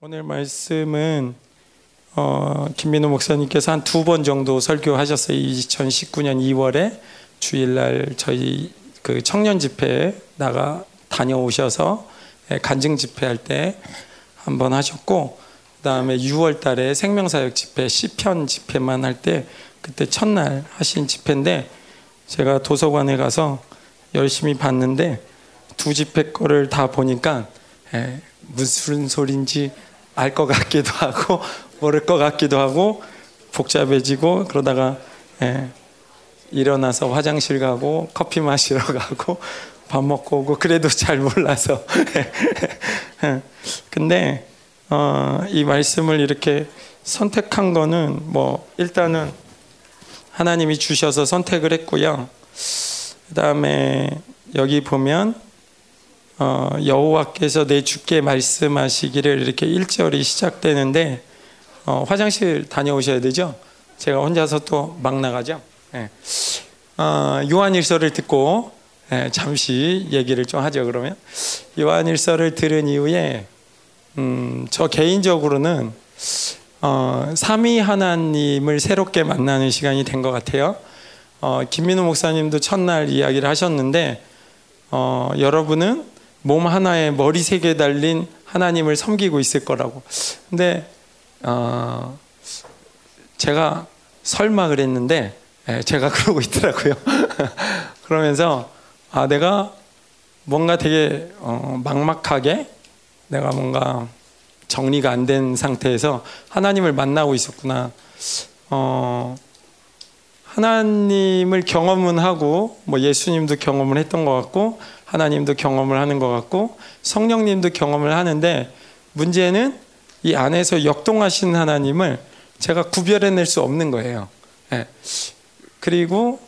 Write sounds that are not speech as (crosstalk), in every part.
오늘 말씀은 어, 김민호 목사님께서 한 두 번 정도 설교하셨어요. 2019년 2월에 주일날 저희 그 청년 집회 나가 다녀오셔서 예, 간증 집회할 때 한 번 하셨고 그다음에 6월 달에 생명사역 집회 시편 집회만 할 때 그때 첫날 하신 집회인데 제가 도서관에 가서 열심히 봤는데 두 집회 거를 다 보니까 예, 무슨 소린지 알 것 같기도 하고 모를 것 같기도 하고 복잡해지고 그러다가 예, 일어나서 화장실 가고 커피 마시러 (laughs) 가고 밥 먹고 오고 그래도 잘 몰라서 (laughs) 근데 어, 이 말씀을 이렇게 선택한 거는 뭐 일단은 하나님이 주셔서 선택을 했고요. 그다음에 여기 보면 어, 여호와께서 내 주께 말씀하시기를 이렇게 1절이 시작되는데 어, 화장실 다녀오셔야 되죠. 제가 혼자서 또 막 나가죠. 네. 어, 요한일서를 듣고 네, 잠시 얘기를 좀 하죠. 그러면 요한일서를 들은 이후에 음, 저 개인적으로는 어, 삼위 하나님을 새롭게 만나는 시간이 된 것 같아요. 어, 김민우 목사님도 첫날 이야기를 하셨는데 어, 여러분은 몸 하나에 머리 세 개 달린 하나님을 섬기고 있을 거라고. 근데 어, 제가 설마 그랬는데 예, 제가 (laughs) 그러고 있더라고요. (laughs) 그러면서 아 내가 뭔가 되게 어, 막막하게 내가 뭔가 정리가 안 된 상태에서 하나님을 만나고 있었구나. 어, 하나님을 경험은 하고 뭐 예수님도 경험을 했던 것 같고 하나님도 경험을 하는 것 같고 성령님도 경험을 하는데 문제는 이 안에서 역동하신 하나님을 제가 구별해낼 수 없는 거예요. 네. 그리고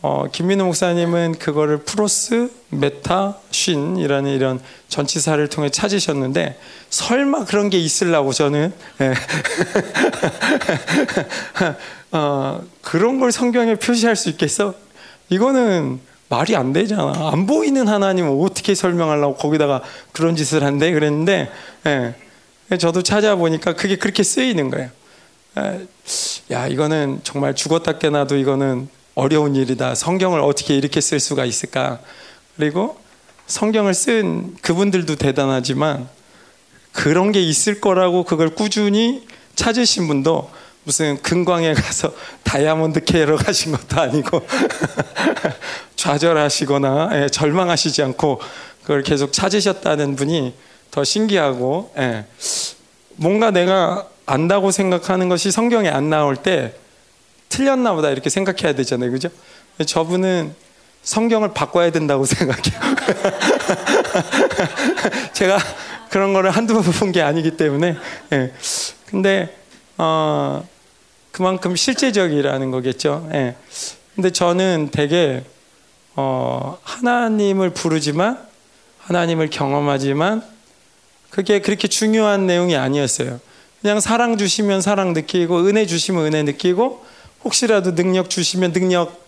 어, 김민호 목사님은 그거를 프로스 메타 쉰이라는 이런 전치사를 통해 찾으셨는데 설마 그런 게 있으려고 저는 네. (laughs) 어, 그런 걸 성경에 표시할 수 있겠어? 이거는 말이 안 되잖아. 안 보이는 하나님을 어떻게 설명하려고 거기다가 그런 짓을 한대 그랬는데 예. 저도 찾아보니까 그게 그렇게 쓰이는 거예요. 예. 야 이거는 정말 죽었다 깨나도 이거는 어려운 일이다. 성경을 어떻게 이렇게 쓸 수가 있을까? 그리고 성경을 쓴 그분들도 대단하지만 그런 게 있을 거라고 그걸 꾸준히 찾으신 분도 무슨 금광에 가서 다이아몬드 캐러 가신 것도 아니고 (laughs) 좌절하시거나 예, 절망하시지 않고 그걸 계속 찾으셨다는 분이 더 신기하고 예, 뭔가 내가 안다고 생각하는 것이 성경에 안 나올 때 틀렸나 보다 이렇게 생각해야 되잖아요. 그죠? 저분은 성경을 바꿔야 된다고 (laughs) 생각해요. (laughs) 제가 그런 거를 한두 번 본 게 아니기 때문에. 예. 근데, 어, 그만큼 실제적이라는 거겠죠. 예. 근데 저는 되게 어, 하나님을 부르지만 하나님을 경험하지만 그게 그렇게 중요한 내용이 아니었어요. 그냥 사랑 주시면 사랑 느끼고 은혜 주시면 은혜 느끼고 혹시라도 능력 주시면 능력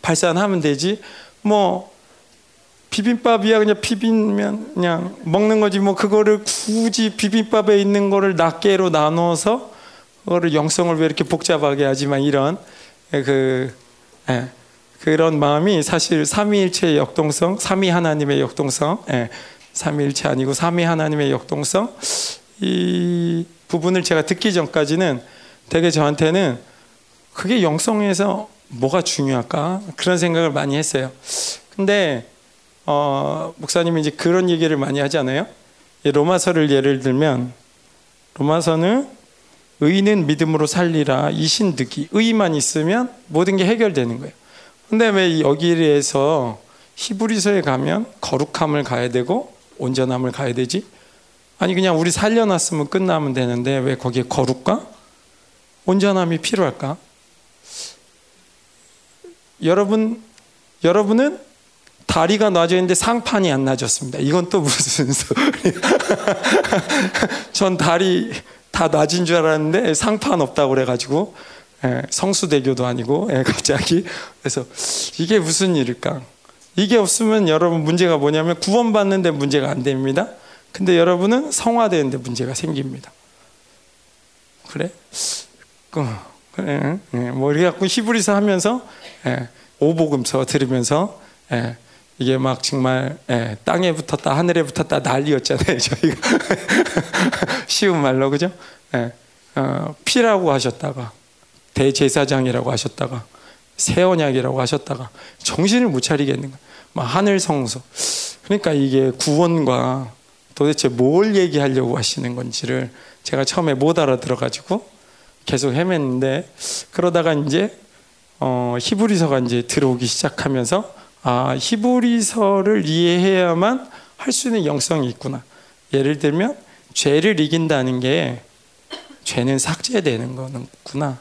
발산하면 되지. 뭐 비빔밥이야 그냥 비비면 그냥 먹는 거지 뭐 그거를 굳이 비빔밥에 있는 거를 낱개로 나눠서 영성을 왜 이렇게 복잡하게 하지만 이런 그 예, 그런 마음이 사실 삼위일체의 역동성, 삼위 하나님의 역동성, 예, 삼위일체 아니고 삼위 하나님의 역동성 이 부분을 제가 듣기 전까지는 되게 저한테는 그게 영성에서 뭐가 중요할까 그런 생각을 많이 했어요. 근데 어, 목사님이 이제 그런 얘기를 많이 하잖아요. 로마서를 예를 들면 로마서는 의는 믿음으로 살리라 이 신득이 의만 있으면 모든 게 해결되는 거예요. 근데 왜 여기에서 히브리서에 가면 거룩함을 가야 되고 온전함을 가야 되지? 아니 그냥 우리 살려놨으면 끝나면 되는데 왜 거기에 거룩과 온전함이 필요할까? 여러분 여러분은 다리가 놔져 있는데 상판이 안 놔졌습니다. 이건 또 무슨 소리? (laughs) 전 다리 다 낮은 줄 알았는데 상판 없다고 그래가지고 예, 성수대교도 아니고 예, 갑자기 그래서 이게 무슨 일일까? 이게 없으면 여러분 문제가 뭐냐면 구원받는데 문제가 안 됩니다. 근데 여러분은 성화되는데 문제가 생깁니다. 그래? 어, 그래. 예, 뭐 이렇게 갖고 히브리서 하면서 예, 오복음서 들으면서 예, 이게 막 정말 예, 땅에 붙었다 하늘에 붙었다 난리였잖아요 저희가 (laughs) 쉬운 말로 그죠? 예, 어, 피라고 하셨다가 대제사장이라고 하셨다가 새 언약이라고 하셨다가 정신을 못 차리겠는. 막 하늘 성소. 그러니까 이게 구원과 도대체 뭘 얘기하려고 하시는 건지를 제가 처음에 못 알아들어 가지고 계속 헤맸는데 그러다가 이제 어, 히브리서가 이제 들어오기 시작하면서 아 히브리서를 이해해야만 할 수 있는 영성이 있구나. 예를 들면 죄를 이긴다는 게 죄는 삭제되는 거구나.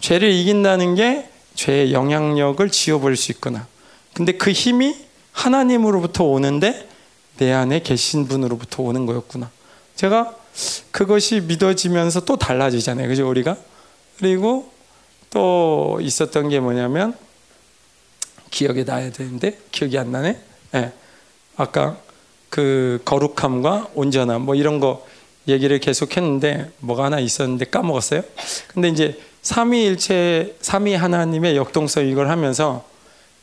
죄를 이긴다는 게 죄의 영향력을 지워버릴 수 있구나. 근데 그 힘이 하나님으로부터 오는데 내 안에 계신 분으로부터 오는 거였구나. 제가 그것이 믿어지면서 또 달라지잖아요. 그죠? 우리가? 그리고 또 있었던 게 뭐냐면 기억에 나야 되는데 기억이 안 나네. 네. 아까 그 거룩함과 온전함 뭐 이런 거 얘기를 계속 했는데 뭐가 하나 있었는데 까먹었어요. 근데 이제 삼위일체 삼위 하나님의 역동성 이걸 하면서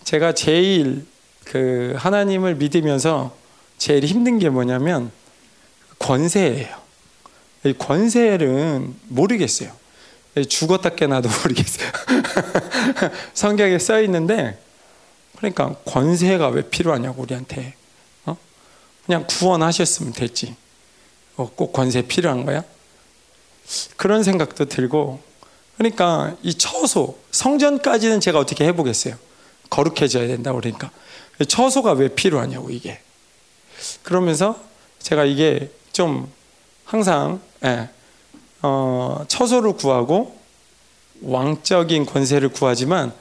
제가 제일 그 하나님을 믿으면서 제일 힘든 게 뭐냐면 권세예요. 이 권세는 모르겠어요. 죽었다 깨나도 모르겠어요. (laughs) 성경에 써 있는데 그러니까 권세가 왜 필요하냐고 우리한테 어? 그냥 구원하셨으면 됐지. 어, 꼭 권세 필요한 거야? 그런 생각도 들고 그러니까 이 처소 성전까지는 제가 어떻게 해보겠어요. 거룩해져야 된다 그러니까 처소가 왜 필요하냐고 이게. 그러면서 제가 이게 좀 항상 예, 어, 처소를 구하고 왕적인 권세를 구하지만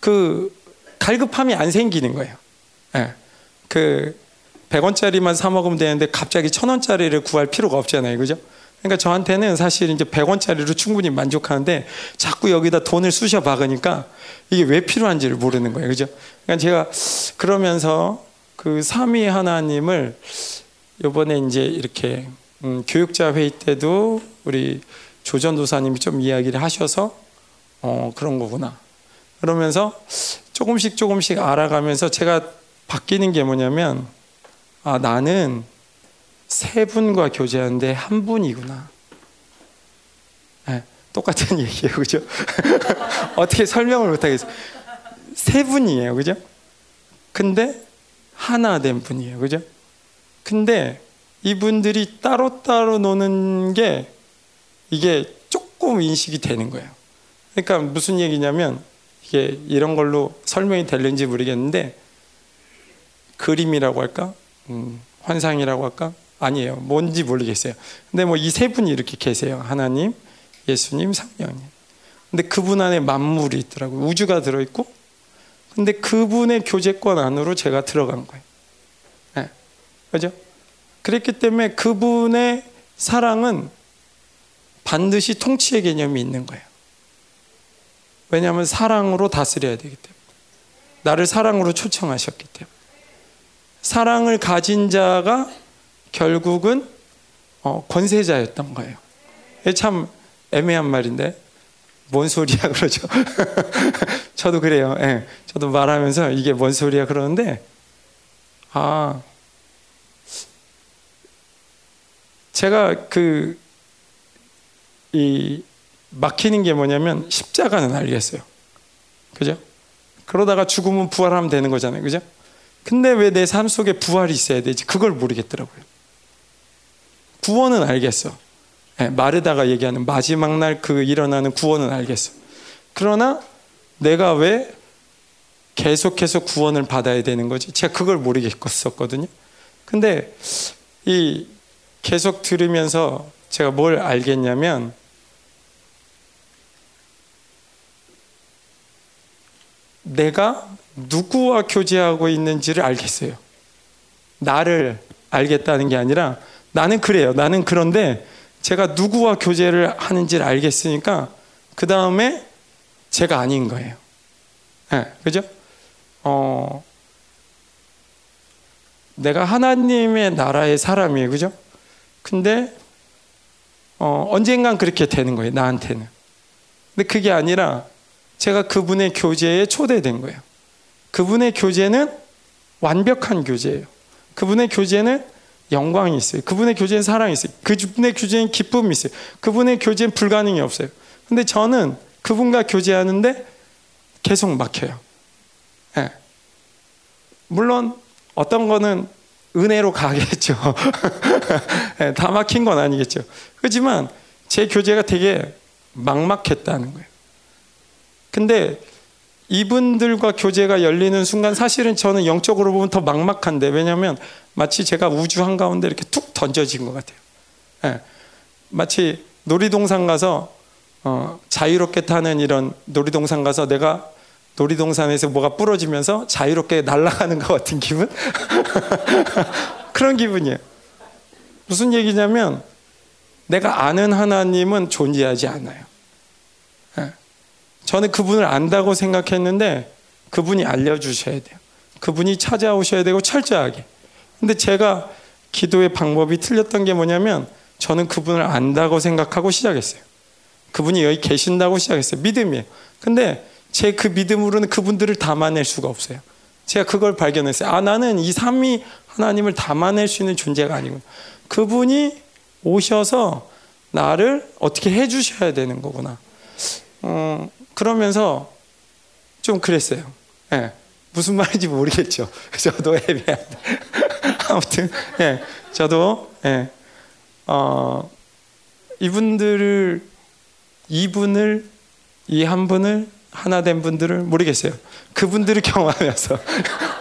그 갈급함이 안 생기는 거예요. 예, 그 100원짜리만 사 먹으면 되는데 갑자기 1000원짜리를 구할 필요가 없잖아요. 그죠? 그러니까 저한테는 사실 이제 100원짜리로 충분히 만족하는데 자꾸 여기다 돈을 쑤셔 박으니까 이게 왜 필요한지를 모르는 거예요. 그죠? 그러니까 제가 그러면서 그 삼위 하나님을 요번에 이제 이렇게 음, 교육자 회의 때도 우리 조전도사님이 좀 이야기를 하셔서 어, 그런 거구나. 그러면서 조금씩 조금씩 알아가면서 제가 바뀌는 게 뭐냐면 아, 나는 세 분과 교제하는데 한 분이구나. 네, 똑같은 (laughs) 얘기예요, 그죠? (laughs) 어떻게 설명을 못하겠어요. 세 분이에요, 그죠? 근데 하나 된 분이에요, 그죠? 근데 이분들이 따로따로 노는 게 이게 조금 인식이 되는 거예요. 그러니까 무슨 얘기냐면 이게 이런 걸로 설명이 될는지 모르겠는데 그림이라고 할까? 음, 환상이라고 할까? 아니에요. 뭔지 모르겠어요. 근데 뭐 이 세 분이 이렇게 계세요. 하나님, 예수님, 성령님. 근데 그분 안에 만물이 있더라고요. 우주가 들어있고. 근데 그분의 교제권 안으로 제가 들어간 거예요. 네. 그죠? 그랬기 때문에 그분의 사랑은 반드시 통치의 개념이 있는 거예요. 왜냐하면 사랑으로 다스려야 되기 때문에. 나를 사랑으로 초청하셨기 때문에. 사랑을 가진 자가 결국은 어, 권세자였던 거예요. 참 애매한 말인데 뭔 소리야 (laughs) 그러죠. 저도 그래요. 예, 저도 말하면서 이게 뭔 소리야 그러는데 아 제가 그 이 막히는 게 뭐냐면 십자가는 알겠어요. 그죠? 그러다가 죽으면 부활하면 되는 거잖아요. 그죠? 근데 왜 내 삶 속에 부활이 있어야 되지? 그걸 모르겠더라고요. 구원은 알겠어. 네, 마르다가 얘기하는 마지막 날 그 일어나는 구원은 알겠어. 그러나 내가 왜 계속해서 구원을 받아야 되는 거지? 제가 그걸 모르겠었거든요. 근데 이 계속 들으면서 제가 뭘 알겠냐면 내가 누구와 교제하고 있는지를 알겠어요. 나를 알겠다는 게 아니라 나는 그래요. 나는 그런데 제가 누구와 교제를 하는지를 알겠으니까 그 다음에 제가 아닌 거예요. 네, 그죠? 어, 내가 하나님의 나라의 사람이에요. 그죠? 근데 어, 언젠간 그렇게 되는 거예요. 나한테는. 근데 그게 아니라 제가 그분의 교제에 초대된 거예요. 그분의 교제는 완벽한 교제예요. 그분의 교제는 영광이 있어요. 그분의 교제는 사랑이 있어요. 그분의 교제는 기쁨이 있어요. 그분의 교제는 불가능이 없어요. 근데 저는 그분과 교제하는데 계속 막혀요. 네. 물론 어떤 거는 은혜로 가겠죠. 네, (laughs) 다 막힌 건 아니겠죠. 그렇지만 제 교제가 되게 막막했다는 거예요. 근데 이분들과 교제가 열리는 순간 사실은 저는 영적으로 보면 더 막막한데 왜냐하면 마치 제가 우주 한가운데 이렇게 툭 던져진 것 같아요. 네. 마치 놀이동산 가서 어, 자유롭게 타는 이런 놀이동산 가서 내가 놀이동산에서 뭐가 부러지면서 자유롭게 날아가는 것 같은 기분? (laughs) 그런 기분이에요. 무슨 얘기냐면 내가 아는 하나님은 존재하지 않아요. 네. 저는 그분을 안다고 생각했는데 그분이 알려주셔야 돼요. 그분이 찾아오셔야 되고 철저하게. 근데 제가 기도의 방법이 틀렸던 게 뭐냐면 저는 그분을 안다고 생각하고 시작했어요. 그분이 여기 계신다고 시작했어요. 믿음이에요. 근데 제 그 믿음으로는 그분들을 담아낼 수가 없어요. 제가 그걸 발견했어요. 아, 나는 이 삼위 하나님을 담아낼 수 있는 존재가 아니구나. 그분이 오셔서 나를 어떻게 해주셔야 되는 거구나. 어, 그러면서 좀 그랬어요. 네. 무슨 말인지 모르겠죠. (laughs) 저도 애매한데. (laughs) 아무튼, 예, 저도, 예, 어, 이분들을, 이분을, 이 한 분을, 하나 된 분들을 모르겠어요. 그분들을 (laughs) 경험하면서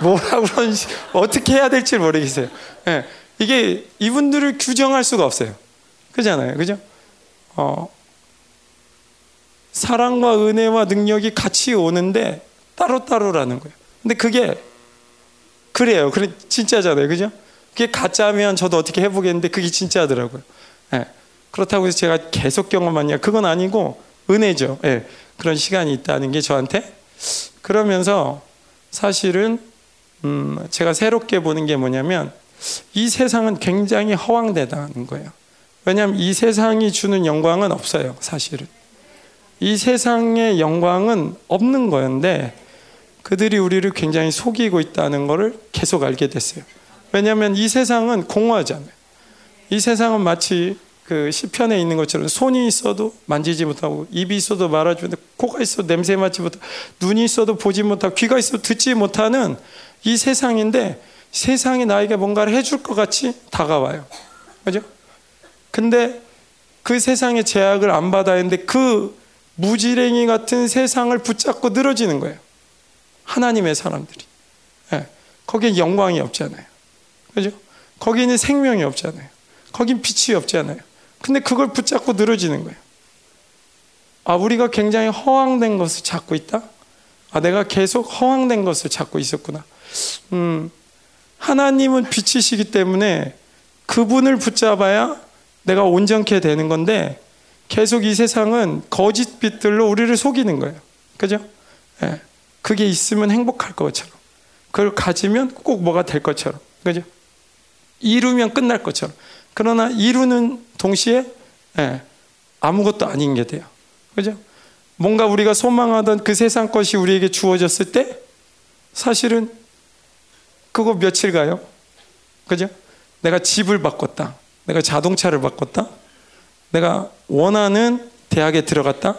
뭐라고 그런지 어떻게 해야 될지 모르겠어요. 예, 이게 이분들을 규정할 수가 없어요. 그잖아요. 그죠? 어, 사랑과 은혜와 능력이 같이 오는데 따로따로라는 거예요. 근데 그게 그래요. 그래 진짜잖아요. 그죠? 그게 가짜면 저도 어떻게 해 보겠는데 그게 진짜더라고요. 예. 그렇다고 해서 제가 계속 경험하냐 그건 아니고 은혜죠. 예. 그런 시간이 있다는 게 저한테 그러면서 사실은 음 제가 새롭게 보는 게 뭐냐면 이 세상은 굉장히 허황되다는 거예요. 왜냐하면 이 세상이 주는 영광은 없어요. 사실은 이 세상의 영광은 없는 거였는데 그들이 우리를 굉장히 속이고 있다는 것을 계속 알게 됐어요. 왜냐하면 이 세상은 공허하잖아요. 이 세상은 마치 그 시편에 있는 것처럼 손이 있어도 만지지 못하고 입이 있어도 말하지 못하고 코가 있어도 냄새 맡지 못하고 눈이 있어도 보지 못하고 귀가 있어도 듣지 못하는 이 세상인데 세상이 나에게 뭔가를 해줄 것 같이 다가와요. 그죠? 근데 그 세상의 제약을 안 받아야 하는데 그 무지랭이 같은 세상을 붙잡고 늘어지는 거예요. 하나님의 사람들이. 네. 거기에 영광이 없잖아요. 그죠? 거기는 생명이 없잖아요. 거긴 빛이 없잖아요. 근데 그걸 붙잡고 늘어지는 거예요. 아, 우리가 굉장히 허황된 것을 찾고 있다? 아, 내가 계속 허황된 것을 찾고 있었구나. 음, 하나님은 빛이시기 때문에 그분을 붙잡아야 내가 온전케 되는 건데 계속 이 세상은 거짓 빛들로 우리를 속이는 거예요. 그죠? 예. 그게 있으면 행복할 것처럼. 그걸 가지면 꼭 뭐가 될 것처럼. 그죠? 이루면 끝날 것처럼. 그러나 이루는 동시에 예, 아무것도 아닌 게 돼요. 그죠? 뭔가 우리가 소망하던 그 세상 것이 우리에게 주어졌을 때 사실은 그거 며칠 가요? 그죠? 내가 집을 바꿨다. 내가 자동차를 바꿨다. 내가 원하는 대학에 들어갔다.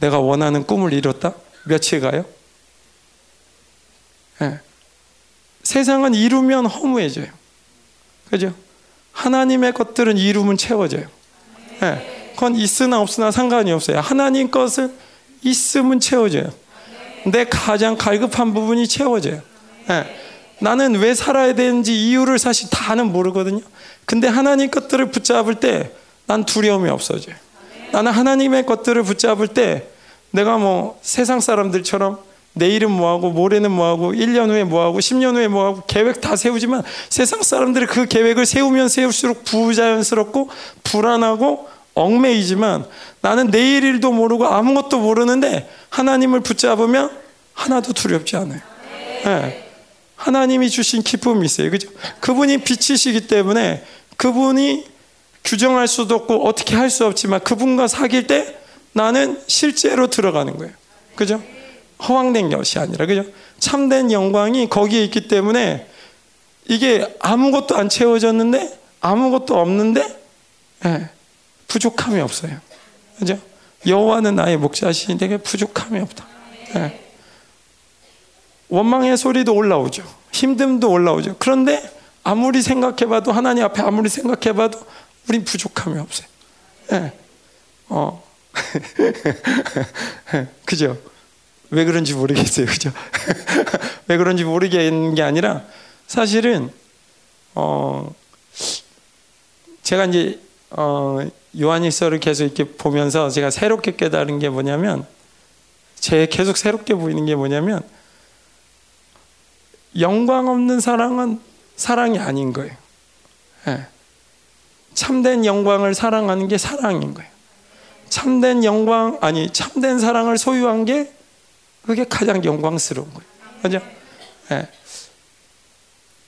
내가 원하는 꿈을 이뤘다. 며칠 가요? 네. 세상은 이루면 허무해져요. 그죠? 하나님의 것들은 이루면 채워져요. 네. 그건 있으나 없으나 상관이 없어요. 하나님 것은 있으면 채워져요. 내 가장 갈급한 부분이 채워져요. 네. 나는 왜 살아야 되는지 이유를 사실 다는 모르거든요. 근데 하나님 것들을 붙잡을 때 난 두려움이 없어져요. 나는 하나님의 것들을 붙잡을 때 내가 뭐 세상 사람들처럼 내일은 뭐하고 모레는 뭐하고 1년 후에 뭐하고 10년 후에 뭐하고 계획 다 세우지만 세상 사람들이 그 계획을 세우면 세울수록 부자연스럽고 불안하고 얽매이지만 나는 내일 일도 모르고 아무것도 모르는데 하나님을 붙잡으면 하나도 두렵지 않아요. 네. 하나님이 주신 기쁨이 있어요. 그죠? 그분이 빛이시기 때문에 그분이 규정할 수도 없고 어떻게 할 수 없지만 그분과 사귈 때 나는 실제로 들어가는 거예요. 그죠? 허황된 것이 아니라 그죠? 참된 영광이 거기에 있기 때문에 이게 아무것도 안 채워졌는데 아무것도 없는데 예, 부족함이 없어요. 그죠? 여호와는 나의 목자시니 내게 부족함이 없다. 예. 원망의 소리도 올라오죠. 힘듦도 올라오죠. 그런데 아무리 생각해봐도 하나님 앞에 아무리 생각해봐도 우린 부족함이 없어요. 예. 어. (laughs) 그죠? 왜 그런지 모르겠어요. 그죠? (laughs) 왜 그런지 모르겠는 게 아니라 사실은 어 제가 이제 어 요한일서를 계속 이렇게 보면서 제가 새롭게 깨달은 게 뭐냐면 제 계속 새롭게 보이는 게 뭐냐면 영광 없는 사랑은 사랑이 아닌 거예요. 네. 참된 영광을 사랑하는 게 사랑인 거예요. 참된 영광 아니 참된 사랑을 소유한 게 그게 가장 영광스러운 거예요. 그죠? 네.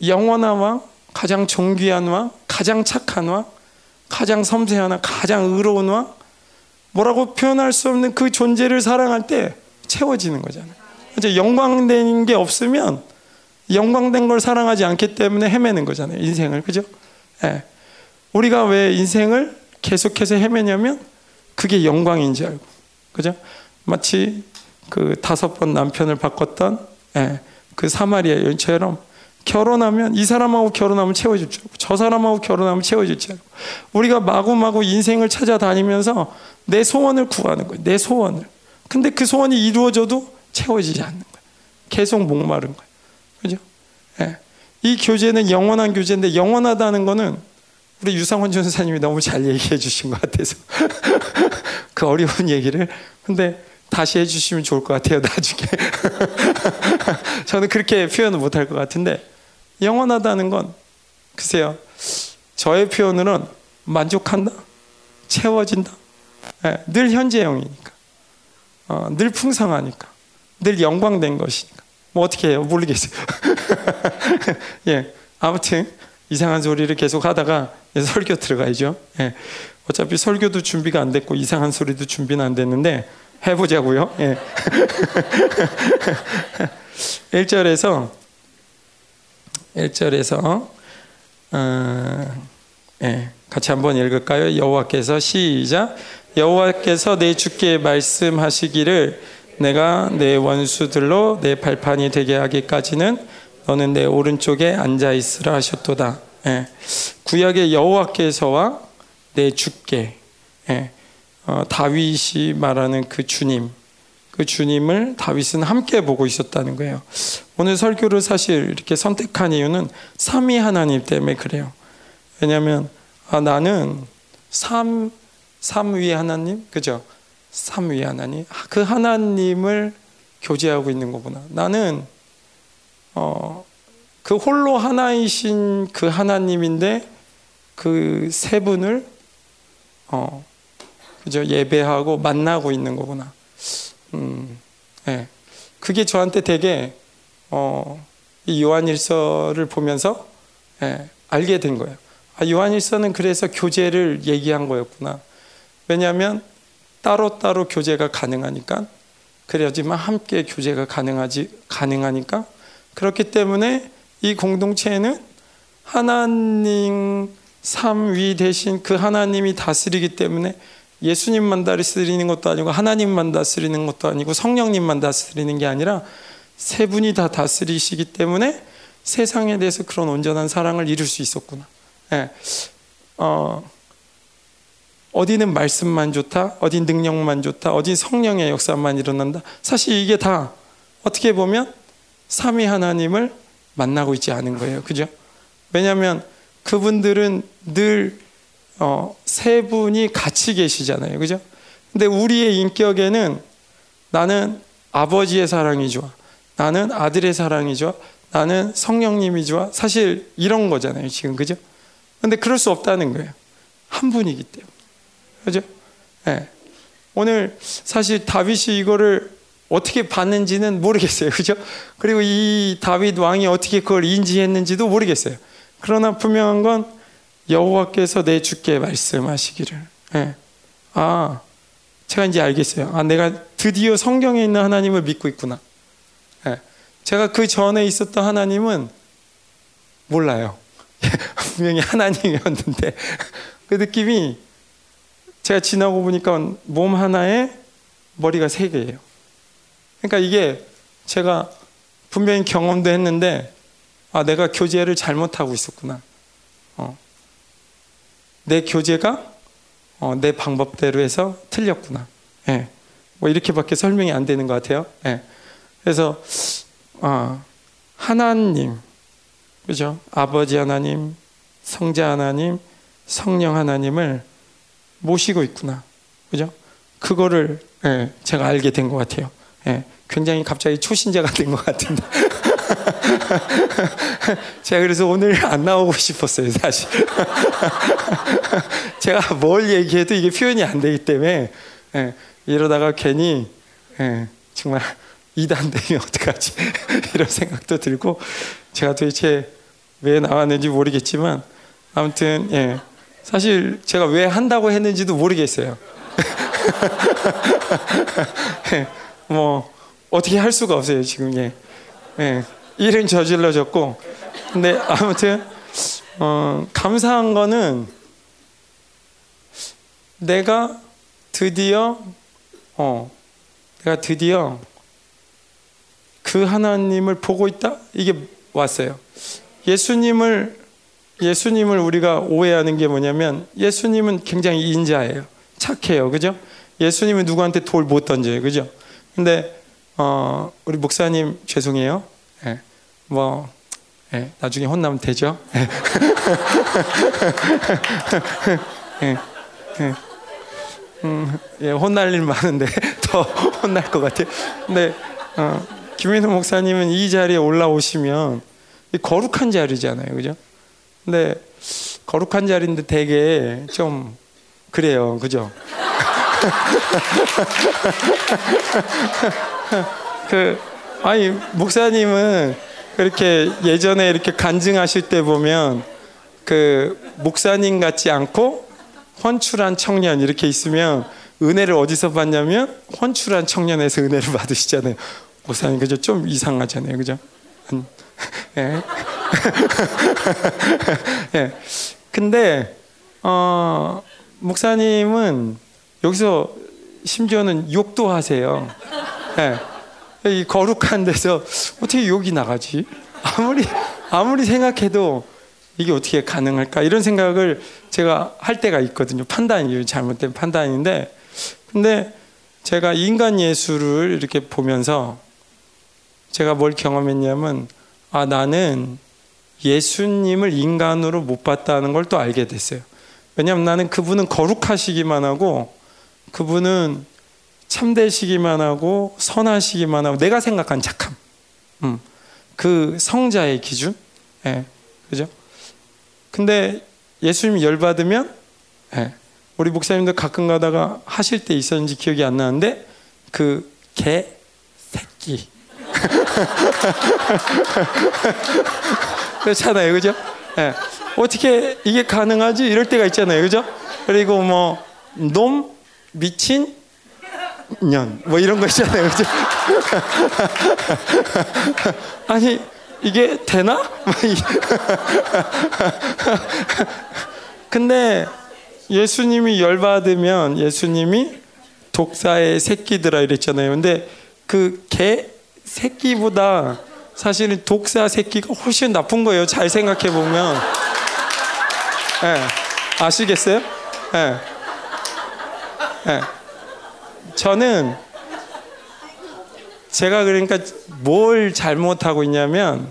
영원한 왕, 가장 존귀한 왕, 가장 착한 왕, 가장 섬세한 왕, 가장 의로운 왕, 뭐라고 표현할 수 없는 그 존재를 사랑할 때 채워지는 거잖아요. 이제 영광된 게 없으면 영광된 걸 사랑하지 않기 때문에 헤매는 거잖아요. 인생을 그죠? 예. 우리가 왜 인생을 계속해서 헤매냐면 그게 영광인지 알고 그죠? 마치 그 다섯 번 남편을 바꿨던 예. 그 사마리아 여인처럼 결혼하면 이 사람하고 결혼하면 채워줄 줄 알고 저 사람하고 결혼하면 채워줄 줄 알고 우리가 마구마구 인생을 찾아다니면서 내 소원을 구하는 거예요. 내 소원을. 근데 그 소원이 이루어져도 채워지지 않는 거예요. 계속 목마른 거예요. 그죠? 예. 이 교제는 영원한 교제인데 영원하다는 거는 우리 유상원 전사님이 너무 잘 얘기해 주신 것 같아서 (laughs) 그 어려운 얘기를. 근데 다시 해주시면 좋을 것 같아요 나중에. (laughs) 저는 그렇게 표현을 못할 것 같은데 영원하다는 건 글쎄요. 저의 표현으로는 만족한다? 채워진다? 네, 늘 현재형이니까. 어, 늘 풍성하니까. 늘 영광된 것이니까. 뭐 어떻게 해요? 모르겠어요. (laughs) 예 아무튼 이상한 소리를 계속 하다가 (laughs) 설교 들어가야죠. 예, 어차피 설교도 준비가 안 됐고 이상한 소리도 준비는 안 됐는데 해보자고요. 예. (laughs) 1절에서 1절에서 어, 예, 같이 한번 읽을까요? 여호와께서 시작. 여호와께서 내 주께 말씀하시기를 내가 내 원수들로 내 발판이 되게 하기까지는 너는 내 오른쪽에 앉아 있으라 하셨도다. 예, 구약의 여호와께서와 내 주께 예, 어, 다윗이 말하는 그 주님 그 주님을 다윗은 함께 보고 있었다는 거예요. 오늘 설교를 사실 이렇게 선택한 이유는 삼위 하나님 때문에 그래요. 왜냐하면 아, 나는 삼 삼위 하나님 그죠? 삼위 하나님 아, 그 하나님을 교제하고 있는 거구나. 나는 어, 그 홀로 하나이신 그 하나님인데 그 세 분을 어, 그죠 예배하고 만나고 있는 거구나. 음, 네. 그게 저한테 되게 어, 이 요한일서를 보면서 예, 알게 된 거예요. 아, 요한일서는 그래서 교제를 얘기한 거였구나. 왜냐하면 따로따로 교제가 가능하니까 그래야지만 함께 교제가 가능하지 가능하니까 그렇기 때문에 이 공동체에는 하나님 삼위 대신 그 하나님이 다스리기 때문에 예수님만 다스리는 것도 아니고 하나님만 다스리는 것도 아니고 성령님만 다스리는 게 아니라 세 분이 다 다스리시기 때문에 세상에 대해서 그런 온전한 사랑을 이룰 수 있었구나. 예. 어, 어디는 말씀만 좋다, 어디 능력만 좋다, 어디 성령의 역사만 일어난다. 사실 이게 다 어떻게 보면 삼위 하나님을 만나고 있지 않은 거예요. 그죠? 왜냐하면 그분들은 늘 어, 세 분이 같이 계시잖아요. 그죠? 근데 우리의 인격에는 나는 아버지의 사랑이 좋아. 나는 아들의 사랑이 좋아. 나는 성령님이 좋아. 사실 이런 거잖아요. 지금. 그죠? 근데 그럴 수 없다는 거예요. 한 분이기 때문에. 그죠? 네. 오늘 사실 다윗이 이거를 어떻게 봤는지는 모르겠어요. 그죠? 그리고 이 다윗 왕이 어떻게 그걸 인지했는지도 모르겠어요. 그러나 분명한 건 여호와께서 내 주께 말씀하시기를. 예. 아, 제가 이제 알겠어요. 아, 내가 드디어 성경에 있는 하나님을 믿고 있구나. 예. 제가 그 전에 있었던 하나님은 몰라요. (laughs) 분명히 하나님이었는데 그 느낌이 제가 지나고 보니까 몸 하나에 머리가 세 개예요. 그러니까 이게 제가 분명히 경험도 했는데 아 내가 교제를 잘못하고 있었구나. 어. 내 교제가 어, 내 방법대로 해서 틀렸구나. 예. 뭐 이렇게밖에 설명이 안 되는 것 같아요. 예. 그래서 아, 하나님, 그죠? 아버지 하나님, 성자 하나님, 성령 하나님을 모시고 있구나. 그죠? 그거를 예, 제가 알게 된 것 같아요. 예, 굉장히 갑자기 초신자가 된 것 같은데. (laughs) 제가 그래서 오늘 안 나오고 싶었어요, 사실. (laughs) 제가 뭘 얘기해도 이게 표현이 안 되기 때문에 예, 이러다가 괜히 예, 정말 이단 되면 (laughs) 어떡하지 이런 생각도 들고 제가 도대체 왜 나왔는지 모르겠지만 아무튼 예, 사실 제가 왜 한다고 했는지도 모르겠어요. 예, 뭐 어떻게 할 수가 없어요 지금 예. 예, 일은 저질러졌고 근데 아무튼 어, 감사한 거는 내가 드디어 어 내가 드디어 그 하나님을 보고 있다 이게 왔어요. 예수님을 예수님을 우리가 오해하는 게 뭐냐면 예수님은 굉장히 인자예요. 착해요. 그죠? 예수님은 누구한테 돌 못 던져요. 그죠? 근데 어, 우리 목사님 죄송해요. 예. 뭐 예, 나중에 혼나면 되죠. 예. (laughs) 예. 예. 음, 예, 혼날 일 많은데 (laughs) 더 혼날 것 같아요. 근데 어, 김민호 목사님은 이 자리에 올라오시면 거룩한 자리잖아요, 그죠? 근데 거룩한 자리인데 되게 좀 그래요, 그죠? (laughs) 그 아니 목사님은 그렇게 예전에 이렇게 간증하실 때 보면 그 목사님 같지 않고 헌출한 청년 이렇게 있으면 은혜를 어디서 받냐면 헌출한 청년에서 은혜를 받으시잖아요. 목사님 그죠? 좀 이상하잖아요, 그죠? (laughs) 예. (laughs) 예. 근데 어, 목사님은 여기서 심지어는 욕도 하세요. 예. 이 거룩한 데서 어떻게 욕이 나가지? 아무리 아무리 생각해도 이게 어떻게 가능할까 이런 생각을 제가 할 때가 있거든요. 판단이 잘못된 판단인데, 근데 제가 인간 예수를 이렇게 보면서 제가 뭘 경험했냐면 아 나는 예수님을 인간으로 못 봤다는 걸 또 알게 됐어요. 왜냐하면 나는 그분은 거룩하시기만 하고 그분은 참되시기만 하고 선하시기만 하고 내가 생각한 착함, 음, 그 성자의 기준, 예, 그죠? 근데 예수님이 열 받으면, 예, 우리 목사님도 가끔 가다가 하실 때 있었는지 기억이 안 나는데 그 개 새끼. (laughs) 그렇잖아요, 그죠? 예, 어떻게 이게 가능하지? 이럴 때가 있잖아요, 그죠? 그리고 뭐 놈, 미친, 년, 뭐 이런 거 있잖아요? (laughs) 아니 이게 되나? (laughs) 근데 예수님이 열받으면 예수님이 독사의 새끼들아 이랬잖아요. 근데 그 개 새끼보다 사실은 독사 새끼가 훨씬 나쁜 거예요. 잘 생각해 보면. 네. 아시겠어요? 네. 네. 저는 제가 그러니까 뭘 잘못하고 있냐면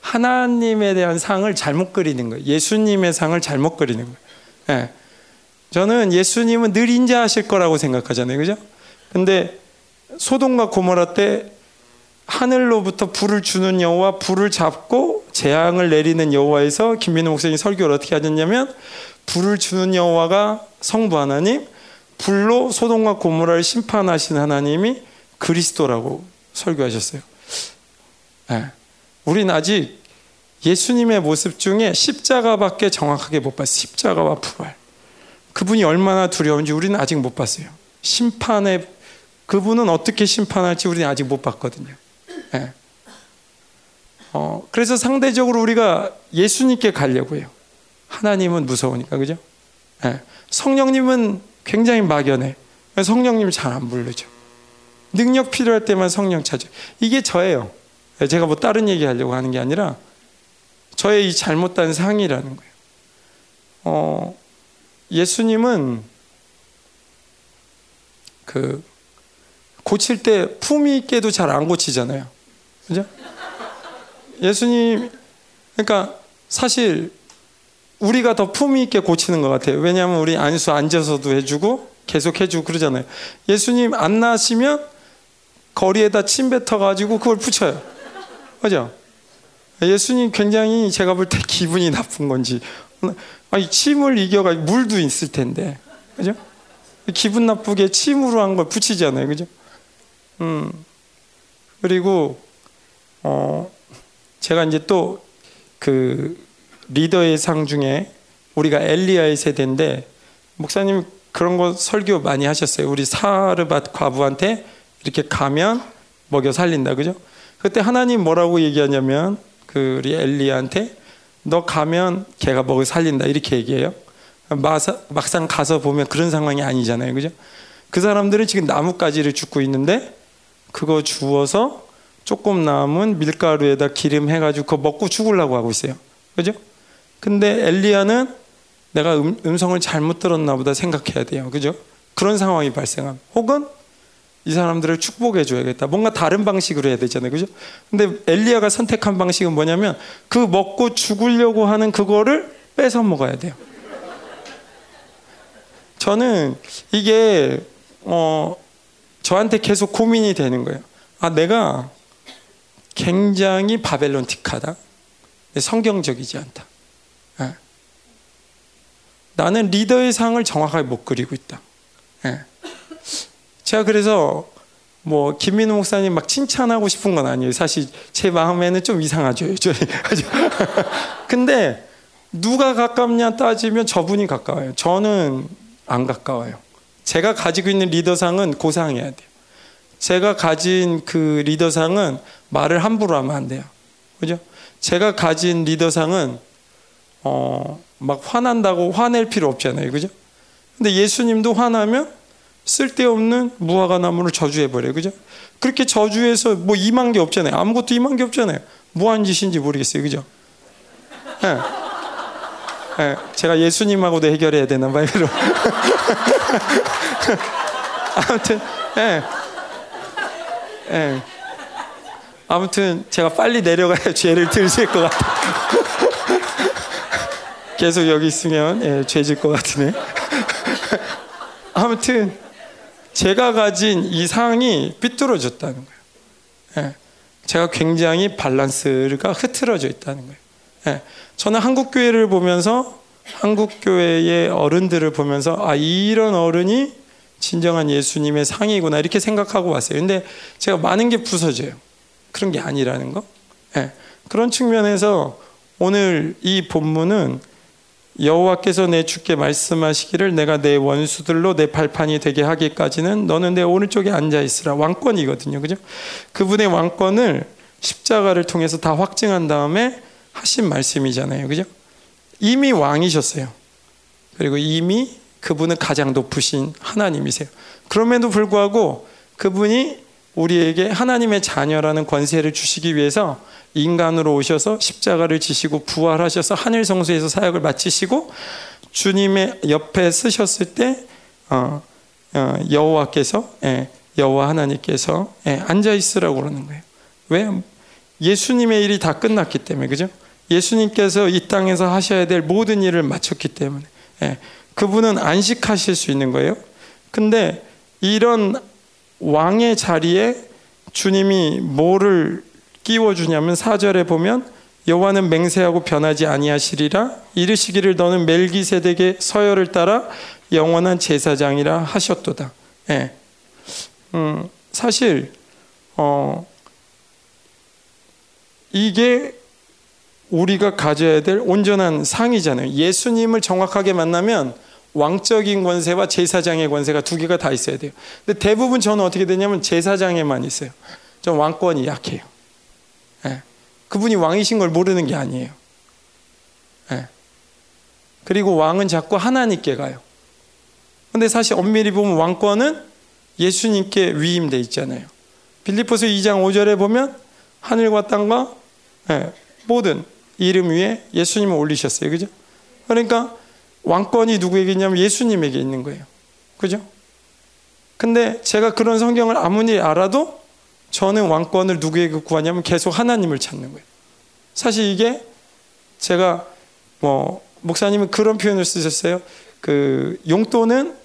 하나님에 대한 상을 잘못 그리는 거예요. 예수님의 상을 잘못 그리는 거예요. 네. 저는 예수님은 늘 인자하실 거라고 생각하잖아요. 그죠? 근데 소돔과 고모라 때 하늘로부터 불을 주는 여호와 불을 잡고 재앙을 내리는 여호와에서 김민호 목사님 설교를 어떻게 하셨냐면 불을 주는 여호와가 성부 하나님 불로 소돔과 고모라를 심판하신 하나님이 그리스도라고 설교하셨어요. 네. 우리는 아직 예수님의 모습 중에 십자가밖에 정확하게 못 봤어요. 십자가와 부활. 그분이 얼마나 두려운지 우리는 아직 못 봤어요. 심판의 그분은 어떻게 심판할지 우리는 아직 못 봤거든요. 네. 어, 그래서 상대적으로 우리가 예수님께 가려고 해요. 하나님은 무서우니까, 그죠? 네. 성령님은 굉장히 막연해. 성령님 잘 안 부르죠. 능력 필요할 때만 성령 찾아. 이게 저예요. 제가 뭐 다른 얘기 하려고 하는 게 아니라 저의 이 잘못된 상이라는 거예요. 어, 예수님은 그 고칠 때 품위 있게도 잘 안 고치잖아요. 그죠? 예수님, 그러니까 사실 우리가 더 품위 있게 고치는 것 같아요. 왜냐하면 우리 안수 앉아서도 해주고 계속 해주고 그러잖아요. 예수님 안 나시면 거리에다 침 뱉어가지고 그걸 붙여요. 그죠? 예수님 굉장히 제가 볼 때 (laughs) 기분이 나쁜 건지 아니 침을 이겨가 물도 있을 텐데 그죠? 기분 나쁘게 침으로 한 걸 붙이잖아요, 그죠? 음 그리고 어 제가 이제 또 그 리더의 상 중에 우리가 엘리야의 세대인데 목사님 그런 거 설교 많이 하셨어요. 우리 사르밧 과부한테 이렇게 가면 먹여 살린다, 그죠? 그때 하나님 뭐라고 얘기하냐면 그 우리 엘리야한테 너 가면 걔가 먹여 살린다 이렇게 얘기해요. 막상 가서 보면 그런 상황이 아니잖아요, 그죠? 그 사람들은 지금 나뭇가지를 줍고 있는데 그거 주워서 조금 남은 밀가루에다 기름 해가지고 그거 먹고 죽으려고 하고 있어요. 그죠? 근데 엘리야는 내가 음, 음성을 잘못 들었나 보다 생각해야 돼요. 그죠? 그런 상황이 발생함. 혹은 이 사람들을 축복해 줘야겠다. 뭔가 다른 방식으로 해야 되잖아요. 그죠? 근데 엘리야가 선택한 방식은 뭐냐면 그 먹고 죽으려고 하는 그거를 뺏어 먹어야 돼요. 저는 이게 어 저한테 계속 고민이 되는 거예요. 아 내가 굉장히 바벨론틱하다. 성경적이지 않다. 네. 나는 리더의 상을 정확하게 못 그리고 있다. 네. 제가 그래서 뭐 김민우 목사님 막 칭찬하고 싶은 건 아니에요. 사실 제 마음에는 좀 이상하죠. (laughs) 근데 누가 가깝냐 따지면 저분이 가까워요. 저는 안 가까워요. 제가 가지고 있는 리더상은 고상해야 돼요. 제가 가진 그 리더상은 말을 함부로 하면 안 돼요. 그죠? 제가 가진 리더상은 어, 막 화난다고 화낼 필요 없잖아요. 그죠? 근데 예수님도 화나면 쓸데없는 무화과 나무를 저주해 버려요. 그죠? 그렇게 저주해서 뭐 임한 게 없잖아요. 아무것도 임한 게 없잖아요. 뭐한 짓인지 모르겠어요. 그죠? 네. 네. 제가 예수님하고도 해결해야 되나 봐요. (laughs) 아무튼 예. 예. 아무튼 제가 빨리 내려가야 죄를 들실 것 같아. 계속 여기 있으면 예, 죄질 것 같으네. (laughs) 아무튼 제가 가진 이 상이 삐뚤어졌다는 거예요. 예. 제가 굉장히 밸런스가 흐트러져 있다는 거예요. 예. 저는 한국 교회를 보면서 한국 교회의 어른들을 보면서 아 이런 어른이 진정한 예수님의 상이구나 이렇게 생각하고 왔어요. 근데 제가 많은 게 부서져요. 그런 게 아니라는 거. 네. 그런 측면에서 오늘 이 본문은 여호와께서 내 주께 말씀하시기를 내가 내 원수들로 내 발판이 되게 하기까지는 너는 내 오른쪽에 앉아 있으라 왕권이거든요. 그죠? 그분의 왕권을 십자가를 통해서 다 확증한 다음에 하신 말씀이잖아요. 그죠? 이미 왕이셨어요. 그리고 이미 그분은 가장 높으신 하나님이세요. 그럼에도 불구하고 그분이 우리에게 하나님의 자녀라는 권세를 주시기 위해서 인간으로 오셔서 십자가를 지시고 부활하셔서 하늘 성소에서 사역을 마치시고 주님의 옆에 쓰셨을 때 어, 어, 여호와께서 예, 여호와 하나님께서 예, 앉아 있으라고 그러는 거예요. 왜? 예수님의 일이 다 끝났기 때문에 그죠? 예수님께서 이 땅에서 하셔야 될 모든 일을 마쳤기 때문에 예, 그분은 안식하실 수 있는 거예요. 근데 이런 왕의 자리에 주님이 뭐를 끼워주냐면 사절에 보면 여호와는 맹세하고 변하지 아니하시리라 이르시기를 너는 멜기세덱의 서열을 따라 영원한 제사장이라 하셨도다. 예. 음, 사실 어, 이게 우리가 가져야 될 온전한 상이잖아요. 예수님을 정확하게 만나면 왕적인 권세와 제사장의 권세가 두 개가 다 있어야 돼요. 근데 대부분 저는 어떻게 되냐면 제사장에만 있어요. 전 왕권이 약해요. 예. 그분이 왕이신 걸 모르는 게 아니에요. 예. 그리고 왕은 자꾸 하나님께 가요. 근데 사실 엄밀히 보면 왕권은 예수님께 위임돼 있잖아요. 빌리포스 2장 5절에 보면 하늘과 땅과 예, 모든 이름 위에 예수님을 올리셨어요. 그죠? 그러니까 왕권이 누구에게 있냐면 예수님에게 있는 거예요. 그죠? 근데 제가 그런 성경을 아무리 알아도 저는 왕권을 누구에게 구하냐면 계속 하나님을 찾는 거예요. 사실 이게 제가 뭐 목사님은 그런 표현을 쓰셨어요. 그 용돈은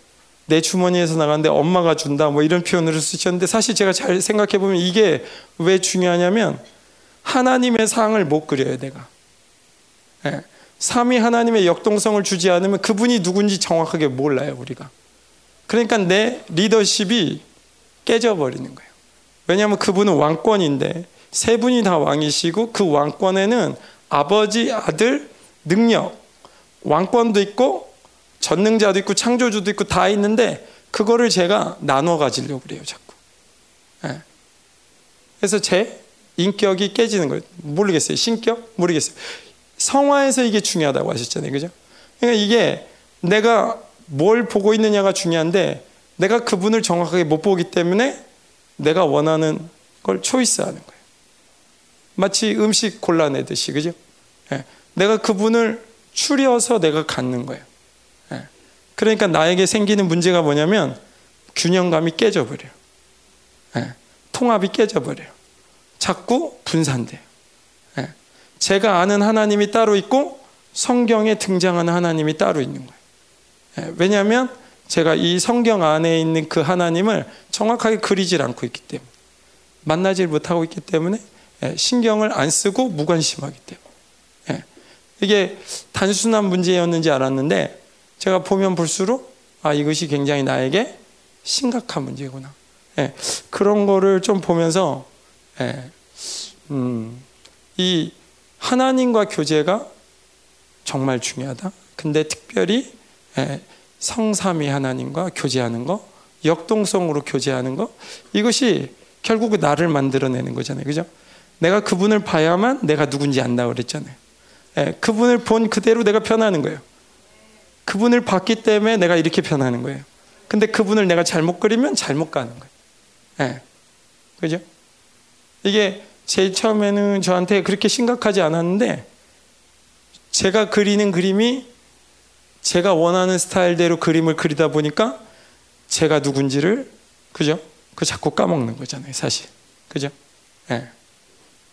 내 주머니에서 나가는데 엄마가 준다 뭐 이런 표현을 쓰셨는데 사실 제가 잘 생각해 보면 이게 왜 중요하냐면 하나님의 상을 못 그려요 내가. 예. 삼위 하나님의 역동성을 주지 않으면 그분이 누군지 정확하게 몰라요 우리가. 그러니까 내 리더십이 깨져버리는 거예요. 왜냐하면 그분은 왕권인데 세 분이 다 왕이시고 그 왕권에는 아버지, 아들, 능력, 왕권도 있고 전능자도 있고 창조주도 있고 다 있는데 그거를 제가 나눠 가지려고 그래요 자꾸. 네. 그래서 제 인격이 깨지는 거예요. 모르겠어요. 신격 모르겠어요. 성화에서 이게 중요하다고 하셨잖아요. 그죠? 그러니까 이게 내가 뭘 보고 있느냐가 중요한데 내가 그분을 정확하게 못 보기 때문에 내가 원하는 걸 초이스하는 거예요. 마치 음식 골라내듯이 그죠? 네. 내가 그분을 추려서 내가 갖는 거예요. 네. 그러니까 나에게 생기는 문제가 뭐냐면 균형감이 깨져버려요. 네. 통합이 깨져버려요. 자꾸 분산돼요. 제가 아는 하나님이 따로 있고 성경에 등장하는 하나님이 따로 있는 거예요. 왜냐하면 제가 이 성경 안에 있는 그 하나님을 정확하게 그리질 않고 있기 때문에 만나질 못하고 있기 때문에 신경을 안 쓰고 무관심하기 때문에 이게 단순한 문제였는지 알았는데 제가 보면 볼수록 아 이것이 굉장히 나에게 심각한 문제구나. 그런 거를 좀 보면서 음, 이 하나님과 교제가 정말 중요하다. 근데 특별히 성삼위 하나님과 교제하는 거, 역동성으로 교제하는 거, 이것이 결국 나를 만들어내는 거잖아요. 그죠? 내가 그분을 봐야만 내가 누군지 안다 그랬잖아요. 그분을 본 그대로 내가 변하는 거예요. 그분을 봤기 때문에 내가 이렇게 변하는 거예요. 근데 그분을 내가 잘못 그리면 잘못 가는 거예요. 그죠? 이게 제일 처음에는 저한테 그렇게 심각하지 않았는데 제가 그리는 그림이 제가 원하는 스타일대로 그림을 그리다 보니까 제가 누군지를 그죠? 그 자꾸 까먹는 거잖아요, 사실. 그죠? 네.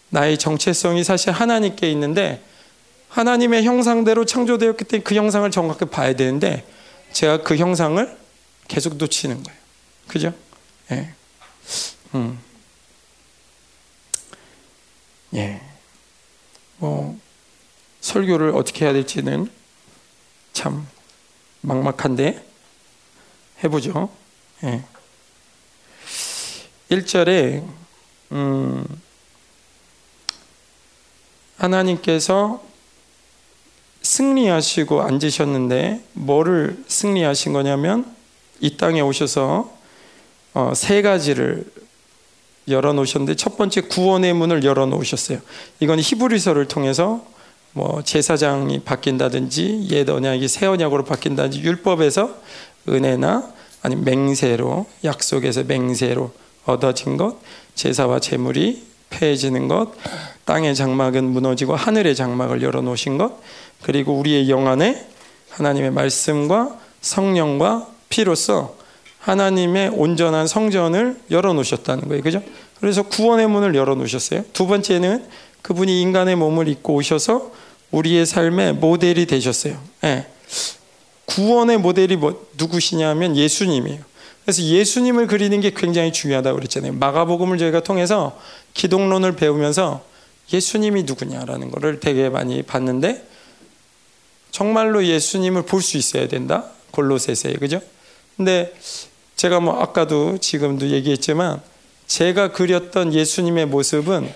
나의 정체성이 사실 하나님께 있는데 하나님의 형상대로 창조되었기 때문에 그 형상을 정확히 봐야 되는데 제가 그 형상을 계속 놓치는 거예요. 그죠? 예. 네. 음. 예. 뭐 설교를 어떻게 해야 될지는 참 막막한데 해보죠. 예. 1절에 음, 하나님께서 승리하시고 앉으셨는데 뭐를 승리하신 거냐면 이 땅에 오셔서 어, 세 가지를 열어 놓으셨는데 첫 번째 구원의 문을 열어 놓으셨어요. 이건 히브리서를 통해서 뭐 제사장이 바뀐다든지 옛 언약이 새 언약으로 바뀐다든지 율법에서 은혜나 아니 맹세로 약속에서 맹세로 얻어진 것, 제사와 제물이 폐해지는 것, 땅의 장막은 무너지고 하늘의 장막을 열어 놓으신 것, 그리고 우리의 영 안에 하나님의 말씀과 성령과 피로써 하나님의 온전한 성전을 열어놓으셨다는 거예요. 그죠? 그래서 구원의 문을 열어놓으셨어요. 두 번째는 그분이 인간의 몸을 입고 오셔서 우리의 삶의 모델이 되셨어요. 네. 구원의 모델이 뭐, 누구시냐면 예수님이에요. 그래서 예수님을 그리는 게 굉장히 중요하다고 그랬잖아요. 마가복음을 저희가 통해서 기독론을 배우면서 예수님이 누구냐라는 것을 되게 많이 봤는데 정말로 예수님을 볼 수 있어야 된다. 골로새서에 그죠? 근데 제가 뭐 아까도 지금도 얘기했지만 제가 그렸던 예수님의 모습은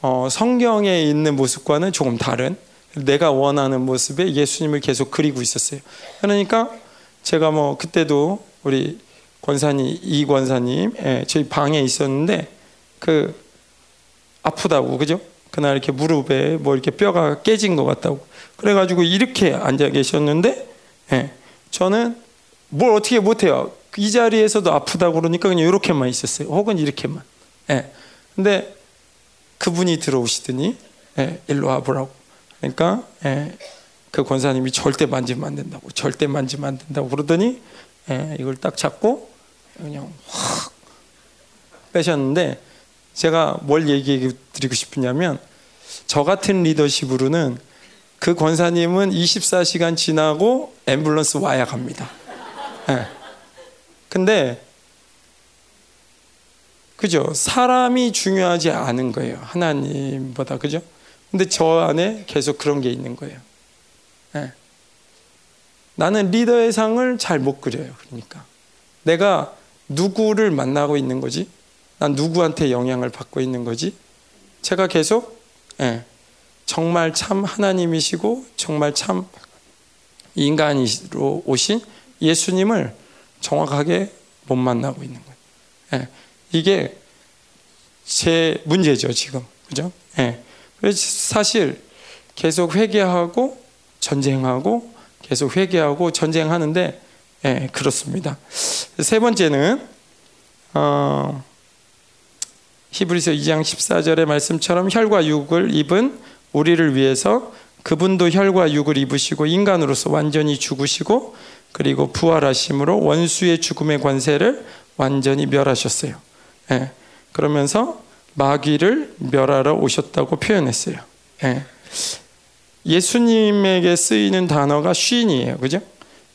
어, 성경에 있는 모습과는 조금 다른 내가 원하는 모습에 예수님을 계속 그리고 있었어요. 그러니까 제가 뭐 그때도 우리 권사님 이 권사님 예, 저희 방에 있었는데 그 아프다고 그죠? 그날 이렇게 무릎에 뭐 이렇게 뼈가 깨진 것 같다고 그래가지고 이렇게 앉아 계셨는데 예, 저는 뭘 어떻게 못해요. 이 자리에서도 아프다고 그러니까 그냥 이렇게만 있었어요. 혹은 이렇게만. 예. 근데 그분이 들어오시더니 예, 일로 와보라고. 그러니까 예, 그 권사님이 절대 만지면 안 된다고, 절대 만지면 안 된다고 그러더니 예, 이걸 딱 잡고 그냥 확 빼셨는데 제가 뭘 얘기해 드리고 싶으냐면 저 같은 리더십으로는 그 권사님은 24시간 지나고 앰뷸런스 와야 갑니다. 예. 근데 그죠? 사람이 중요하지 않은 거예요. 하나님보다 그죠? 근데 저 안에 계속 그런 게 있는 거예요. 네. 나는 리더의 상을 잘 못 그려요. 그러니까 내가 누구를 만나고 있는 거지? 난 누구한테 영향을 받고 있는 거지? 제가 계속 네. 정말 참 하나님이시고 정말 참 인간으로 오신 예수님을 정확하게 못 만나고 있는 거예요. 네. 이게 제 문제죠 지금 그죠? 네. 사실 계속 회개하고 전쟁하고 계속 회개하고 전쟁하는데 예, 그렇습니다. 세 번째는 어, 히브리서 2장 14절의 말씀처럼 혈과 육을 입은 우리를 위해서 그분도 혈과 육을 입으시고 인간으로서 완전히 죽으시고 그리고 부활하심으로 원수의 죽음의 관세를 완전히 멸하셨어요. 예, 그러면서 마귀를 멸하러 오셨다고 표현했어요. 예. 예수님에게 쓰이는 단어가 쉰이에요. 그죠?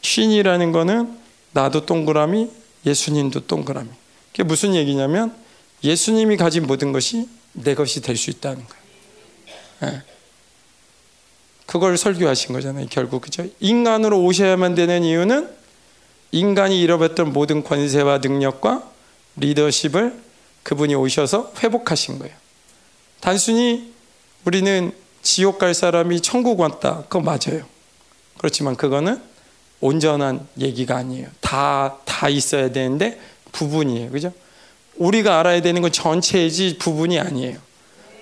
쉰이라는 거는 나도 동그라미, 예수님도 동그라미. 그게 무슨 얘기냐면 예수님이 가진 모든 것이 내 것이 될 수 있다는 거예요. 예. 그걸 설교하신 거잖아요. 결국 그죠? 인간으로 오셔야만 되는 이유는 인간이 잃어버렸던 모든 권세와 능력과 리더십을 그분이 오셔서 회복하신 거예요. 단순히 우리는 지옥 갈 사람이 천국 왔다. 그거 맞아요. 그렇지만 그거는 온전한 얘기가 아니에요. 다, 다 있어야 되는데 부분이에요. 그죠? 우리가 알아야 되는 건 전체이지 부분이 아니에요.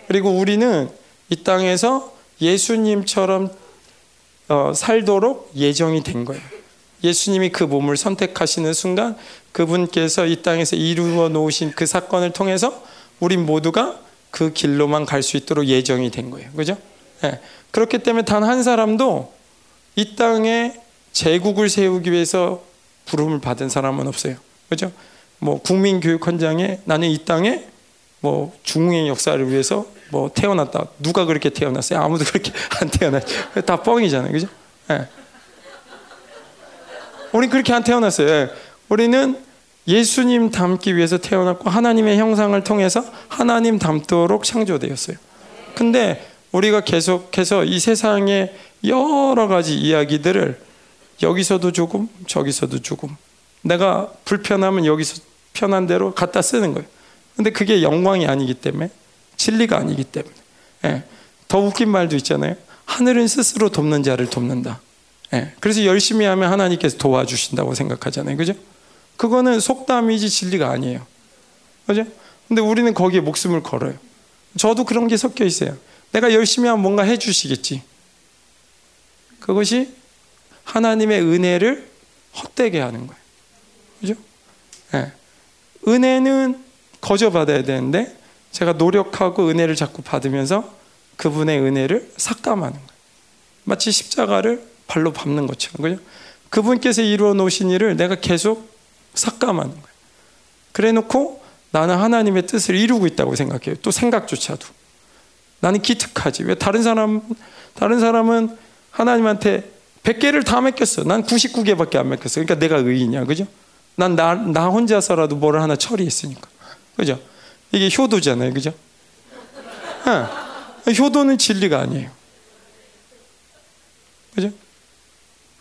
그리고 우리는 이 땅에서 예수님처럼 어, 살도록 예정이 된 거예요. 예수님이 그 몸을 선택하시는 순간 그분께서 이 땅에서 이루어 놓으신 그 사건을 통해서 우리 모두가 그 길로만 갈 수 있도록 예정이 된 거예요. 그죠? 네. 그렇기 때문에 단 한 사람도 이 땅에 제국을 세우기 위해서 부름을 받은 사람은 없어요. 그죠? 뭐 국민 교육헌장에 나는 이 땅에 뭐 중흥의 역사를 위해서 뭐 태어났다. 누가 그렇게 태어났어요? 아무도 그렇게 (laughs) 안 태어났죠. 다 뻥이잖아요. 그죠? 네. 우리 그렇게 안 태어났어요. 예. 우리는 예수님 닮기 위해서 태어났고 하나님의 형상을 통해서 하나님 닮도록 창조되었어요. 근데 우리가 계속해서 이 세상의 여러 가지 이야기들을 여기서도 조금 저기서도 조금 내가 불편하면 여기서 편한 대로 갖다 쓰는 거예요. 근데 그게 영광이 아니기 때문에 진리가 아니기 때문에 예. 더 웃긴 말도 있잖아요. 하늘은 스스로 돕는 자를 돕는다. 예. 그래서 열심히 하면 하나님께서 도와주신다고 생각하잖아요. 그죠? 그거는 속담이지 진리가 아니에요. 그죠? 근데 우리는 거기에 목숨을 걸어요. 저도 그런 게 섞여 있어요. 내가 열심히 하면 뭔가 해주시겠지. 그것이 하나님의 은혜를 헛되게 하는 거예요. 그죠? 예. 은혜는 거저 받아야 되는데 제가 노력하고 은혜를 자꾸 받으면서 그분의 은혜를 삭감하는 거예요. 마치 십자가를 발로 밟는 것처럼 그죠? 그분께서 이루어 놓으신 일을 내가 계속 삭감하는 거예요. 그래 놓고 나는 하나님의 뜻을 이루고 있다고 생각해요. 또 생각조차도. 나는 기특하지. 왜 다른 사람 다른 사람은 하나님한테 100개를 다 맡겼어. 난 99개밖에 안 맡겼어. 그러니까 내가 의인이야. 그죠? 난 나 나 혼자서라도 뭐를 하나 처리했으니까. 그죠? 이게 효도잖아요. 그죠? 네. 효도는 진리가 아니에요. 그죠?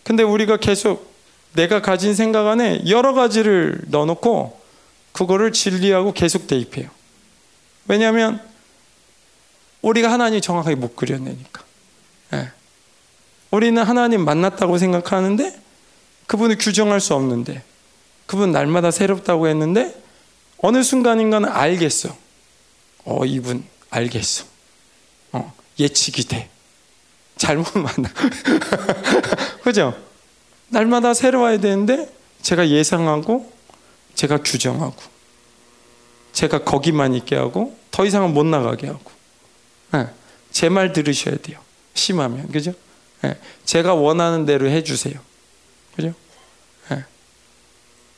근데 우리가 계속 내가 가진 생각 안에 여러 가지를 넣어놓고 그거를 진리하고 계속 대입해요. 왜냐하면 우리가 하나님 정확하게 못 그려내니까. 예. 우리는 하나님 만났다고 생각하는데 그분을 규정할 수 없는데 그분 날마다 새롭다고 했는데 어느 순간인가는 알겠어. 어, 이분 알겠어. 어, 예측이 돼. 잘못 만나. (laughs) 그죠? 날마다 새로워야 되는데 제가 예상하고 제가 규정하고 제가 거기만 있게 하고 더 이상은 못 나가게 하고 네. 제말 들으셔야 돼요. 심하면 그죠? 네. 제가 원하는 대로 해주세요. 그죠? 네.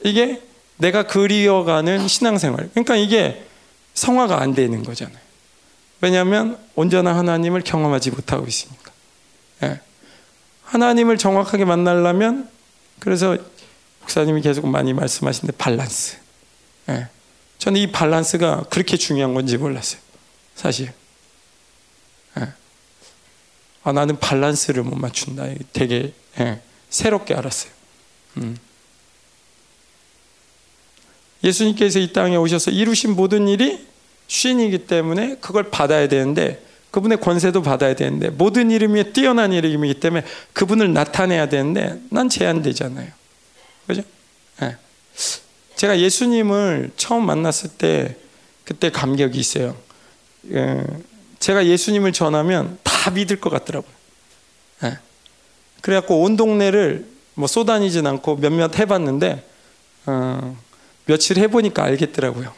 이게 내가 그리워가는 신앙생활. 그러니까 이게 성화가 안 되는 거잖아요. 왜냐하면 온전한 하나님을 경험하지 못하고 있으니까. 예. 하나님을 정확하게 만나려면 그래서 목사님이 계속 많이 말씀하시는데 밸런스. 예. 저는 이 밸런스가 그렇게 중요한 건지 몰랐어요. 사실. 예. 아, 나는 밸런스를 못 맞춘다. 되게 예. 새롭게 알았어요. 음. 예수님께서 이 땅에 오셔서 이루신 모든 일이 쉰이기 때문에 그걸 받아야 되는데 그분의 권세도 받아야 되는데 모든 이름이 뛰어난 이름이기 때문에 그분을 나타내야 되는데 난 제한되잖아요. 그죠? 네. 제가 예수님을 처음 만났을 때 그때 감격이 있어요. 예. 제가 예수님을 전하면 다 믿을 것 같더라고요. 네. 그래갖고 온 동네를 뭐 쏘다니진 않고 몇몇 해봤는데 어, 며칠 해보니까 알겠더라고요.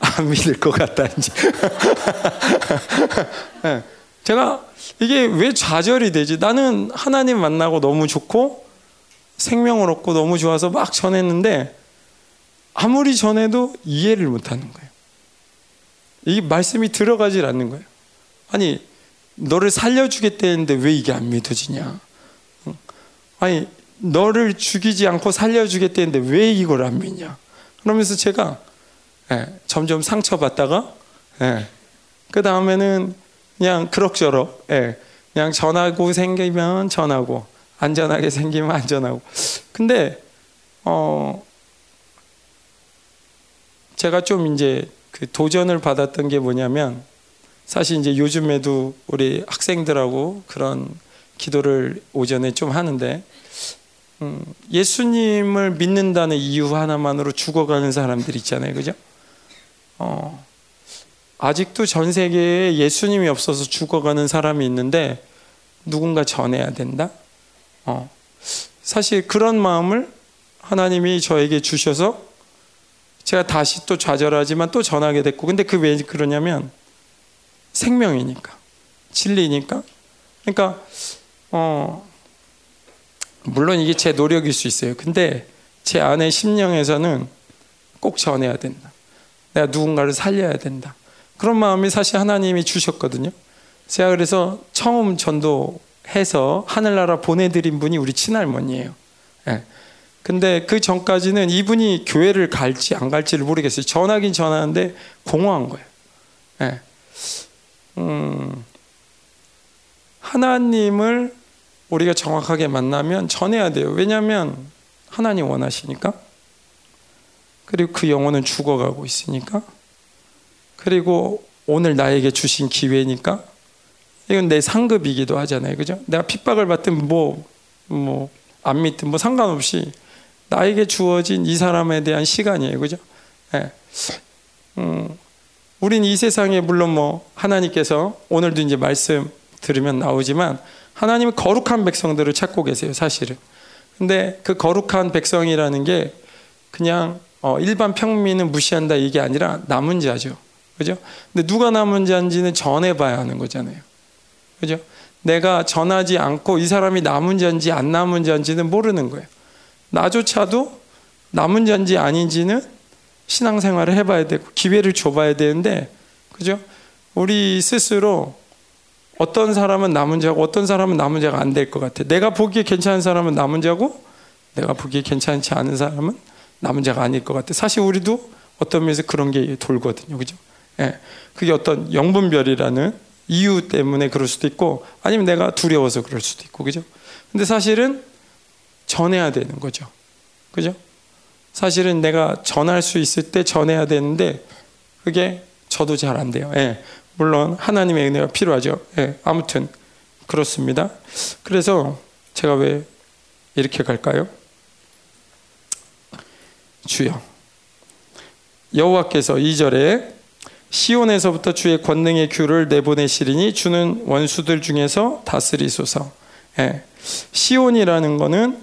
안 믿을 것 같다 이제. (laughs) 네. 제가 이게 왜 좌절이 되지? 나는 하나님 만나고 너무 좋고 생명을 얻고 너무 좋아서 막 전했는데 아무리 전해도 이해를 못하는 거예요. 이 말씀이 들어가질 않는 거예요. 아니 너를 살려주겠다는데 왜 이게 안 믿어지냐? 아니 너를 죽이지 않고 살려주겠다는데 왜 이걸 안 믿냐? 그러면서 제가 예, 점점 상처받다가 예, 그 다음에는 그냥 그럭저럭 예, 그냥 전하고 생기면 전하고 안전하게 생기면 안전하고. 근데 어 제가 좀 이제 그 도전을 받았던 게 뭐냐면 사실 이제 요즘에도 우리 학생들하고 그런 기도를 오전에 좀 하는데 음, 예수님을 믿는다는 이유 하나만으로 죽어가는 사람들 있잖아요, 그죠? 어, 아직도 전 세계에 예수님이 없어서 죽어가는 사람이 있는데 누군가 전해야 된다. 어, 사실 그런 마음을 하나님이 저에게 주셔서 제가 다시 또 좌절하지만 또 전하게 됐고, 근데 그 왜 그러냐면 생명이니까, 진리니까. 그러니까 어, 물론 이게 제 노력일 수 있어요. 근데 제 안의 심령에서는 꼭 전해야 된다. 내가 누군가를 살려야 된다. 그런 마음이 사실 하나님이 주셨거든요. 제가 그래서 처음 전도해서 하늘나라 보내드린 분이 우리 친할머니예요. 예. 근데 그 전까지는 이분이 교회를 갈지 안 갈지를 모르겠어요. 전하긴 전하는데 공허한 거예요. 예. 음, 하나님을 우리가 정확하게 만나면 전해야 돼요. 왜냐하면 하나님 원하시니까. 그리고 그 영혼은 죽어가고 있으니까. 그리고 오늘 나에게 주신 기회니까. 이건 내 상급이기도 하잖아요. 그죠? 내가 핍박을 받든 뭐, 뭐, 안 믿든 뭐 상관없이 나에게 주어진 이 사람에 대한 시간이에요. 그죠? 예. 음, 우린 이 세상에 물론 뭐 하나님께서 오늘도 이제 말씀 들으면 나오지만 하나님은 거룩한 백성들을 찾고 계세요, 사실은. 근데 그 거룩한 백성이라는 게 그냥 어, 일반 평민은 무시한다 이게 아니라 남은 자죠. 그죠? 근데 누가 남은 자인지는 전해 봐야 하는 거잖아요. 그죠? 내가 전하지 않고 이 사람이 남은 자인지 안 남은 자인지는 모르는 거예요. 나조차도 남은 자인지 아닌지는 신앙생활을 해봐야 되고 기회를 줘봐야 되는데, 그죠? 우리 스스로 어떤 사람은 남은 자고 어떤 사람은 남은 자가 안 될 것 같아. 내가 보기에 괜찮은 사람은 남은 자고 내가 보기에 괜찮지 않은 사람은 남은 자가 아닐 것 같아. 사실 우리도 어떤 면에서 그런 게 돌거든요. 그죠? 예. 그게 어떤 영분별이라는 이유 때문에 그럴 수도 있고 아니면 내가 두려워서 그럴 수도 있고. 그죠? 근데 사실은 전해야 되는 거죠. 그죠? 사실은 내가 전할 수 있을 때 전해야 되는데 그게 저도 잘 안 돼요. 예. 물론 하나님의 은혜가 필요하죠. 예, 아무튼 그렇습니다. 그래서 제가 왜 이렇게 갈까요? 주여 여호와께서 2절에 시온에서부터 주의 권능의 규를 내보내시리니 주는 원수들 중에서 다스리소서. 예. 시온이라는 거는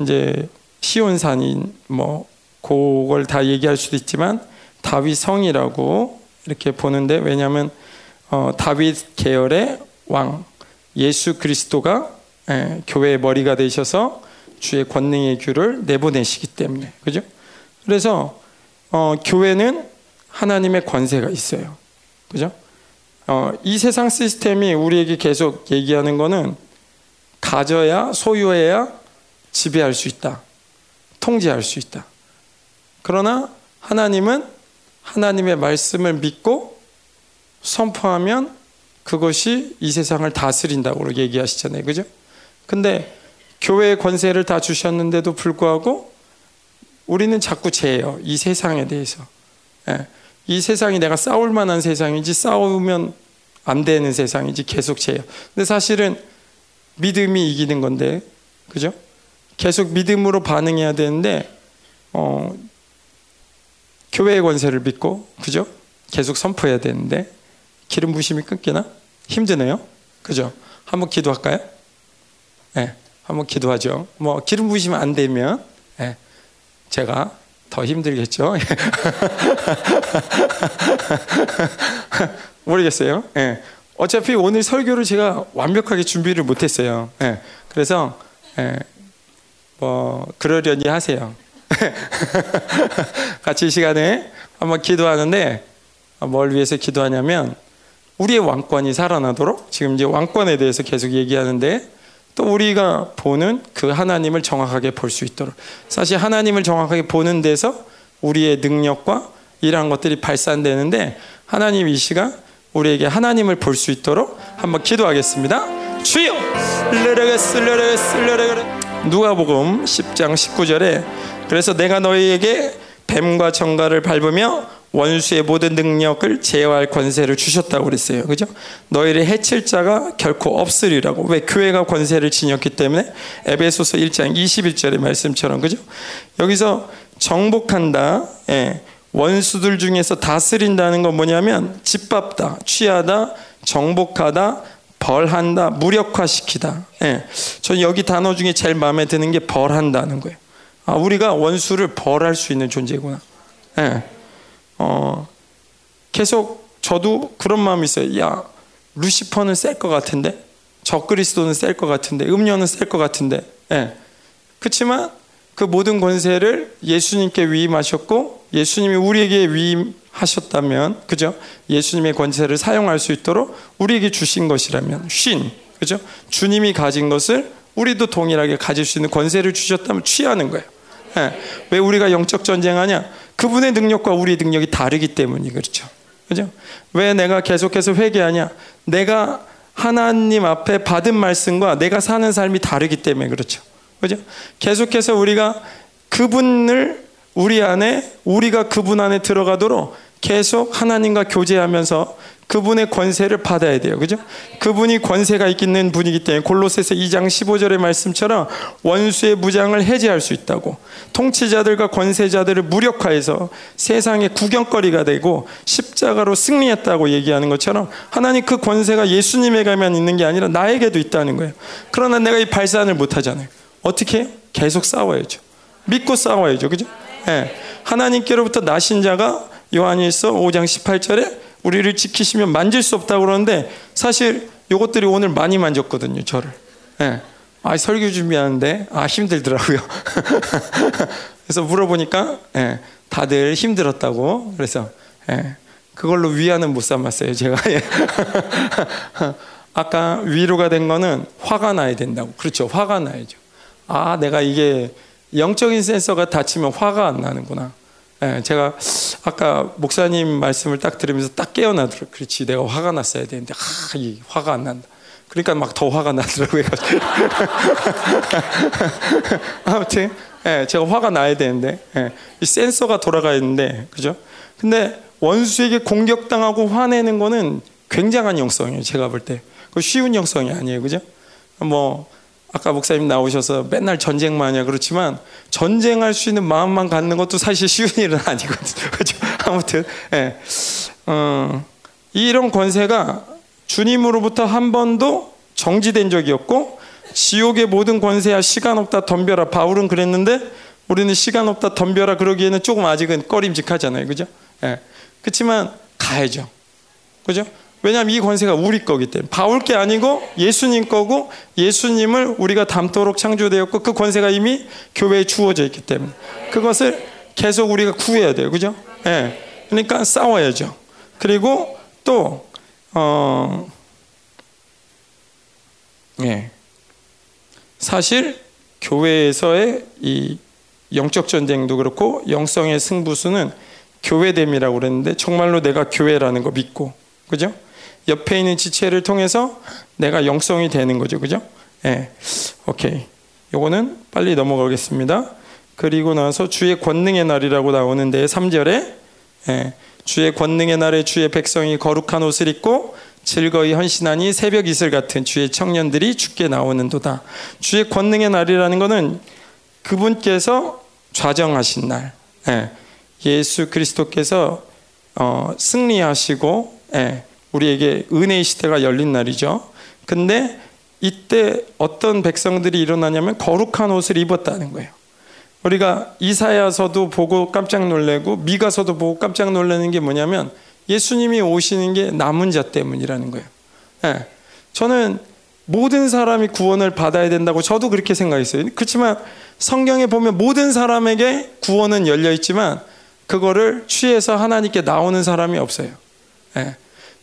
이제 시온산인 뭐 그걸 다 얘기할 수도 있지만 다윗 성이라고 이렇게 보는데 왜냐하면 어, 다윗 계열의 왕 예수 그리스도가 예, 교회의 머리가 되셔서 주의 권능의 규를 내보내시기 때문에 그죠? 그래서 어, 교회는 하나님의 권세가 있어요. 그죠? 어, 이 세상 시스템이 우리에게 계속 얘기하는 거는 가져야 소유해야 지배할 수 있다. 통제할 수 있다. 그러나 하나님은 하나님의 말씀을 믿고 선포하면 그것이 이 세상을 다스린다고 얘기하시잖아요. 그죠? 근데 교회의 권세를 다 주셨는데도 불구하고 우리는 자꾸 재요. 이 세상에 대해서. 예. 이 세상이 내가 싸울 만한 세상인지 싸우면 안 되는 세상인지 계속 재요. 근데 사실은 믿음이 이기는 건데, 그죠? 계속 믿음으로 반응해야 되는데, 어, 교회의 권세를 믿고, 그죠? 계속 선포해야 되는데, 기름 부심이 끊기나? 힘드네요. 그죠? 한번 기도할까요? 네, 한번 기도하죠. 뭐, 기름 부시면 안 되면, 네, 제가 더 힘들겠죠. (laughs) 모르겠어요. 네. 어차피 오늘 설교를 제가 완벽하게 준비를 못했어요. 네. 그래서 네. 뭐 그러려니 하세요. (laughs) 같이 이 시간에 한번 기도하는데 뭘 위해서 기도하냐면 우리의 왕권이 살아나도록 지금 이제 왕권에 대해서 계속 얘기하는데 또 우리가 보는 그 하나님을 정확하게 볼 수 있도록 사실 하나님을 정확하게 보는 데서 우리의 능력과 이러한 것들이 발산되는데 하나님 이 시간 우리에게 하나님을 볼 수 있도록 한번 기도하겠습니다. 주여! 누가복음 10장 19절에 그래서 내가 너희에게 뱀과 정갈을 밟으며 원수의 모든 능력을 제어할 권세를 주셨다고 그랬어요. 그죠? 너희를 해칠 자가 결코 없으리라고. 왜? 교회가 권세를 지녔기 때문에 에베소서 1장 21절의 말씀처럼. 그죠? 여기서 정복한다. 예. 원수들 중에서 다스린다는 건 뭐냐면 짓밟다, 취하다, 정복하다, 벌한다, 무력화시키다. 예. 전 여기 단어 중에 제일 마음에 드는 게 벌한다는 거예요. 아, 우리가 원수를 벌할 수 있는 존재구나. 예. 어, 계속 저도 그런 마음이 있어요. 야, 루시퍼는 셀 것 같은데, 적그리스도는 셀 것 같은데, 음료는 셀 것 같은데. 예. 그렇지만 그 모든 권세를 예수님께 위임하셨고 예수님이 우리에게 위임하셨다면 그죠? 예수님의 권세를 사용할 수 있도록 우리에게 주신 것이라면 쉰 그죠? 주님이 가진 것을 우리도 동일하게 가질 수 있는 권세를 주셨다면 취하는 거예요. 네. 왜 우리가 영적 전쟁하냐? 그분의 능력과 우리의 능력이 다르기 때문이 그렇죠. 그죠? 왜 내가 계속해서 회개하냐? 내가 하나님 앞에 받은 말씀과 내가 사는 삶이 다르기 때문에 그렇죠. 그죠? 계속해서 우리가 그분을 우리 안에 우리가 그분 안에 들어가도록 계속 하나님과 교제하면서 그분의 권세를 받아야 돼요. 그죠? 그분이 권세가 있는 분이기 때문에 골로새서 2장 15절의 말씀처럼 원수의 무장을 해제할 수 있다고. 통치자들과 권세자들을 무력화해서 세상의 구경거리가 되고 십자가로 승리했다고 얘기하는 것처럼 하나님 그 권세가 예수님에게만 있는 게 아니라 나에게도 있다는 거예요. 그러나 내가 이 발산을 못 하잖아요. 어떻게 해요? 계속 싸워야죠. 믿고 싸워야죠. 그죠? 네. 하나님께로부터 나신 자가 요한일서 5장 18절에 우리를 지키시면 만질 수 없다고 그러는데 사실 이것들이 오늘 많이 만졌거든요. 저를. 네. 아, 설교 준비하는데 아 힘들더라고요. (laughs) 그래서 물어보니까 네. 다들 힘들었다고. 그래서 네. 그걸로 위안은 못 삼았어요. 제가. (laughs) 아까 위로가 된 거는 화가 나야 된다고. 그렇죠. 화가 나야죠. 아, 내가 이게 영적인 센서가 닫히면 화가 안 나는구나. 예, 제가 아까 목사님 말씀을 딱 들으면서 딱 깨어나더라고요. 그렇지, 내가 화가 났어야 되는데, 아, 이 화가 안 난다. 그러니까 막 더 화가 나더라고요. (laughs) 아무튼, 예, 제가 화가 나야 되는데, 예, 이 센서가 돌아가 있는데, 그죠? 근데 원수에게 공격당하고 화내는 거는 굉장한 영성이에요. 제가 볼 때. 그 쉬운 영성이 아니에요. 그죠? 뭐 아까 목사님 나오셔서 맨날 전쟁만 하냐 그렇지만 전쟁할 수 있는 마음만 갖는 것도 사실 쉬운 일은 (laughs) 아니거든요. 그죠? 아무튼 예. 어, 이런 권세가 주님으로부터 한 번도 정지된 적이 없고 지옥의 모든 권세야 시간 없다 덤벼라 바울은 그랬는데 우리는 시간 없다 덤벼라 그러기에는 조금 아직은 꺼림직하잖아요. 그죠? 예. 그렇지만 가야죠. 그죠? 왜냐하면 이 권세가 우리 거기 때문에 바울 게 아니고 예수님 거고 예수님을 우리가 담도록 창조되었고 그 권세가 이미 교회에 주어져 있기 때문에 그것을 계속 우리가 구해야 돼요. 그죠? 예. 그러니까 싸워야죠. 그리고 또 어, 예. 사실 교회에서의 이 영적 전쟁도 그렇고 영성의 승부수는 교회됨이라고 그랬는데 정말로 내가 교회라는 거 믿고 그죠? 옆에 있는 지체를 통해서 내가 영성이 되는 거죠. 그죠? 예. 오케이. 요거는 빨리 넘어가겠습니다. 그리고 나서 주의 권능의 날이라고 나오는데 3절에 예. 주의 권능의 날에 주의 백성이 거룩한 옷을 입고 즐거이 헌신하니 새벽 이슬 같은 주의 청년들이 죽게 나오는도다. 주의 권능의 날이라는 것은 그분께서 좌정하신 날. 예. 수 그리스도께서 어, 승리하시고 예. 우리에게 은혜의 시대가 열린 날이죠. 근데 이때 어떤 백성들이 일어나냐면 거룩한 옷을 입었다는 거예요. 우리가 이사야서도 보고 깜짝 놀래고 미가서도 보고 깜짝 놀라는 게 뭐냐면 예수님이 오시는 게 남은 자 때문이라는 거예요. 네. 저는 모든 사람이 구원을 받아야 된다고 저도 그렇게 생각했어요. 그렇지만 성경에 보면 모든 사람에게 구원은 열려 있지만 그거를 취해서 하나님께 나오는 사람이 없어요. 네.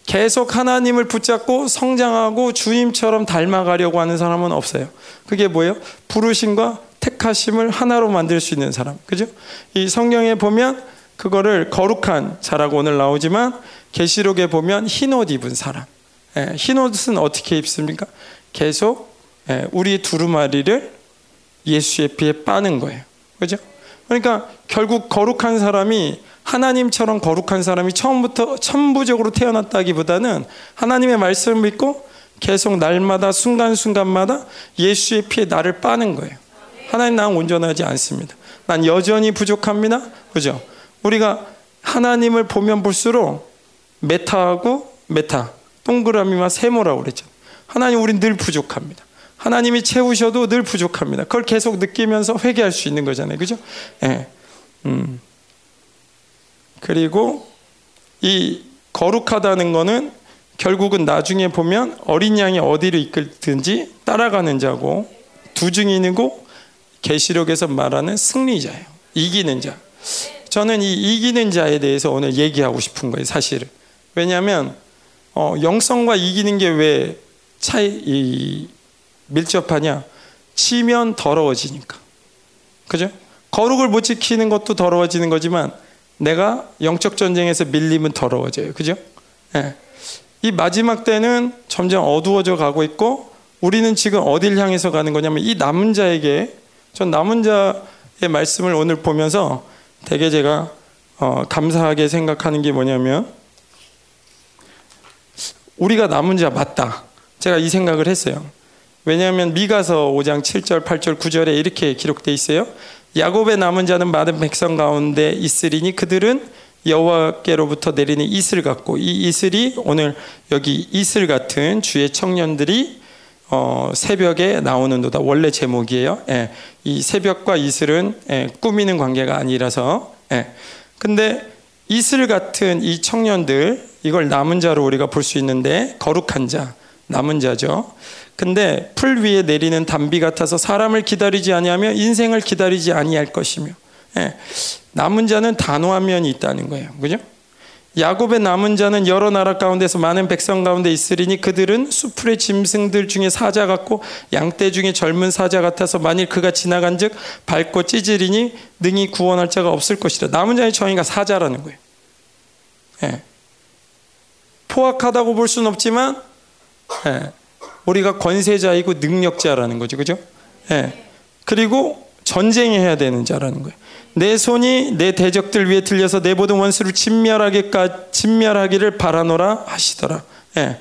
계속 하나님을 붙잡고 성장하고 주님처럼 닮아가려고 하는 사람은 없어요. 그게 뭐예요? 부르심과 택하심을 하나로 만들 수 있는 사람. 그죠? 이 성경에 보면 그거를 거룩한 자라고 오늘 나오지만 계시록에 보면 흰옷 입은 사람. 예, 흰 옷은 어떻게 입습니까? 계속 예, 우리 두루마리를 예수의 피에 빠는 거예요. 그죠? 그러니까 결국 거룩한 사람이 하나님처럼 거룩한 사람이 처음부터 천부적으로 태어났다기보다는 하나님의 말씀을 믿고 계속 날마다 순간순간마다 예수의 피에 나를 빠는 거예요. 하나님 나는 온전하지 않습니다. 난 여전히 부족합니다. 그죠? 우리가 하나님을 보면 볼수록 메타하고 메타, 동그라미와 세모라고 그랬죠. 하나님 우린 늘 부족합니다. 하나님이 채우셔도 늘 부족합니다. 그걸 계속 느끼면서 회개할 수 있는 거잖아요. 그죠? 예. 네. 음. 그리고 이 거룩하다는 거는 결국은 나중에 보면 어린 양이 어디를 이끌든지 따라가는 자고 두 증인이고 계시록에서 말하는 승리자예요. 이기는 자. 저는 이 이기는 자에 대해서 오늘 얘기하고 싶은 거예요, 사실은. 왜냐하면 어, 영성과 이기는 게 왜 차이 밀접하냐? 치면 더러워지니까. 그죠? 거룩을 못 지키는 것도 더러워지는 거지만 내가 영적 전쟁에서 밀리면 더러워져요. 그죠? 네. 이 마지막 때는 점점 어두워져 가고 있고 우리는 지금 어딜 향해서 가는 거냐면 이 남은 자에게 전 남은 자의 말씀을 오늘 보면서 되게 제가 어, 감사하게 생각하는 게 뭐냐면 우리가 남은 자 맞다. 제가 이 생각을 했어요. 왜냐하면 미가서 5장 7절, 8절, 9절에 이렇게 기록돼 있어요. 야곱의 남은 자는 많은 백성 가운데 있으리니 그들은 여호와께로부터 내리는 이슬 같고 이 이슬이 오늘 여기 이슬 같은 주의 청년들이 어, 새벽에 나오는도다 원래 제목이에요. 예. 이 새벽과 이슬은 예, 꾸미는 관계가 아니라서. 예. 근데 이슬 같은 이 청년들 이걸 남은 자로 우리가 볼 수 있는데 거룩한 자, 남은 자죠. 근데 풀 위에 내리는 담비 같아서 사람을 기다리지 아니하며 인생을 기다리지 아니할 것이며 예. 남은 자는 단호한 면이 있다는 거예요. 그죠? 야곱의 남은 자는 여러 나라 가운데서 많은 백성 가운데 있으리니 그들은 수풀의 짐승들 중에 사자 같고 양떼 중에 젊은 사자 같아서 만일 그가 지나간즉 밟고 찢으리니 능히 구원할 자가 없을 것이라. 남은 자의 정의가 사자라는 거예요. 예. 포악하다고 볼 수는 없지만 예. 우리가 권세자이고 능력자라는 거죠. 그죠? 예. 그리고 전쟁해야 되는 자라는 거예요. 내 손이 내 대적들 위에 들려서 내 모든 원수를 진멸하기를 바라노라 하시더라. 예.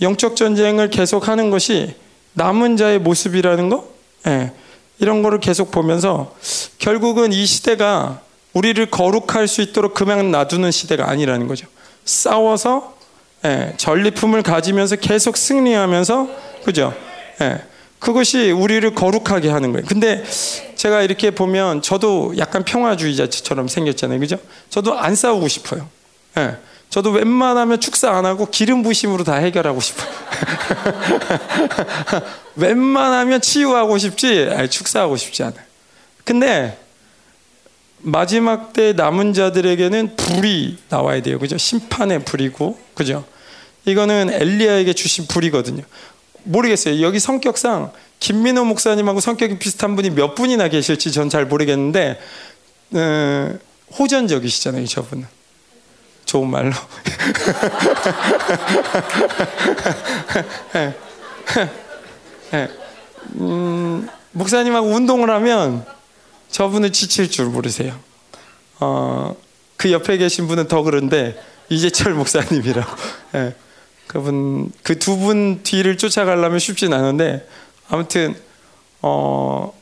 영적 전쟁을 계속 하는 것이 남은 자의 모습이라는 거, 예. 이런 거를 계속 보면서 결국은 이 시대가 우리를 거룩할 수 있도록 그냥 놔두는 시대가 아니라는 거죠. 싸워서 예, 전리품을 가지면서 계속 승리하면서 그죠? 예, 그것이 우리를 거룩하게 하는 거예요. 근데 제가 이렇게 보면 저도 약간 평화주의자처럼 생겼잖아요, 그죠? 저도 안 싸우고 싶어요. 예, 저도 웬만하면 축사 안 하고 기름 부심으로 다 해결하고 싶어요. (laughs) 웬만하면 치유하고 싶지 축사하고 싶지 않아요. 근데 마지막 때 남은 자들에게는 불이 나와야 돼요. 그죠? 심판의 불이고, 그죠? 이거는 엘리야에게 주신 불이거든요. 모르겠어요. 여기 성격상 김민호 목사님하고 성격이 비슷한 분이 몇 분이나 계실지 전 잘 모르겠는데, 어, 호전적이시잖아요, 저분은. 좋은 말로. 네. (laughs) 네. 음, 목사님하고 운동을 하면 저분은 지칠 줄 모르세요. 어, 그 옆에 계신 분은 더 그런데 이재철 목사님이라고. 네. (laughs) 그분 그 두 분 뒤를 쫓아가려면 쉽진 않은데 아무튼 어,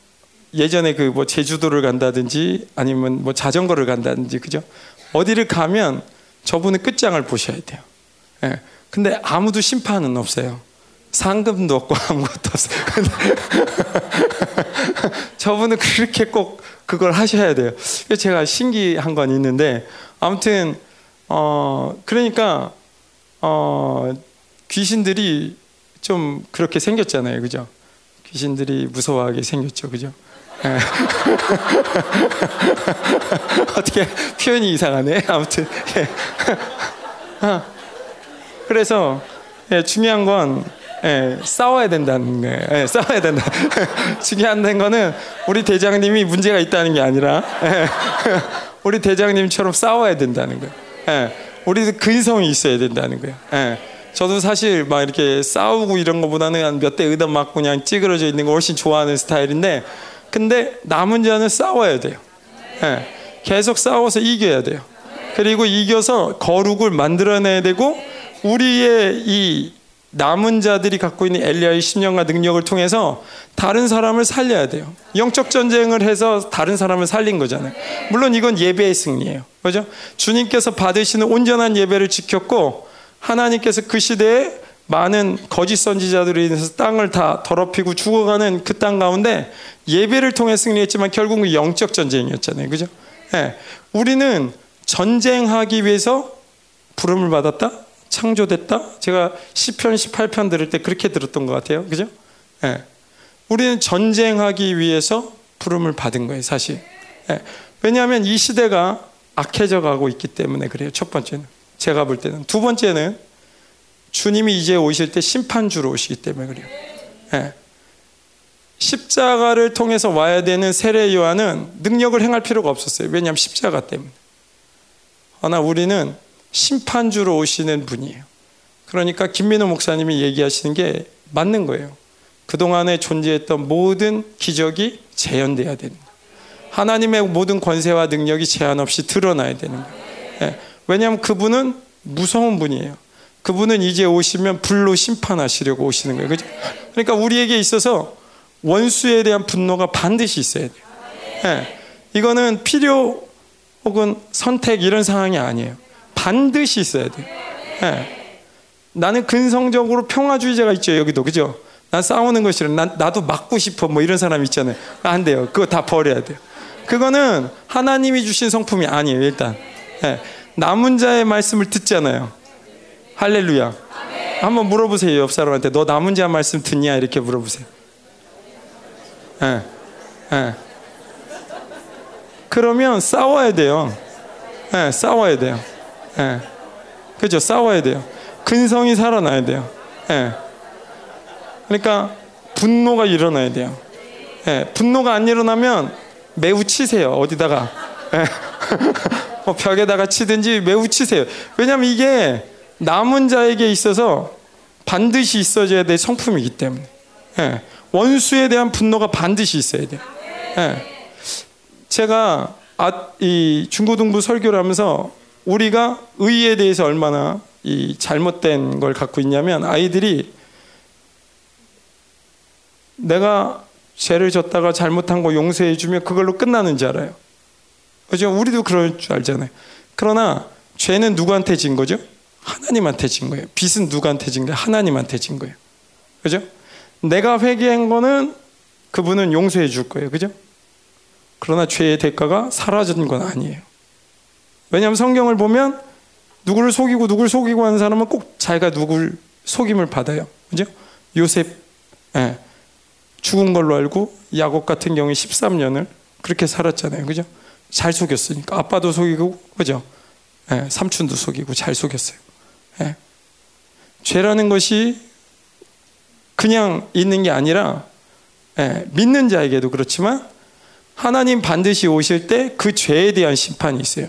예전에 그 뭐 제주도를 간다든지 아니면 뭐 자전거를 간다든지 그죠? 어디를 가면 저분의 끝장을 보셔야 돼요. 예. 근데 아무도 심판은 없어요. 상금도 없고 아무것도 없어요. (laughs) 저분은 그렇게 꼭 그걸 하셔야 돼요. 제가 신기한 건 있는데 아무튼 어 그러니까 어 귀신들이 좀 그렇게 생겼잖아요, 그죠? 귀신들이 무서워하게 생겼죠, 그죠? 예. (laughs) 어떻게 표현이 이상하네. 아무튼 예. 아, (laughs) 그래서 예, 중요한 건 예, 싸워야 된다는 거예요. 예, 싸워야 된다. (laughs) 중요한 거는 우리 대장님이 문제가 있다는 게 아니라 예, (laughs) 우리 대장님처럼 싸워야 된다는 거예요. 예, 우리도 근성이 있어야 된다는 거예요. 예, 저도 사실 막 이렇게 싸우고 이런 것보다는 몇 대 의담 맞고 그냥 찌그러져 있는 거 훨씬 좋아하는 스타일인데 근데 남은 자는 싸워야 돼요. 예, 계속 싸워서 이겨야 돼요. 그리고 이겨서 거룩을 만들어내야 되고 우리의 이 남은 자들이 갖고 있는 엘리야의 신령과 능력을 통해서 다른 사람을 살려야 돼요. 영적 전쟁을 해서 다른 사람을 살린 거잖아요. 물론 이건 예배의 승리예요. 그죠? 주님께서 받으시는 온전한 예배를 지켰고 하나님께서 그 시대에 많은 거짓 선지자들로 인해서 땅을 다 더럽히고 죽어가는 그 땅 가운데 예배를 통해 승리했지만 결국은 영적 전쟁이었잖아요. 그죠? 네. 우리는 전쟁하기 위해서 부름을 받았다? 창조됐다? 제가 10편, 18편 들을 때 그렇게 들었던 것 같아요. 그죠? 네. 우리는 전쟁하기 위해서 부름을 받은 거예요, 사실. 네. 왜냐하면 이 시대가 악해져 가고 있기 때문에 그래요. 첫 번째는. 제가 볼 때는. 두 번째는 주님이 이제 오실 때 심판주로 오시기 때문에 그래요. 네. 십자가를 통해서 와야 되는 세례 요한은 능력을 행할 필요가 없었어요. 왜냐하면 십자가 때문에. 그러나 우리는 심판주로 오시는 분이에요. 그러니까 김민호 목사님이 얘기하시는 게 맞는 거예요. 그동안에 존재했던 모든 기적이 재현돼야 되는 거예요. 하나님의 모든 권세와 능력이 제한 없이 드러나야 되는 거예요. 네. 왜냐하면 그분은 무서운 분이에요. 그분은 이제 오시면 불로 심판하시려고 오시는 거예요. 그죠? 그러니까 우리에게 있어서 원수에 대한 분노가 반드시 있어야 돼요. 네. 이거는 필요 혹은 선택 이런 상황이 아니에요. 반드시 있어야 돼요. 네. 나는 근성적으로 평화주의자가 있죠. 여기도. 그죠? 난 싸우는 거 싫어. 난, 나도 맞고 싶어. 뭐 이런 사람 있잖아요. 안 돼요. 그거 다 버려야 돼요. 그거는 하나님이 주신 성품이 아니에요. 일단. 네. 남은 자의 말씀을 듣잖아요. 할렐루야. 한번 물어보세요. 옆 사람한테. 너 남은 자 말씀 듣냐? 이렇게 물어보세요. 예. 예. 그러면 싸워야 돼요. 예, 싸워야 돼요. 예. 그죠? 싸워야 돼요. 근성이 살아나야 돼요. 예. 그러니까 분노가 일어나야 돼요. 예. 분노가 안 일어나면 매우 치세요. 어디다가. 예. (laughs) 뭐 벽에다가 치든지 매우 치세요. 왜냐하면 이게 남은 자에게 있어서 반드시 있어져야 될 성품이기 때문에. 예. 원수에 대한 분노가 반드시 있어야 돼요. 예. 제가 아, 이 중고등부 설교를 하면서 우리가 의에 대해서 얼마나 이 잘못된 걸 갖고 있냐면 아이들이 내가 죄를 졌다가 잘못한 거 용서해 주면 그걸로 끝나는 줄 알아요. 그죠? 우리도 그럴 줄 알잖아요. 그러나 죄는 누구한테 진 거죠? 하나님한테 진 거예요. 빚은 누구한테 진 거예요? 하나님한테 진 거예요. 그죠? 내가 회개한 거는 그분은 용서해 줄 거예요. 그죠? 그러나 죄의 대가가 사라진 건 아니에요. 왜냐하면 성경을 보면 누구를 속이고 누구를 속이고 하는 사람은 꼭 자기가 누구를 속임을 받아요. 그죠? 요셉, 예. 죽은 걸로 알고 야곱 같은 경우에 13년을 그렇게 살았잖아요. 그죠? 잘 속였으니까. 아빠도 속이고, 그죠? 예. 삼촌도 속이고 잘 속였어요. 예. 죄라는 것이 그냥 있는 게 아니라 예. 믿는 자에게도 그렇지만 하나님 반드시 오실 때 그 죄에 대한 심판이 있어요.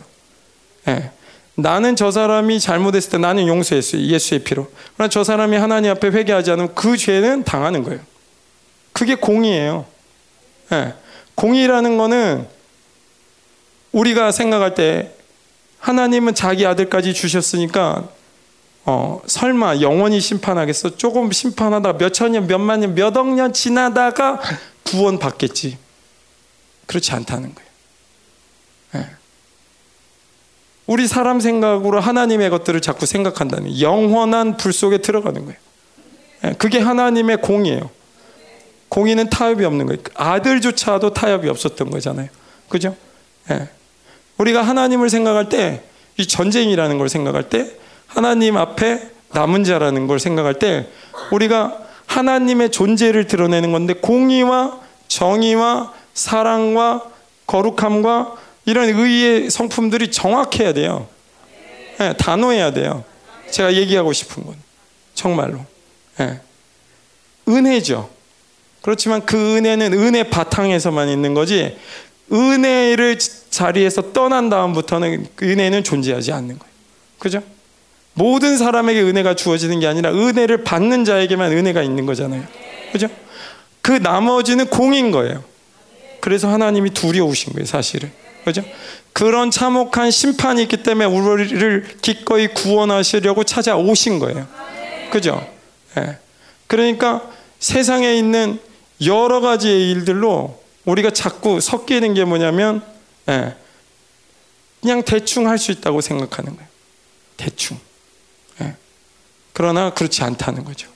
예. 나는 저 사람이 잘못했을 때 나는 용서했어요. 예수의 피로. 그러나 저 사람이 하나님 앞에 회개하지 않으면 그 죄는 당하는 거예요. 그게 공의예요. 예. 공의라는 거는 우리가 생각할 때 하나님은 자기 아들까지 주셨으니까 어, 설마 영원히 심판하겠어? 조금 심판하다 몇천 년, 몇만 년, 몇억 년 지나다가 구원 받겠지. 그렇지 않다는 거예요. 예. 우리 사람 생각으로 하나님의 것들을 자꾸 생각한다는 영원한 불 속에 들어가는 거예요. 예. 그게 하나님의 공이에요. 공의는 타협이 없는 거예요. 아들조차도 타협이 없었던 거잖아요. 그죠? 예. 우리가 하나님을 생각할 때, 이 전쟁이라는 걸 생각할 때, 하나님 앞에 남은 자라는 걸 생각할 때, 우리가 하나님의 존재를 드러내는 건데, 공의와 정의와 사랑과 거룩함과 이런 의의 성품들이 정확해야 돼요. 네, 단호해야 돼요. 제가 얘기하고 싶은 건 정말로 네. 은혜죠. 그렇지만 그 은혜는 은혜 바탕에서만 있는 거지 은혜를 자리에서 떠난 다음부터는 그 은혜는 존재하지 않는 거예요. 그죠? 모든 사람에게 은혜가 주어지는 게 아니라 은혜를 받는 자에게만 은혜가 있는 거잖아요. 그죠? 그 나머지는 공인 거예요. 그래서 하나님이 두려우신 거예요, 사실은. 그죠? 그런 참혹한 심판이 있기 때문에 우리를 기꺼이 구원하시려고 찾아오신 거예요. 그죠? 네. 그러니까 세상에 있는 여러 가지의 일들로 우리가 자꾸 섞이는 게 뭐냐면, 네. 그냥 대충 할 수 있다고 생각하는 거예요. 대충. 네. 그러나 그렇지 않다는 거죠.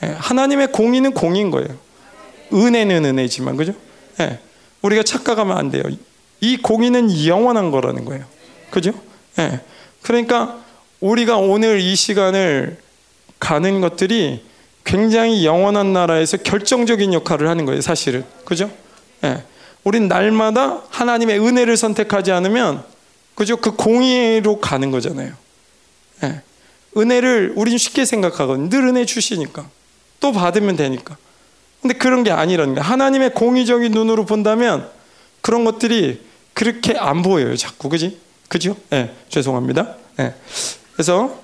하나님의 공의는 공인 거예요. 은혜는 은혜지만, 그죠? 우리가 착각하면 안 돼요. 이 공의는 영원한 거라는 거예요. 그죠? 예. 그러니까 우리가 오늘 이 시간을 가는 것들이 굉장히 영원한 나라에서 결정적인 역할을 하는 거예요, 사실은. 그죠? 예. 우린 날마다 하나님의 은혜를 선택하지 않으면 그죠? 그 공의로 가는 거잖아요. 예. 은혜를 우린 쉽게 생각하거든요. 늘 은혜 주시니까. 또 받으면 되니까. 근데 그런 게 아니라는 거예요. 하나님의 공의적인 눈으로 본다면 그런 것들이 그렇게 안 보여요, 자꾸. 그지? 그죠? 예, 네, 죄송합니다. 예. 네. 그래서,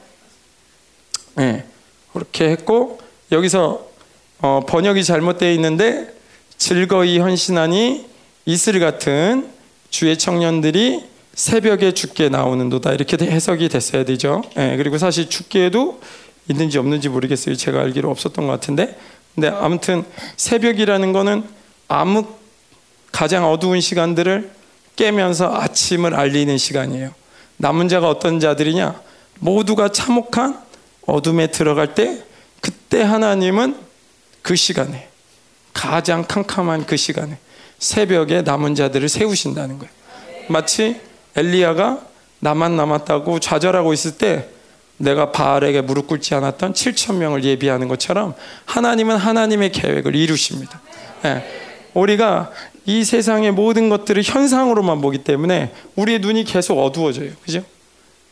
예, 네, 그렇게 했고, 여기서 어, 번역이 잘못되어 있는데, 즐거이 헌신하니 이슬 같은 주의 청년들이 새벽에 죽게 나오는도다. 이렇게 해석이 됐어야 되죠. 예, 그리고 사실 죽게도 있는지 없는지 모르겠어요. 제가 알기로 없었던 것 같은데. 근데 아무튼 새벽이라는 거는 암흑 가장 어두운 시간들을 깨면서 아침을 알리는 시간이에요. 남은 자가 어떤 자들이냐? 모두가 참혹한 어둠에 들어갈 때 그때 하나님은 그 시간에 가장 캄캄한 그 시간에 새벽에 남은 자들을 세우신다는 거예요. 마치 엘리야가 나만 남았다고 좌절하고 있을 때 내가 바알에게 무릎 꿇지 않았던 7천 명을 예비하는 것처럼 하나님은 하나님의 계획을 이루십니다. 네. 우리가 이 세상의 모든 것들을 현상으로만 보기 때문에 우리의 눈이 계속 어두워져요. 그죠?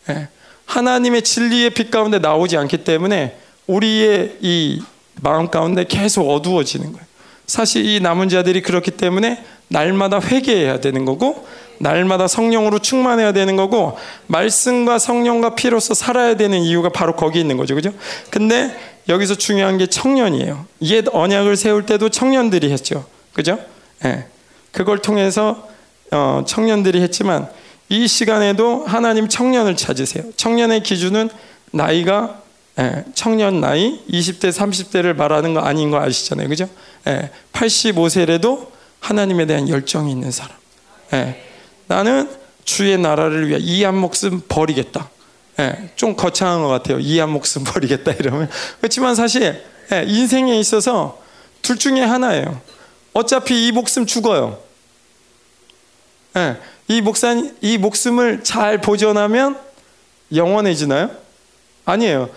네. 하나님의 진리의 빛 가운데 나오지 않기 때문에 우리의 이 마음 가운데 계속 어두워지는 거예요. 사실 이 남은 자들이 그렇기 때문에 날마다 회개해야 되는 거고 날마다 성령으로 충만해야 되는 거고 말씀과 성령과 피로서 살아야 되는 이유가 바로 거기 있는 거죠. 그죠? 근데 여기서 중요한 게 청년이에요. 옛 언약을 세울 때도 청년들이 했죠. 그죠? 예. 네. 그걸 통해서 어, 청년들이 했지만 이 시간에도 하나님 청년을 찾으세요. 청년의 기준은 나이가 예, 청년 나이 20대 30대를 말하는 거 아닌 거 아시잖아요. 그죠? 예, 85세라도 하나님에 대한 열정이 있는 사람. 예, 나는 주의 나라를 위해 이 한 목숨 버리겠다. 예, 좀 거창한 것 같아요. 이 한 목숨 (laughs) 버리겠다 이러면 그렇지만 사실 예, 인생에 있어서 둘 중에 하나예요. 어차피 이 목숨 죽어요. 예, 이 목산 이 목숨을 잘 보존하면 영원해지나요? 아니에요.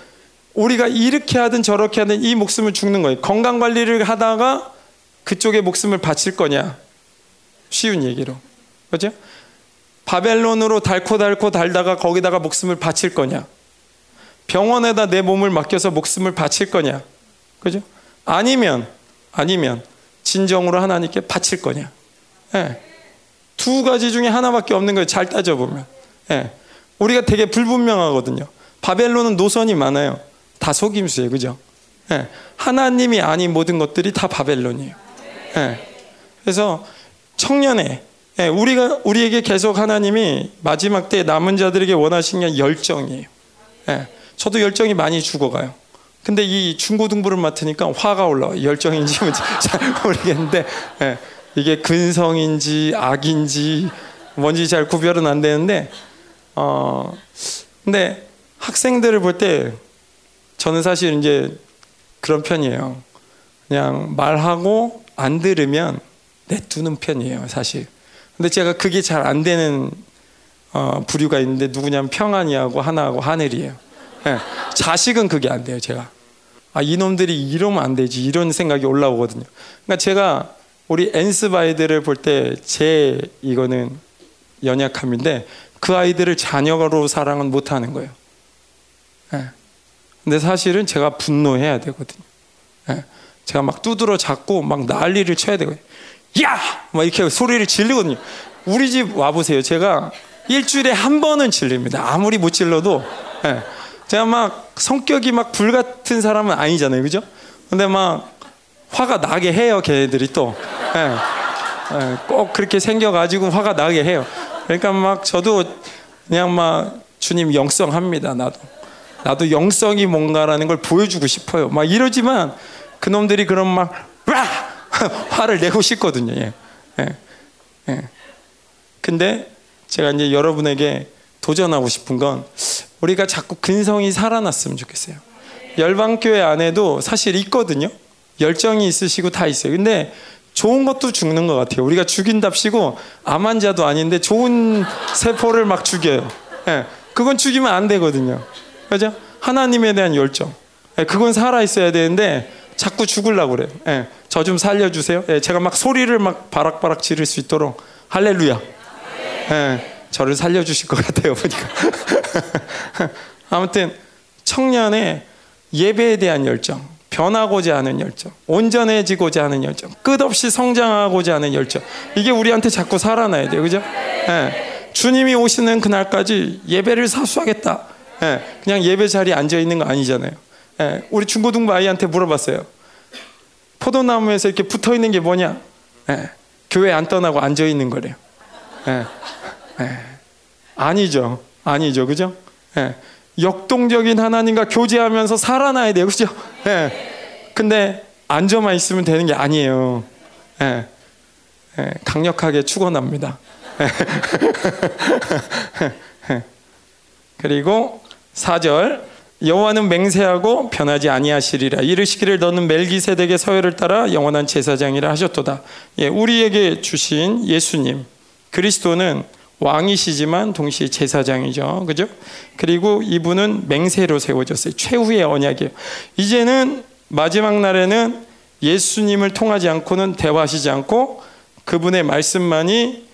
우리가 이렇게 하든 저렇게 하든 이 목숨을 죽는 거예요. 건강 관리를 하다가 그쪽에 목숨을 바칠 거냐? 쉬운 얘기로. 그죠? 바벨론으로 달고 달다가 거기다가 목숨을 바칠 거냐? 병원에다 내 몸을 맡겨서 목숨을 바칠 거냐? 그죠? 아니면 아니면 진정으로 하나님께 바칠 거냐? 네. 두 가지 중에 하나밖에 없는 거예요. 잘 따져보면. 네. 우리가 되게 불분명하거든요. 바벨론은 노선이 많아요. 다 속임수예요. 그죠? 네. 하나님이 아닌 모든 것들이 다 바벨론이에요. 그래서 청년에 우리가 우리에게 계속 하나님이 마지막 때 남은 자들에게 원하신 게 열정이에요. 저도 열정이 많이 죽어가요. 근데 이 중고등부를 맡으니까 화가 올라와. 열정인지 (laughs) 잘 모르겠는데 이게 근성인지 악인지 뭔지 잘 구별은 안 되는데 어 근데 학생들을 볼 때 저는 사실 이제 그런 편이에요. 그냥 말하고 안 들으면 내두는 편이에요, 사실. 근데 제가 그게 잘 안 되는 어, 부류가 있는데 누구냐면 평안이하고 하나하고 하늘이에요. 네. 자식은 그게 안 돼요, 제가. 아, 이놈들이 이러면 안 되지. 이런 생각이 올라오거든요. 그러니까 제가 우리 엔스바이들을 볼 때 제 이거는 연약함인데 그 아이들을 자녀로 사랑은 못 하는 거예요. 네. 근데 사실은 제가 분노해야 되거든요. 네. 제가 막 두드러 잡고 막 난리를 쳐야 되거든요. 야! 막 이렇게 소리를 질르거든요. 우리 집 와보세요. 제가 일주일에 한 번은 질립니다. 아무리 못 질러도. 네. 제가 막 성격이 막 불 같은 사람은 아니잖아요. 그죠? 근데 막 화가 나게 해요. 걔네들이 또. 네. 네. 꼭 그렇게 생겨가지고 화가 나게 해요. 그러니까 막 저도 그냥 막 주님 영성합니다. 나도. 나도 영성이 뭔가라는 걸 보여주고 싶어요. 막 이러지만 그놈들이 그런 막 와! (laughs) 화를 내고 싶거든요. 예. 예. 예. 근데 제가 이제 여러분에게 도전하고 싶은 건 우리가 자꾸 근성이 살아났으면 좋겠어요. 열방교회 안에도 사실 있거든요. 열정이 있으시고 다 있어요. 근데 좋은 것도 죽는 것 같아요. 우리가 죽인답시고 암 환자도 아닌데 좋은 세포를 막 죽여요. 예. 그건 죽이면 안 되거든요. 그죠? 하나님에 대한 열정. 예. 그건 살아 있어야 되는데 자꾸 죽으려고 그래요. 예. 저 좀 살려주세요. 예. 제가 막 소리를 막 바락바락 지를 수 있도록 할렐루야. 예. 저를 살려주실 것 같아요. 보니까. (laughs) 아무튼 청년의 예배에 대한 열정. 변하고자 하는 열정, 온전해지고자 하는 열정, 끝없이 성장하고자 하는 열정. 이게 우리한테 자꾸 살아나야 돼요. 그죠? 예. 주님이 오시는 그날까지 예배를 사수하겠다. 예. 그냥 예배 자리에 앉아 있는 거 아니잖아요. 예. 우리 중고등부 아이한테 물어봤어요. 포도나무에서 이렇게 붙어 있는 게 뭐냐? 예. 교회 안 떠나고 앉아 있는 거래요. 예. 예. 아니죠. 아니죠. 그죠? 예. 역동적인 하나님과 교제하면서 살아나야 돼요. 그죠? 예. 근데 앉아만 있으면 되는 게 아니에요. 예. 예. 강력하게 축원합니다. (laughs) 그리고 4절 여호와는 맹세하고 변하지 아니하시리라 이르시기를 너는 멜기세덱의 서열을 따라 영원한 제사장이라 하셨도다. 예, 우리에게 주신 예수님 그리스도는 왕이시지만 동시에 제사장이죠. 그죠? 그리고 이분은 맹세로 세워졌어요. 최후의 언약이에요. 이제는 마지막 날에는 예수님을 통하지 않고는 대화하시지 않고 그분의 말씀만이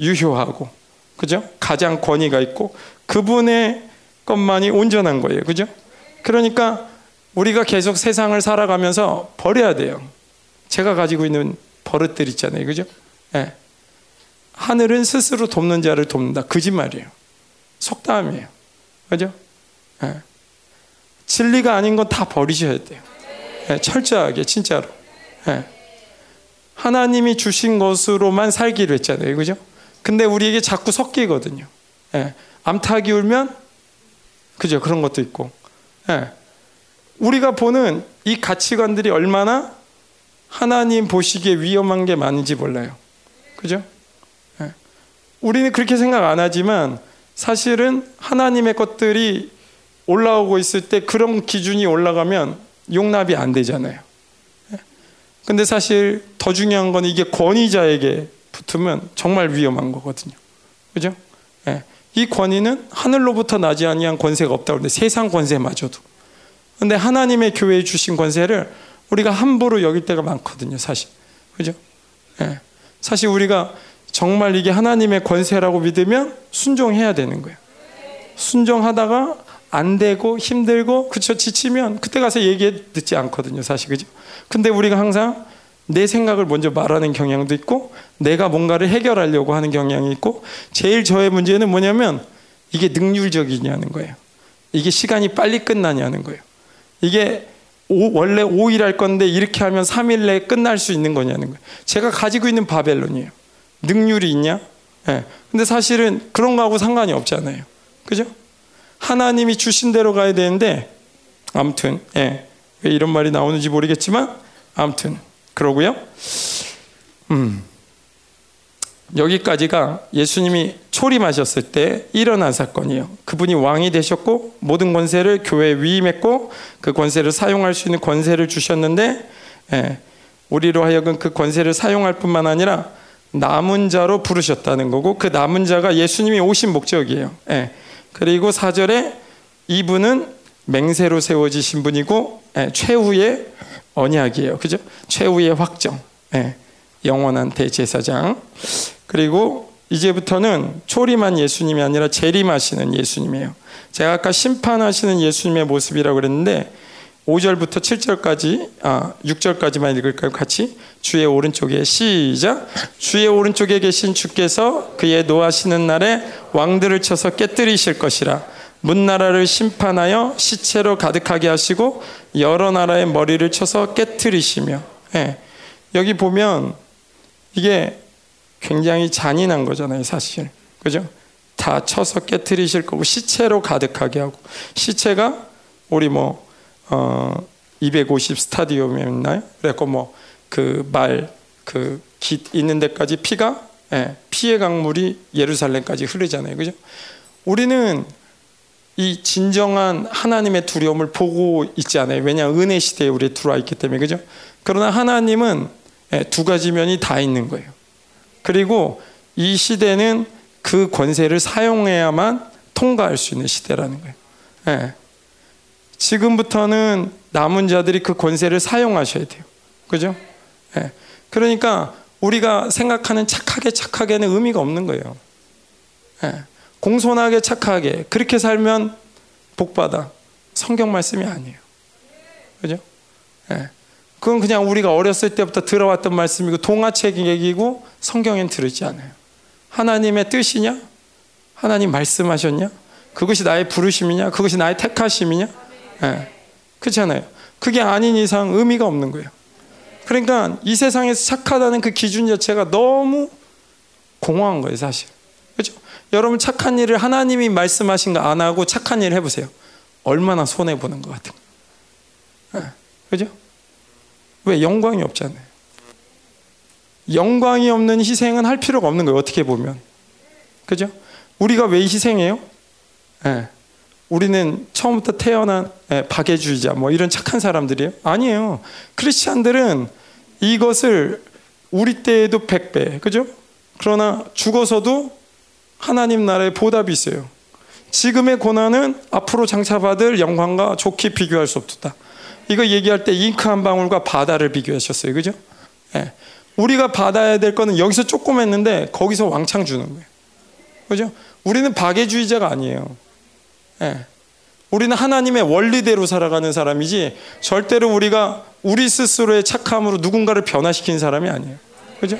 유효하고 그죠? 가장 권위가 있고 그분의 것만이 온전한 거예요. 그죠? 그러니까 우리가 계속 세상을 살아가면서 버려야 돼요. 제가 가지고 있는 버릇들 있잖아요. 그죠? 네. 하늘은 스스로 돕는 자를 돕는다. 거짓말이에요. 속담이에요. 그죠? 네. 진리가 아닌 건 다 버리셔야 돼요. 네, 철저하게 진짜로. 네. 하나님이 주신 것으로만 살기로 했잖아요. 그죠? 근데 우리에게 자꾸 섞이거든요. 암탉이 울면 그죠? 그런 것도 있고 예. 우리가 보는 이 가치관들이 얼마나 하나님 보시기에 위험한 게 많은지 몰라요. 그죠? 예. 우리는 그렇게 생각 안 하지만 사실은 하나님의 것들이 올라오고 있을 때 그런 기준이 올라가면 용납이 안 되잖아요. 예. 근데 사실 더 중요한 건 이게 권위자에게 붙으면 정말 위험한 거거든요. 그죠? 예. 이 권위는 하늘로부터 나지 아니한 권세가 없다고 하는데 세상 권세마저도. 근데 하나님의 교회에 주신 권세를 우리가 함부로 여길 때가 많거든요, 사실. 그죠? 예. 사실 우리가 정말 이게 하나님의 권세라고 믿으면 순종해야 되는 거예요. 순종하다가 안 되고 힘들고 그쵸 지치면 그때 가서 얘기해 듣지 않거든요, 사실 그죠? 근데 우리가 항상 내 생각을 먼저 말하는 경향도 있고 내가 뭔가를 해결하려고 하는 경향이 있고 제일 저의 문제는 뭐냐면 이게 능률적이냐는 거예요. 이게 시간이 빨리 끝나냐는 거예요. 이게 오, 원래 5일 할 건데 이렇게 하면 3일 내에 끝날 수 있는 거냐는 거예요. 제가 가지고 있는 바벨론이에요. 능률이 있냐? 예. 근데 사실은 그런 거하고 상관이 없잖아요. 그죠? 하나님이 주신 대로 가야 되는데 아무튼 예. 왜 이런 말이 나오는지 모르겠지만 아무튼 그러고요. 음. 여기까지가 예수님이 초림하셨을 때 일어난 사건이에요. 그분이 왕이 되셨고 모든 권세를 교회에 위임했고 그 권세를 사용할 수 있는 권세를 주셨는데 예, 우리로 하여금 그 권세를 사용할 뿐만 아니라 남은 자로 부르셨다는 거고 그 남은 자가 예수님이 오신 목적이에요. 예, 그리고 사절에 이분은 맹세로 세워지신 분이고 예, 최후의 언약이에요. 그죠? 최후의 확정. 예, 영원한 대제사장. 그리고 이제부터는 초림한 예수님이 아니라 재림하시는 예수님이에요. 제가 아까 심판하시는 예수님의 모습이라고 그랬는데 5절부터 7절까지 아 6절까지만 읽을까요? 같이 주의 오른쪽에 시작 주의 오른쪽에 계신 주께서 그의 노하시는 날에 왕들을 쳐서 깨뜨리실 것이라 문 나라를 심판하여 시체로 가득하게 하시고 여러 나라의 머리를 쳐서 깨뜨리시며 예. 여기 보면 이게 굉장히 잔인한 거잖아요, 사실. 그죠? 다 쳐서 깨뜨리실 거고 시체로 가득하게 하고 시체가 우리 뭐 어, 250 스타디움이었나요? 그래고 뭐 그 말 그 깃 있는 데까지 피가 예, 피의 강물이 예루살렘까지 흐르잖아요. 그죠? 우리는 이 진정한 하나님의 두려움을 보고 있지 않아요. 왜냐 은혜 시대에 우리 들어와 있기 때문에 그죠? 그러나 하나님은 예, 두 가지 면이 다 있는 거예요. 그리고 이 시대는 그 권세를 사용해야만 통과할 수 있는 시대라는 거예요. 예. 지금부터는 남은 자들이 그 권세를 사용하셔야 돼요. 그죠? 예. 그러니까 우리가 생각하는 착하게 착하게는 의미가 없는 거예요. 예. 공손하게 착하게 그렇게 살면 복 받아. 성경 말씀이 아니에요. 그죠? 예. 그건 그냥 우리가 어렸을 때부터 들어왔던 말씀이고 동화책 얘기고 성경엔 들으지 않아요. 하나님의 뜻이냐? 하나님 말씀하셨냐? 그것이 나의 부르심이냐? 그것이 나의 택하심이냐? 네. 그렇잖아요. 그게 아닌 이상 의미가 없는 거예요. 그러니까 이 세상에서 착하다는 그 기준 자체가 너무 공허한 거예요, 사실. 그렇죠? 여러분 착한 일을 하나님이 말씀하신 거 안 하고 착한 일 해보세요. 얼마나 손해 보는 것 같은. 네. 그죠? 왜 영광이 없잖아요. 영광이 없는 희생은 할 필요가 없는 거예요. 어떻게 보면. 그죠? 우리가 왜 희생해요? 네. 우리는 처음부터 태어난 네, 박애주의자 뭐 이런 착한 사람들이에요? 아니에요. 크리스찬들은 이것을 우리 때에도 100배. 그죠? 그러나 죽어서도 하나님 나라에 보답이 있어요. 지금의 고난은 앞으로 장차받을 영광과 좋게 비교할 수 없다. 이거 얘기할 때 잉크 한 방울과 바다를 비교하셨어요. 그죠? 예. 우리가 받아야 될 거는 여기서 조금 했는데 거기서 왕창 주는 거예요. 그죠? 우리는 박애주의자가 아니에요. 예. 우리는 하나님의 원리대로 살아가는 사람이지 절대로 우리가 우리 스스로의 착함으로 누군가를 변화시킨 사람이 아니에요. 그죠?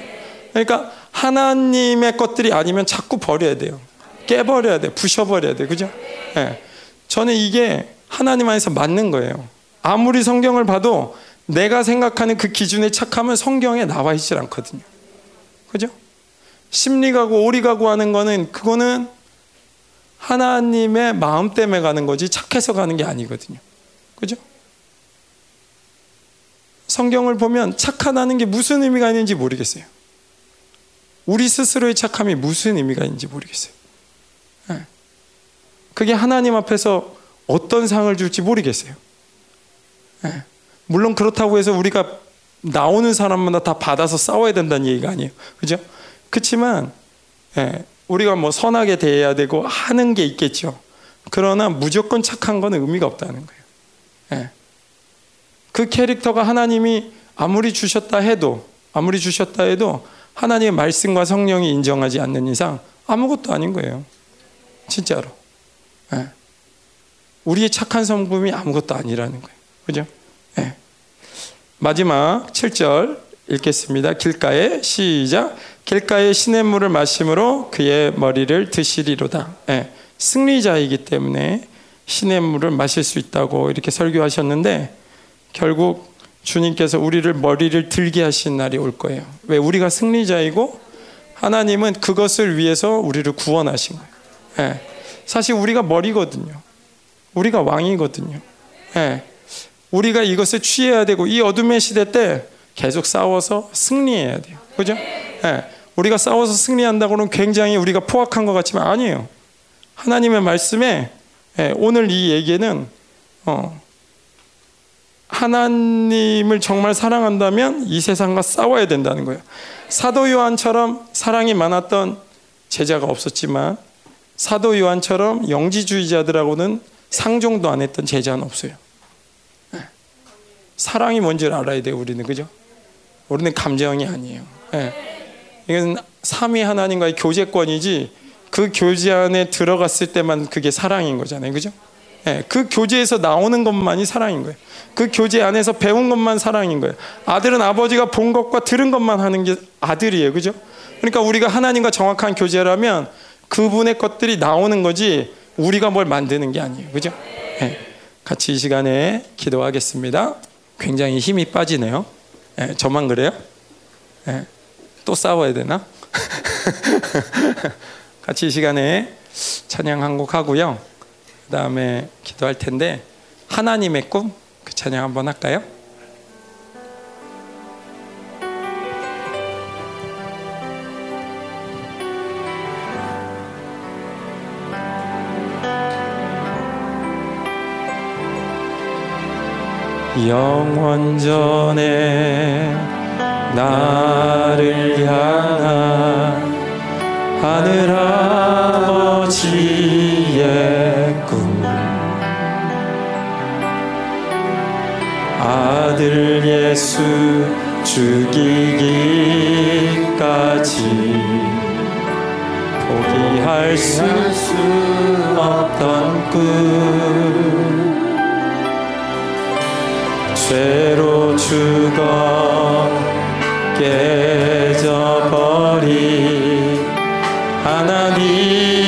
그러니까 하나님의 것들이 아니면 자꾸 버려야 돼요. 깨버려야 돼. 부셔버려야 돼. 그죠? 예. 저는 이게 하나님 안에서 맞는 거예요. 아무리 성경을 봐도 내가 생각하는 그 기준의 착함은 성경에 나와 있질 않거든요. 그죠? 심리가고 오리가고 하는 거는 그거는 하나님의 마음 때문에 가는 거지 착해서 가는 게 아니거든요. 그죠? 성경을 보면 착하다는 게 무슨 의미가 있는지 모르겠어요. 우리 스스로의 착함이 무슨 의미가 있는지 모르겠어요. 예. 그게 하나님 앞에서 어떤 상을 줄지 모르겠어요. 예. 물론 그렇다고 해서 우리가 나오는 사람마다 다 받아서 싸워야 된다는 얘기가 아니에요. 그죠? 그렇지만 예, 우리가 뭐 선하게 대해야 되고 하는 게 있겠죠. 그러나 무조건 착한 건 의미가 없다는 거예요. 예. 그 캐릭터가 하나님이 아무리 주셨다 해도 아무리 주셨다 해도 하나님의 말씀과 성령이 인정하지 않는 이상 아무것도 아닌 거예요. 진짜로. 예. 우리의 착한 성품이 아무것도 아니라는 거예요. 그죠? 예. 마지막 7절 읽겠습니다. 길가에 시작. 길가에 시냇물을 마심으로 그의 머리를 드시리로다. 예. 승리자이기 때문에 시냇물을 마실 수 있다고 이렇게 설교하셨는데 결국 주님께서 우리를 머리를 들게 하신 날이 올 거예요. 왜 우리가 승리자이고 하나님은 그것을 위해서 우리를 구원하신 거예요. 예. 사실 우리가 머리거든요. 우리가 왕이거든요. 예. 우리가 이것을 취해야 되고 이 어둠의 시대 때 계속 싸워서 승리해야 돼요. 그죠? 예. 우리가 싸워서 승리한다고는 굉장히 우리가 포악한 것 같지만 아니에요. 하나님의 말씀에 예, 오늘 이 얘기는 어, 하나님을 정말 사랑한다면 이 세상과 싸워야 된다는 거예요. 사도 요한처럼 사랑이 많았던 제자가 없었지만 사도 요한처럼 영지주의자들하고는 상종도 안 했던 제자는 없어요. 네. 사랑이 뭔지를 알아야 돼요, 우리는. 그죠? 우리는 감정이 아니에요. 네. 이건 삼위 하나님과의 교제권이지 그 교제 안에 들어갔을 때만 그게 사랑인 거잖아요. 그죠? 네. 그 교제에서 나오는 것만이 사랑인 거예요. 그 교제 안에서 배운 것만 사랑인 거예요. 아들은 아버지가 본 것과 들은 것만 하는 게 아들이에요. 그죠? 그러니까 우리가 하나님과 정확한 교제라면 그분의 것들이 나오는 거지 우리가 뭘 만드는 게 아니에요. 그죠? 네. 같이 이 시간에 기도하겠습니다. 굉장히 힘이 빠지네요. 네, 저만 그래요? 네. 또 싸워야 되나? (laughs) 같이 이 시간에 찬양 한 곡 하고요. 그 다음에 기도할 텐데 하나님의 꿈 그 찬양 한번 할까요? 영원전에 나를 향한 하늘 아버지의 꿈 아들 예수 죽이기까지 포기할 수 없던 꿈 죄로 죽어 깨져버린 하나님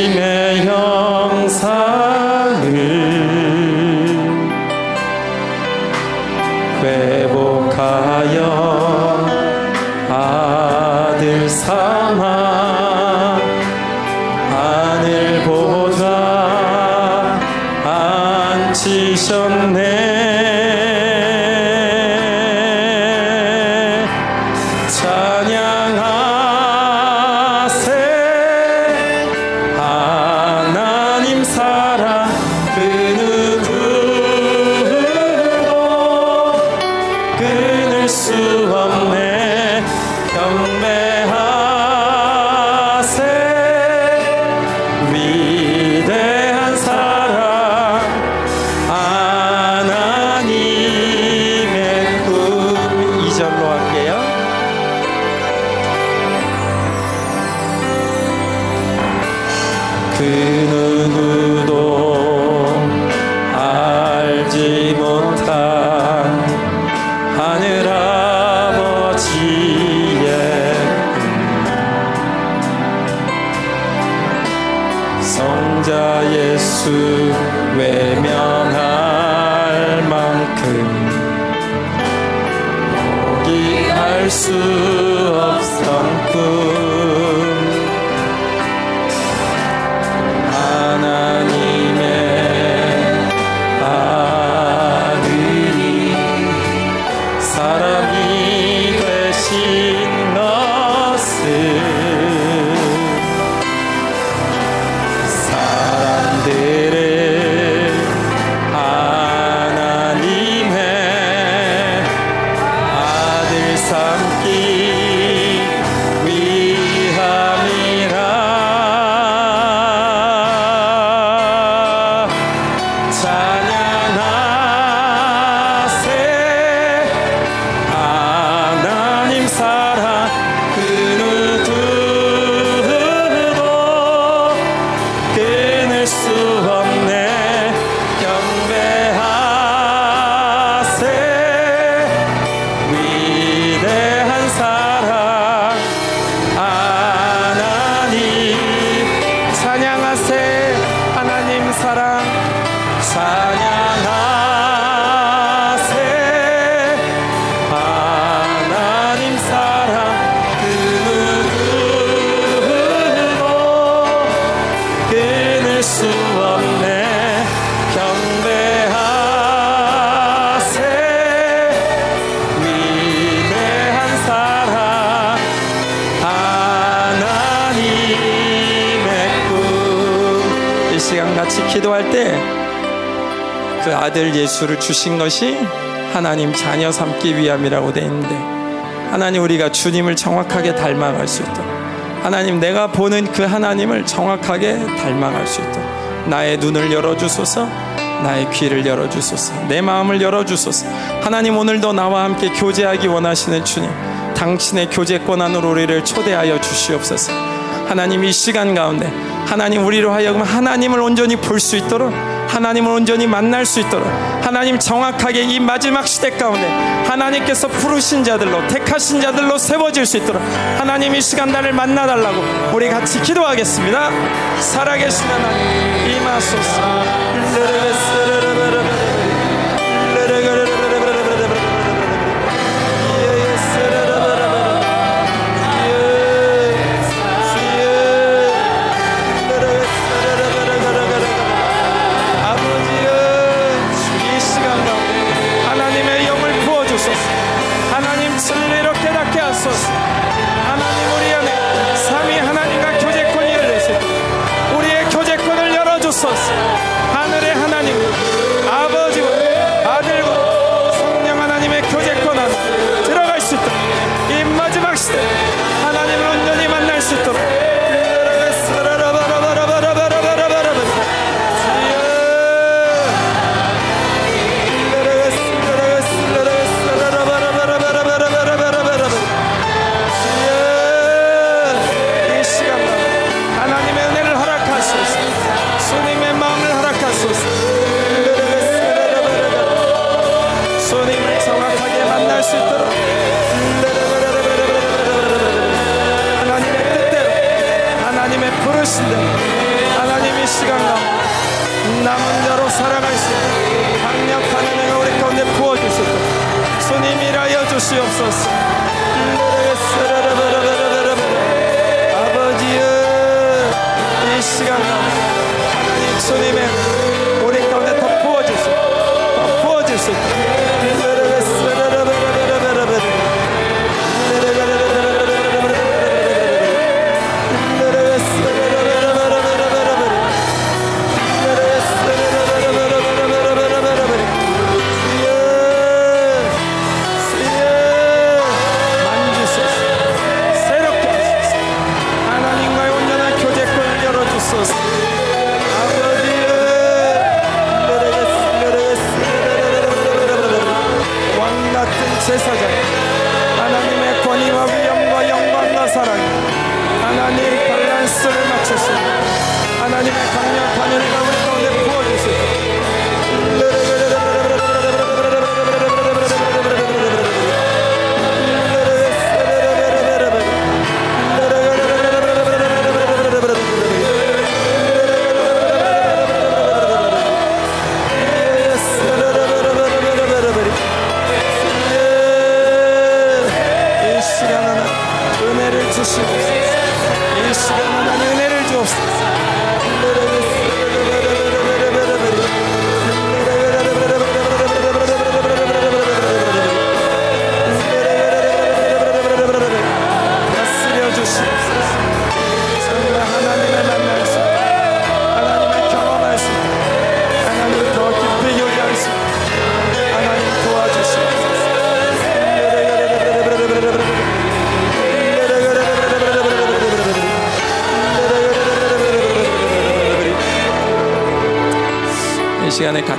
시간 같이 기도할 때 그 아들 예수를 주신 것이 하나님 자녀 삼기 위함이라고 돼 있는데 하나님 우리가 주님을 정확하게 닮아갈 수 있도록 하나님 내가 보는 그 하나님을 정확하게 닮아갈 수 있도록 나의 눈을 열어주소서 나의 귀를 열어주소서 내 마음을 열어주소서. 하나님 오늘도 나와 함께 교제하기 원하시는 주님 당신의 교제권 안으로 우리를 초대하여 주시옵소서 하나님 이 시간 가운데 하나님 우리로 하여금 하나님을 온전히 볼 수 있도록 하나님을 온전히 만날 수 있도록 하나님 정확하게 이 마지막 시대 가운데 하나님께서 부르신 자들로 택하신 자들로 세워질 수 있도록 하나님 이 시간 나를 만나달라고 우리 같이 기도하겠습니다. 살아계신 하나님 임하소서 하나님의 부르신 대로 하나님 이 시간 가운데 남은 자로 살아갈 수 있도록 강력한 은혜가 우리 가운데 부어주시고 주님 일하여 주시옵소서. 아버지여 이 시간 하나님 주님의 우리 가운데 더 부어주시고 더 부어주시고 맞추시고 하나님의 강력한 은혜가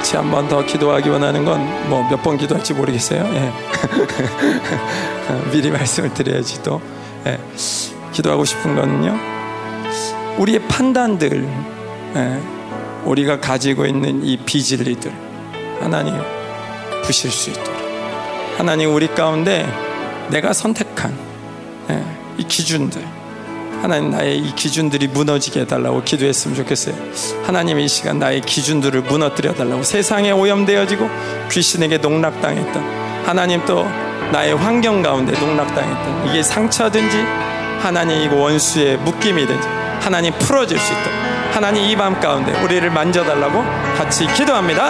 같이 한 번 더 기도하기 원하는 건 뭐 몇 번 기도할지 모르겠어요. 예. (laughs) 미리 말씀을 드려야지 또 예. 기도하고 싶은 거는요. 우리의 판단들, 예. 우리가 가지고 있는 이 비진리들 하나님 부실 수 있도록 하나님 우리 가운데 내가 선택한 예. 이 기준들 하나님 나의 이 기준들이 무너지게 해달라고 기도했으면 좋겠어요. 하나님 이 시간 나의 기준들을 무너뜨려 달라고 세상에 오염되어지고 귀신에게 농락당했던 하나님 또 나의 환경 가운데 농락당했던 이게 상처든지 하나님 이거 원수의 묶임이든지 하나님 풀어질 수 있도록 하나님 이 밤 가운데 우리를 만져달라고 같이 기도합니다.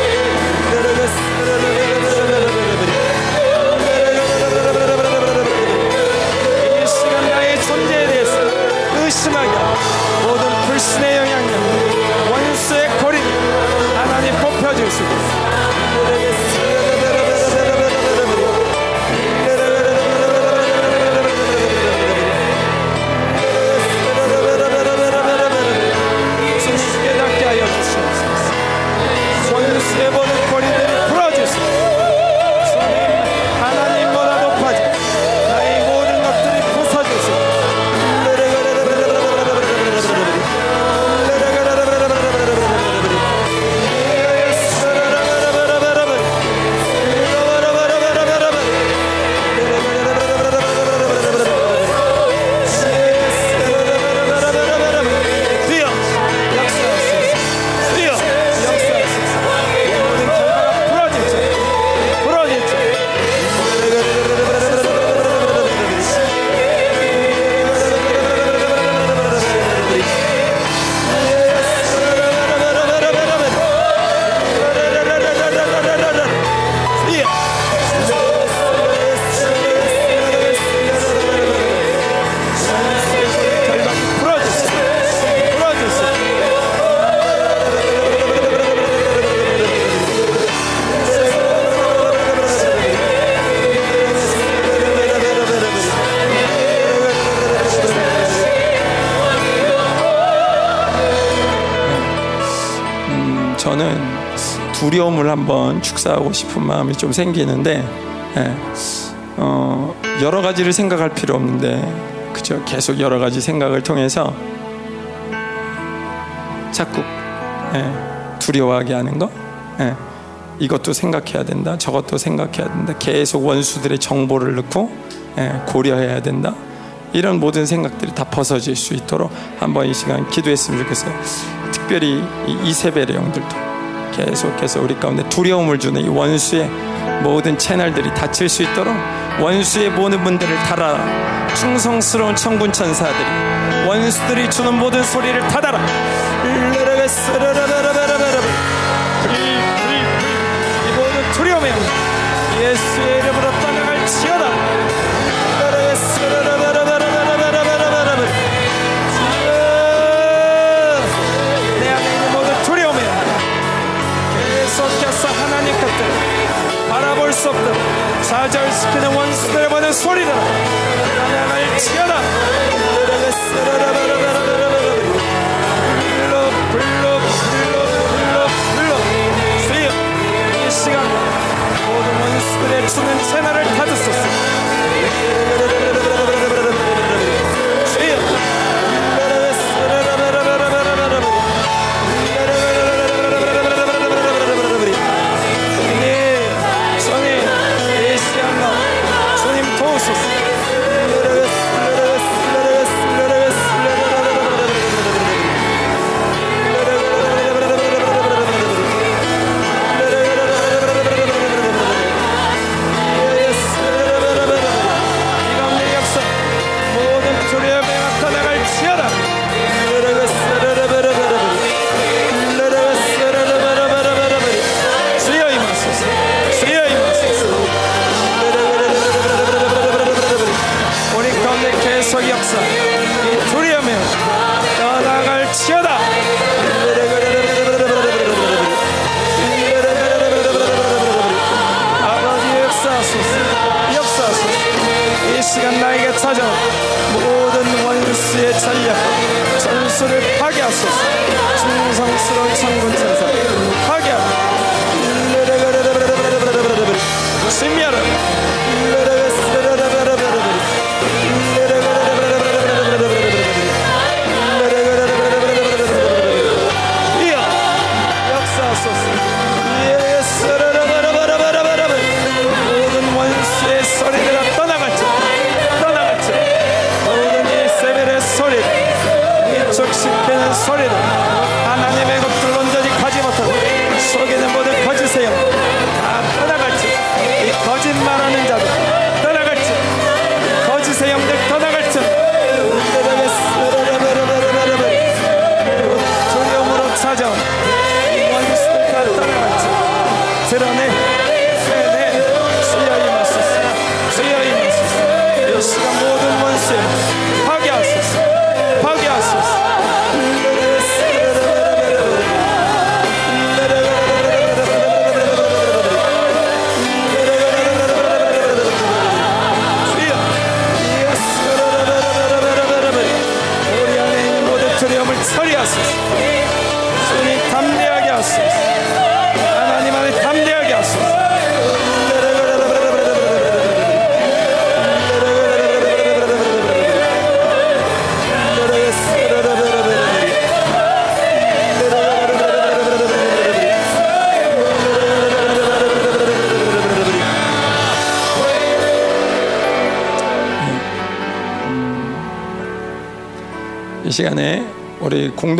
움을 한번 축사하고 싶은 마음이 좀 생기는데 예, 어, 여러 가지를 생각할 필요 없는데 그죠? 계속 여러 가지 생각을 통해서 자꾸 예, 두려워하게 하는 거? 예, 이것도 생각해야 된다 저것도 생각해야 된다 계속 원수들의 정보를 넣고 예, 고려해야 된다. 이런 모든 생각들이 다 벗어질 수 있도록 한번 이 시간 기도했으면 좋겠어요. 특별히 이세벨의 영들도 계속해서 우리 가운데 두려움을 주는 이 원수의 모든 채널들이 닫힐 수 있도록 원수의 모든 분들을 달아라. 충성스러운 청군 천사들이 원수들이 주는 모든 소리를 닫아라. 이 없던 좌절시키는 원수들의 모든 소리를 나갈 지어라. 불러 불러 불러 시간 모든 원수들의 주는 채널을 닫으소서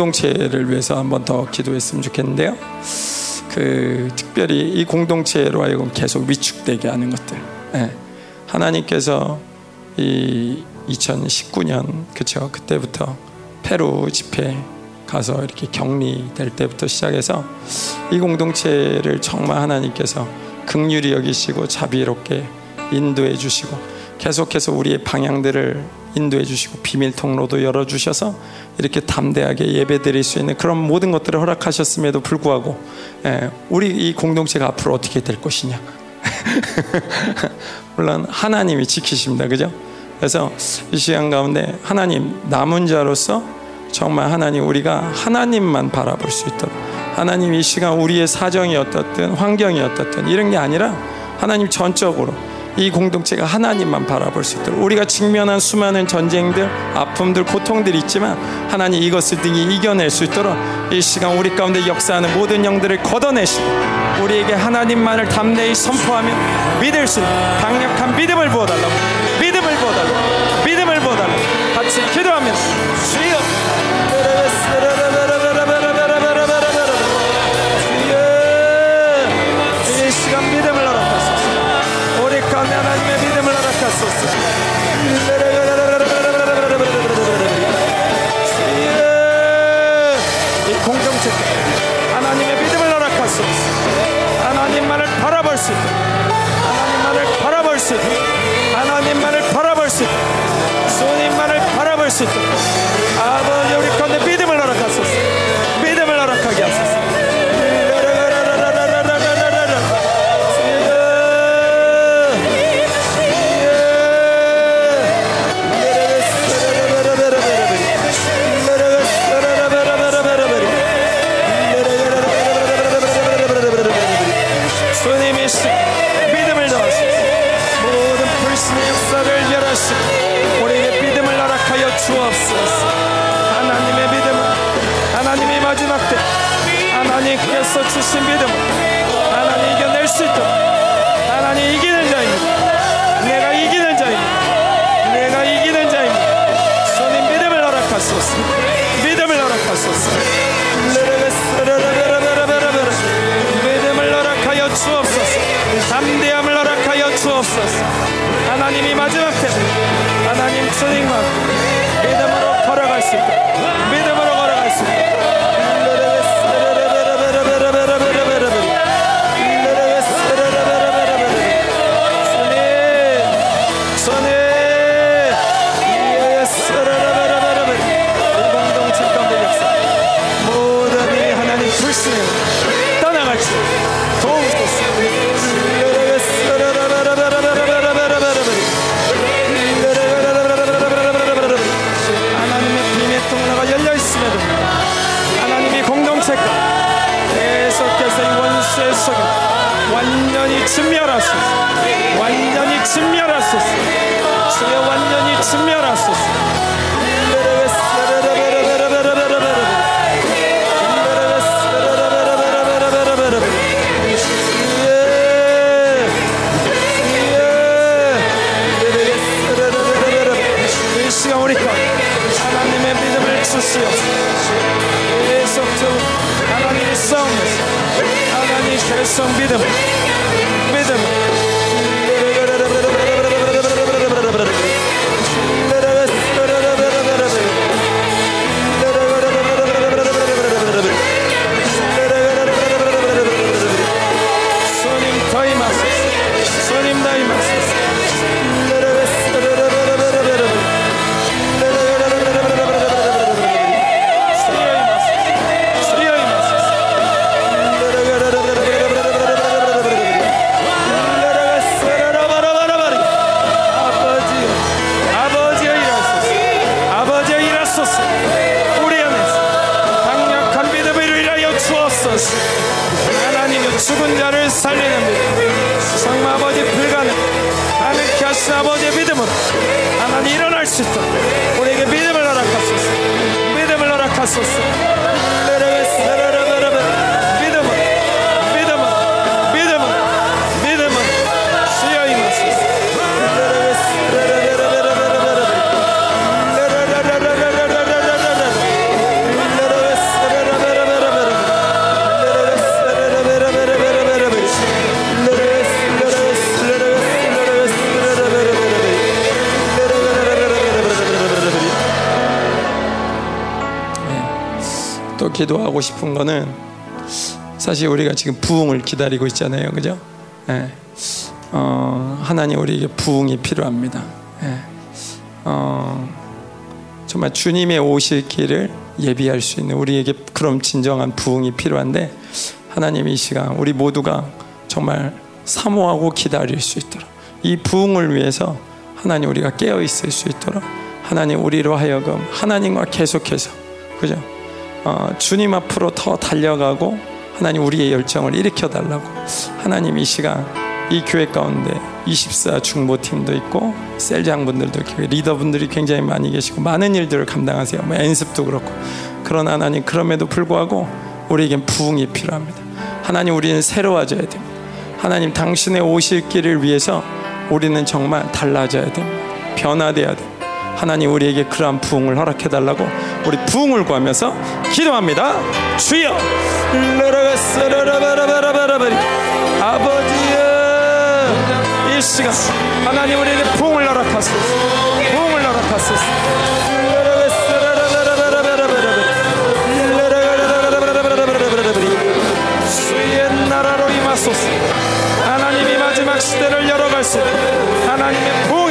공동체를 위해서 한 번 더 기도했으면 좋겠는데요. 그 특별히 이 공동체로 하여금 계속 위축되게 하는 것들. 예. 하나님께서 이 2019년 그쵸 그때부터 페루 집회 가서 이렇게 격리될 때부터 시작해서 이 공동체를 정말 하나님께서 극률이 여기시고 자비롭게 인도해 주시고 계속해서 우리의 방향들을 인도해 주시고 비밀 통로도 열어 주셔서 이렇게 담대하게 예배 드릴 수 있는 그런 모든 것들을 허락하셨음에도 불구하고 예, 우리 이 공동체가 앞으로 어떻게 될 것이냐. (laughs) 물론 하나님이 지키십니다. 그죠? 그래서 이 시간 가운데 하나님 남은 자로서 정말 하나님 우리가 하나님만 바라볼 수 있도록 하나님 이 시간 우리의 사정이 어떻든 환경이 어떻든 이런 게 아니라 하나님 전적으로 이 공동체가 하나님만 바라볼 수 있도록. 우리가 직면한 수많은 전쟁들, 아픔들, 고통들이 있지만 하나님 이것을 등이 이겨낼 수 있도록 이 시간 우리 가운데 역사하는 모든 영들을 걷어내시고 우리에게 하나님만을 담대히 선포하며 믿을 수 있는 강력한 믿음을 부어달라고 믿음을 부어달라고 수 있도록 하나님만을 바라볼 수 있도록 하나님만을 바라볼 수 있도록 주님만을 바라볼 수 있도록 아버지 우리 가운데 믿음을 허락하소서 주옵소서. 하나님의 믿음은 하나님의 마지막 때 하나님께서 주신 믿음은 하나님 이겨낼 수 있도록 하나님 이기는 자입니다 내가 이기는 자입니다 내가 이기는 자입니다 주님 믿음을 허락하소서. 믿음을 허락하소서. 믿음을 허락하여 주옵소서. 담대함을 허락하여 주옵소서. 하나님이 마지막 때 하나님 주님과 완전히 진멸하소서. 완전히 진멸하소서. 주여 완전히 이 시간 우리 것 하나님의 주시옵소서. 하나님의 싸움에서 하나님 결성 믿음 faça som. 또 기도하고 싶은 거는 사실 우리가 지금 부흥을 기다리고 있잖아요, 그죠? 예. 어, 하나님 우리에게 부흥이 필요합니다. 예. 어, 정말 주님의 오실 길을 예비할 수 있는 우리에게 그럼 진정한 부흥이 필요한데 하나님 이 시간 우리 모두가 정말 사모하고 기다릴 수 있도록 이 부흥을 위해서 하나님 우리가 깨어 있을 수 있도록 하나님 우리로 하여금 하나님과 계속해서 그죠? 어, 주님 앞으로 더 달려가고 하나님 우리의 열정을 일으켜 달라고. 하나님 이 시간 이 교회 가운데 24 중보팀도 있고 셀장 분들도 있고 리더 분들이 굉장히 많이 계시고 많은 일들을 감당하세요. 뭐 연습도 그렇고. 그러나 하나님 그럼에도 불구하고 우리에겐 부흥이 필요합니다. 하나님 우리는 새로워져야 됩니다. 하나님 당신의 오실 길을 위해서 우리는 정말 달라져야 됩니다. 변화돼야 됩니다. 하나님 우리에게 그러한 부흥을 허락해 달라고 우리 부흥을 구하면서 기도합니다. 주여 아버지여 이 시간 하나님 우리에게 부흥을 허락하소서. 부흥을 허락하소서. 하나님이 마지막 시대를 열어갈 수 하나님의 부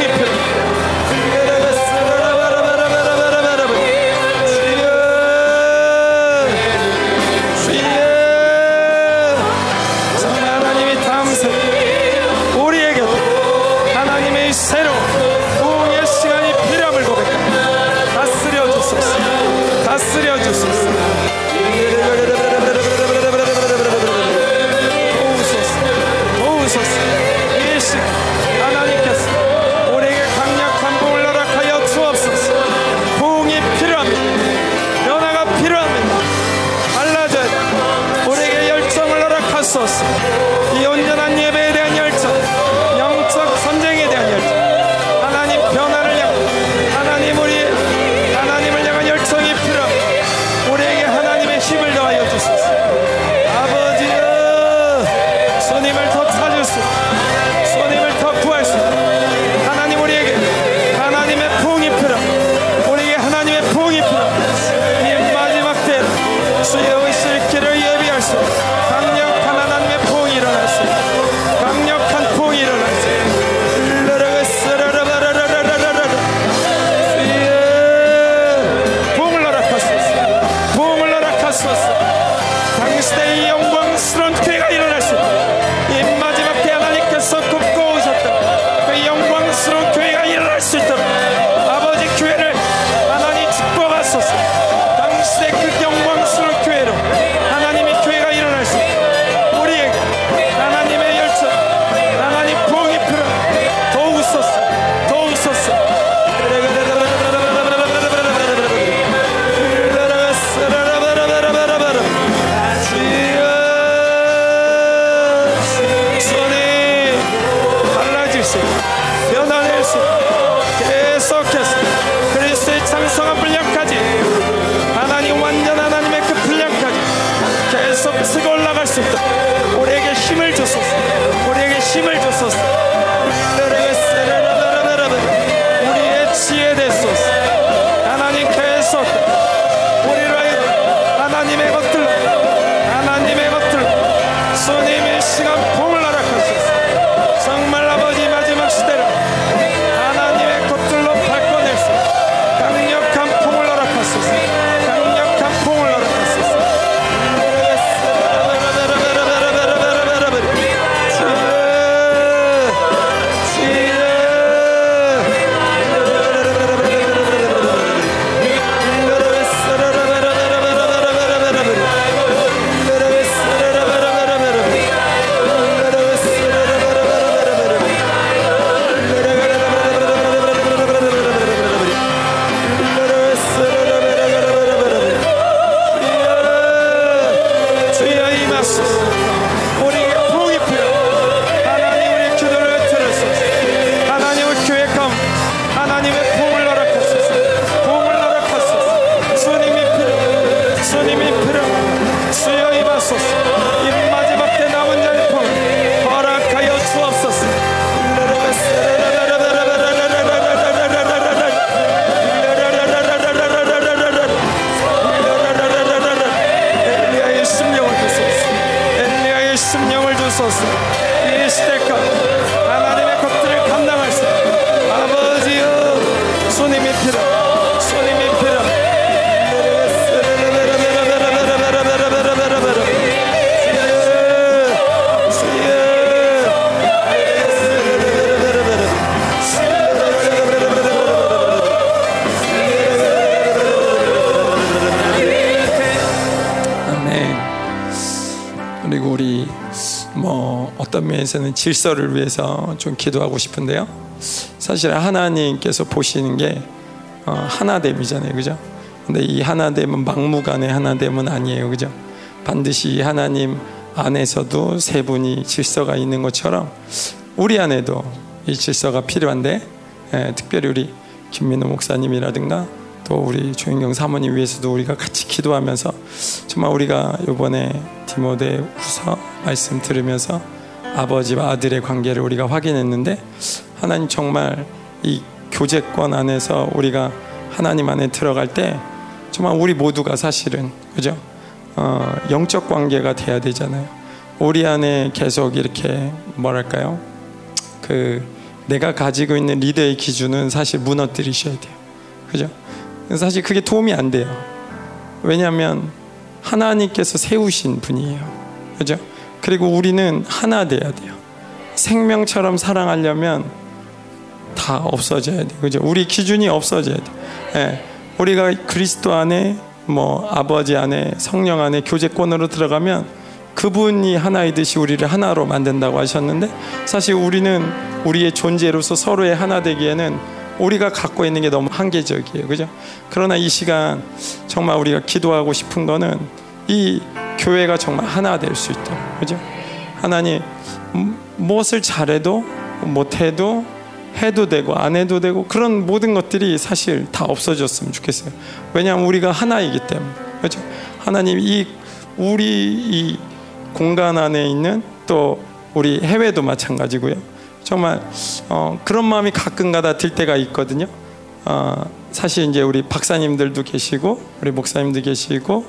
면에서는 질서를 위해서 좀 기도하고 싶은데요. 사실 하나님께서 보시는 게 어, 하나됨이잖아요, 그죠? 근데 이 하나됨은 막무가내 하나됨은 아니에요, 그죠? 반드시 하나님 안에서도 세 분이 질서가 있는 것처럼 우리 안에도 이 질서가 필요한데 예, 특별히 우리 김민호 목사님이라든가 또 우리 조인경 사모님 위해서도 우리가 같이 기도하면서 정말 우리가 이번에 디모데 후서 말씀 들으면서 아버지와 아들의 관계를 우리가 확인했는데 하나님 정말 이 교제권 안에서 우리가 하나님 안에 들어갈 때 정말 우리 모두가 사실은 그죠 어, 영적 관계가 돼야 되잖아요. 우리 안에 계속 이렇게 뭐랄까요 그 내가 가지고 있는 리더의 기준은 사실 무너뜨리셔야 돼요. 그죠? 사실 그게 도움이 안 돼요. 왜냐하면 하나님께서 세우신 분이에요. 그죠? 그리고 우리는 하나 돼야 돼요. 생명처럼 사랑하려면 다 없어져야 돼요. 그죠? 우리 기준이 없어져야 돼요. 예. 우리가 그리스도 안에 뭐 아버지 안에 성령 안에 교제권으로 들어가면 그분이 하나이듯이 우리를 하나로 만든다고 하셨는데 사실 우리는 우리의 존재로서 서로의 하나 되기에는 우리가 갖고 있는 게 너무 한계적이에요. 그죠? 그러나 이 시간 정말 우리가 기도하고 싶은 거는 이 교회가 정말 하나 될 수 있도록. 그죠? 하나님 음, 무엇을 잘해도 못해도 해도 되고 안 해도 되고 그런 모든 것들이 사실 다 없어졌으면 좋겠어요. 왜냐하면 우리가 하나이기 때문에. 그죠? 하나님 이 우리 이 공간 안에 있는 또 우리 해외도 마찬가지고요. 정말 어, 그런 마음이 가끔가다 들 때가 있거든요. 어, 사실 이제 우리 박사님들도 계시고 우리 목사님도 계시고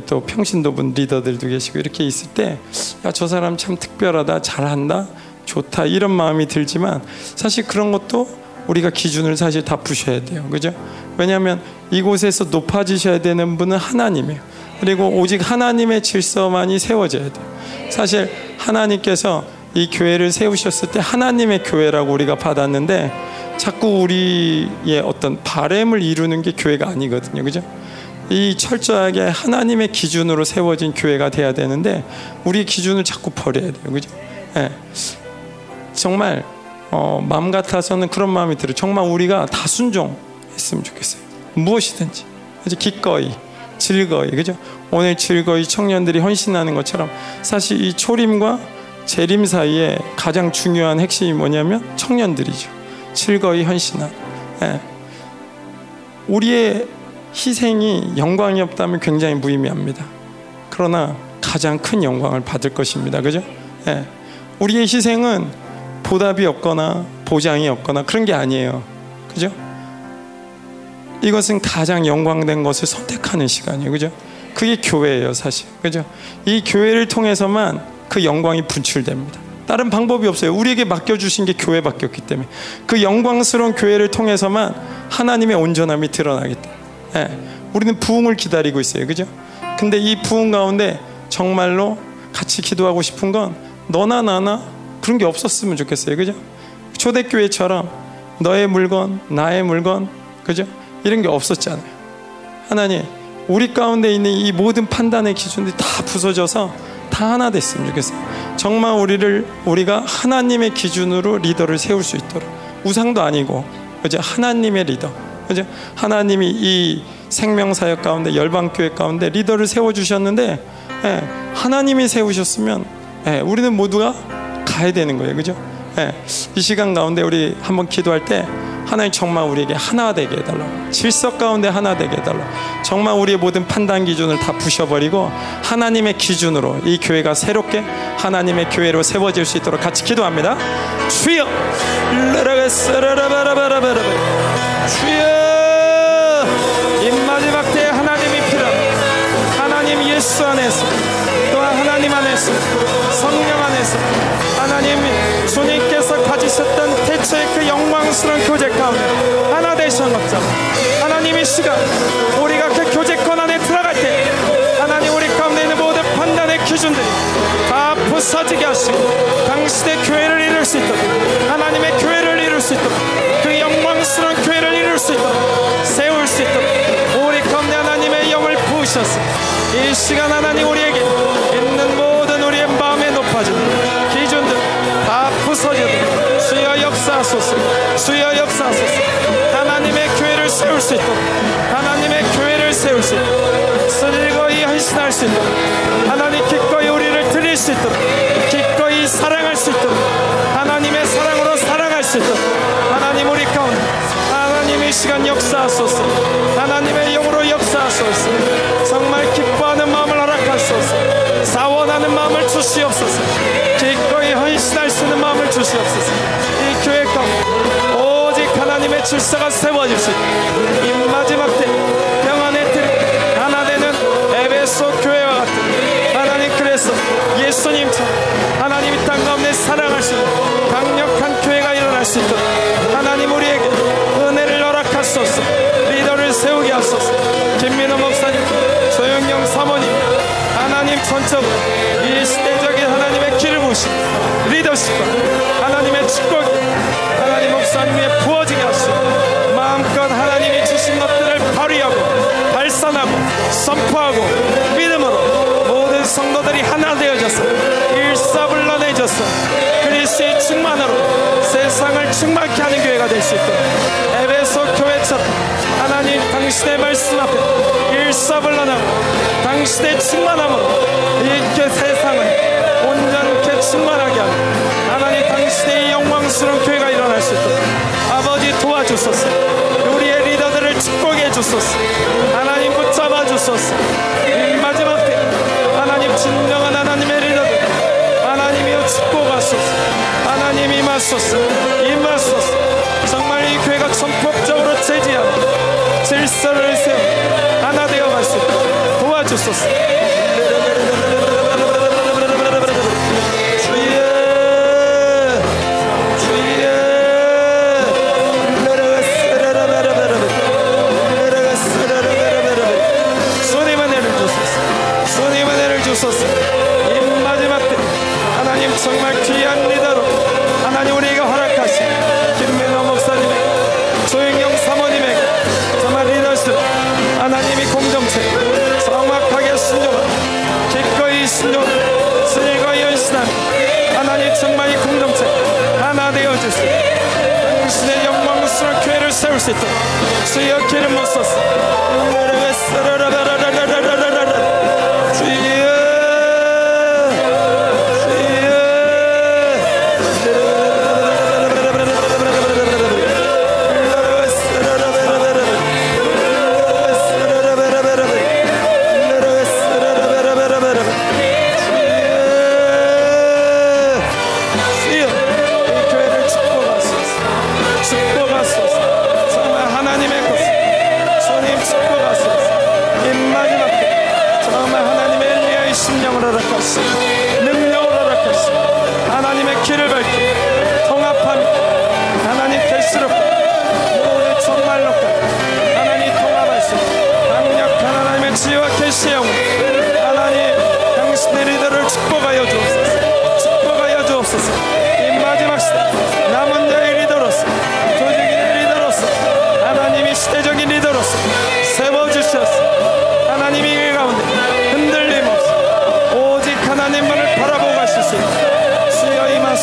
또 평신도분 리더들도 계시고 이렇게 있을 때저 사람 참 특별하다 잘한다 좋다 이런 마음이 들지만 사실 그런 것도 우리가 기준을 사실 다 부셔야 돼요. 그죠? 왜냐하면 이곳에서 높아지셔야 되는 분은 하나님이에요. 그리고 오직 하나님의 질서만이 세워져야 돼요. 사실 하나님께서 이 교회를 세우셨을 때 하나님의 교회라고 우리가 받았는데 자꾸 우리의 어떤 바램을 이루는 게 교회가 아니거든요. 그죠 이 철저하게 하나님의 기준으로 세워진 교회가 돼야 되는데 우리 기준을 자꾸 버려야 돼요, 그죠? 예. 정말 어, 마음 같아서는 그런 마음이 들어요. 정말 우리가 다 순종했으면 좋겠어요. 무엇이든지, 그죠? 기꺼이, 즐거이, 그죠? 오늘 즐거이 청년들이 헌신하는 것처럼 사실 이 초림과 재림 사이에 가장 중요한 핵심이 뭐냐면 청년들이죠. 즐거이 헌신한. 예. 우리의 희생이 영광이 없다면 굉장히 무의미합니다. 그러나 가장 큰 영광을 받을 것입니다. 그죠? 예. 우리의 희생은 보답이 없거나 보장이 없거나 그런 게 아니에요. 그죠? 이것은 가장 영광된 것을 선택하는 시간이에요. 그죠? 그게 교회예요, 사실. 그죠? 이 교회를 통해서만 그 영광이 분출됩니다. 다른 방법이 없어요. 우리에게 맡겨주신 게 교회밖에 없기 때문에. 그 영광스러운 교회를 통해서만 하나님의 온전함이 드러나기 때문에. 예, 우리는 부흥을 기다리고 있어요. 그죠? 근데 이 부흥 가운데 정말로 같이 기도하고 싶은 건 너나 나나 그런 게 없었으면 좋겠어요. 그죠? 초대교회처럼 너의 물건, 나의 물건, 그죠? 이런 게 없었잖아요. 하나님, 우리 가운데 있는 이 모든 판단의 기준들이 다 부서져서 다 하나 됐으면 좋겠어요. 정말 우리를 우리가 하나님의 기준으로 리더를 세울 수 있도록 우상도 아니고 그죠 하나님의 리더 그죠 하나님이 이 생명 사역 가운데 열방 교회 가운데 리더를 세워 주셨는데 예, 하나님이 세우셨으면 예, 우리는 모두가 가야 되는 거예요 그죠 예, 이 시간 가운데 우리 한번 기도할 때 하나님 정말 우리에게 하나 되게 해달라. 질서 가운데 하나 되게 해달라. 정말 우리의 모든 판단 기준을 다 부셔버리고 하나님의 기준으로 이 교회가 새롭게 하나님의 교회로 세워질 수 있도록 같이 기도합니다. 주여, 주여, 이 마지막 때 하나님이 필요합니다. 하나님 예수 안에서 또한 하나님 안에서 성령 안에서 하나님 주님께서 가지셨던 대체의 그 영광스러운 교제 가운데 하나 되신 것처럼 하나님 이 시간 우리가 그 교제권 안에 들어갈 때 하나님 우리 가운데 있는 모든 판단의 기준들이 다 부서지게 하시고 당신의 교회를 이룰 수 있도록 하나님의 교회를 이룰 수 있도록 수 있도록 세울 수 있도록 우리 가운데 하나님의 영을 부으셨어 이 시간 하나님 우리에게 있는 모든 우리의 마음에 높아지는 기준들 다 부서지도록 주여 역사하소서. 주여 역사하소서. 하나님의 교회를 세울 수 있도록 하나님의 교회를 세울 수 있도록 슬거이 헌신할 수 있도록 하나님 기꺼이 우리를 드릴 수 있도록 기꺼이 사랑할 수 있도록 하나님의 사랑으로 사랑할 수 있도록 시간 역사하소서. 하나님의 영으로 역사하소서. 정말 기뻐하는 마음을 허락하소서. 사원하는 마음을 주시옵소서. 기꺼이 헌신할 수 있는 마음을 주시옵소서. 이 교회 가운데 오직 하나님의 질서가 세워질 수 있도록 이 마지막 때 평안의 틀 하나 되는 에베소 교회와 같은 하나님 그래서 예수님처럼 하나님 이 땅 가운데 있는 강력한 교회가 일어날 수 있도록 하나님 우리에게 은혜를 하소서 김민호 목사님 조영영 사모님 하나님 전적으로 이 시대적인 하나님의 길을 보시 리더십과 하나님의 축복이 하나님 목사님의 부어지게 하시고 마음껏 하나님이 주신 것들을 발휘하고 발산하고 선포하고 믿음으로 모든 성도들이 하나 되어져서 일사불란해져서 그리스의 충만으로 세상을 충만케 하는 교회가 될 수 있도록 에베소 교회처럼 하나님 당신의 말씀 앞에 일사불란하고 당신의 충만함으로 이렇게 세상을 온전케 충만하게 하는 하나님 당신의 영광스러운 교회가 일어날 수 있도록 아버지 도와주소서. 우리의 리더들을 축복해 주소서 임하소서 임하소서 정말 이 교회가 전폭적으로 제지하고 질서를 세워 하나 되어 갈 수 있도록 도와주소서 하나님 정말 이 공동체 하나 되어 주시고 당신의 영광스러운 교회를 세울 수 있도록 주여 기름 부소서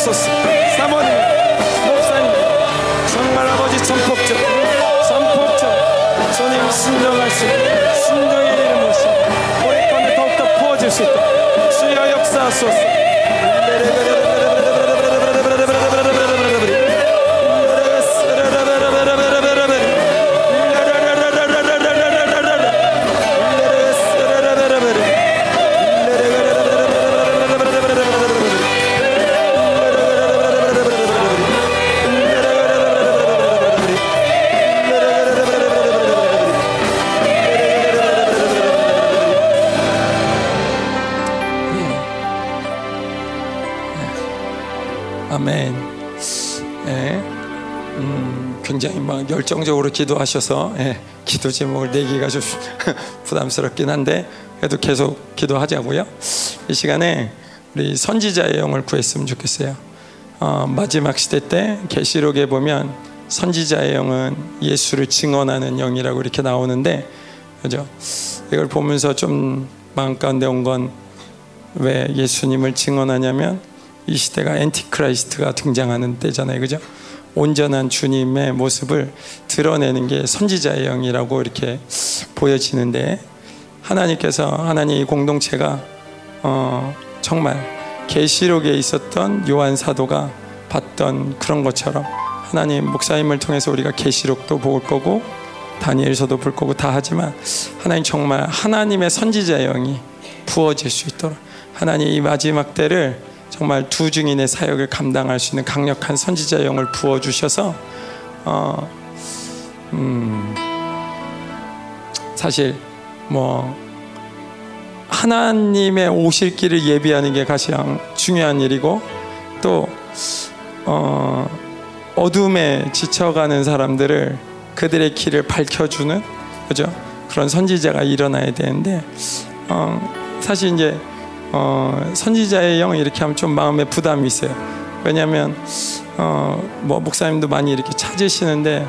주여 임하소서 사모님 목사님 정말 아버지 전폭적 전폭적 주님 있는 순종의 이름 모시 우리 가운데 더욱더 부어질 수 있도록 주여 역사하소서 열정적으로 기도하셔서 예, 기도 제목을 내기가 좀 (laughs) 부담스럽긴 한데 그래도 계속 기도하자고요. 이 시간에 우리 선지자의 영을 구했으면 좋겠어요. 어, 마지막 시대 때 계시록에 보면 선지자의 영은 예수를 증언하는 영이라고 이렇게 나오는데 그죠? 이걸 보면서 좀 마음 가운데 온 건 왜 예수님을 증언하냐면 이 시대가 Antichrist가 등장하는 때잖아요. 그죠? 온전한 주님의 모습을 드러내는 게 선지자의 영이라고 이렇게 보여지는데 하나님께서 하나님 이 공동체가 어, 정말 계시록에 있었던 요한 사도가 봤던 그런 것처럼 하나님 목사님을 통해서 우리가 계시록도 볼 거고 다니엘서도 볼 거고 다 하지만 하나님 정말 하나님의 선지자의 영이 부어질 수 있도록 하나님 이 마지막 때를 정말 두 증인의 사역을 감당할 수 있는 강력한 선지자 영을 부어 주셔서 어, 음, 사실 뭐 하나님의 오실 길을 예비하는 게 가장 중요한 일이고 또 어, 어둠에 지쳐가는 사람들을 그들의 길을 밝혀주는 그죠 그런 선지자가 일어나야 되는데 어, 사실 이제 어, 선지자의 영을 이렇게 하면 좀 마음에 부담이 있어요. 왜냐하면 어, 뭐 목사님도 많이 이렇게 찾으시는데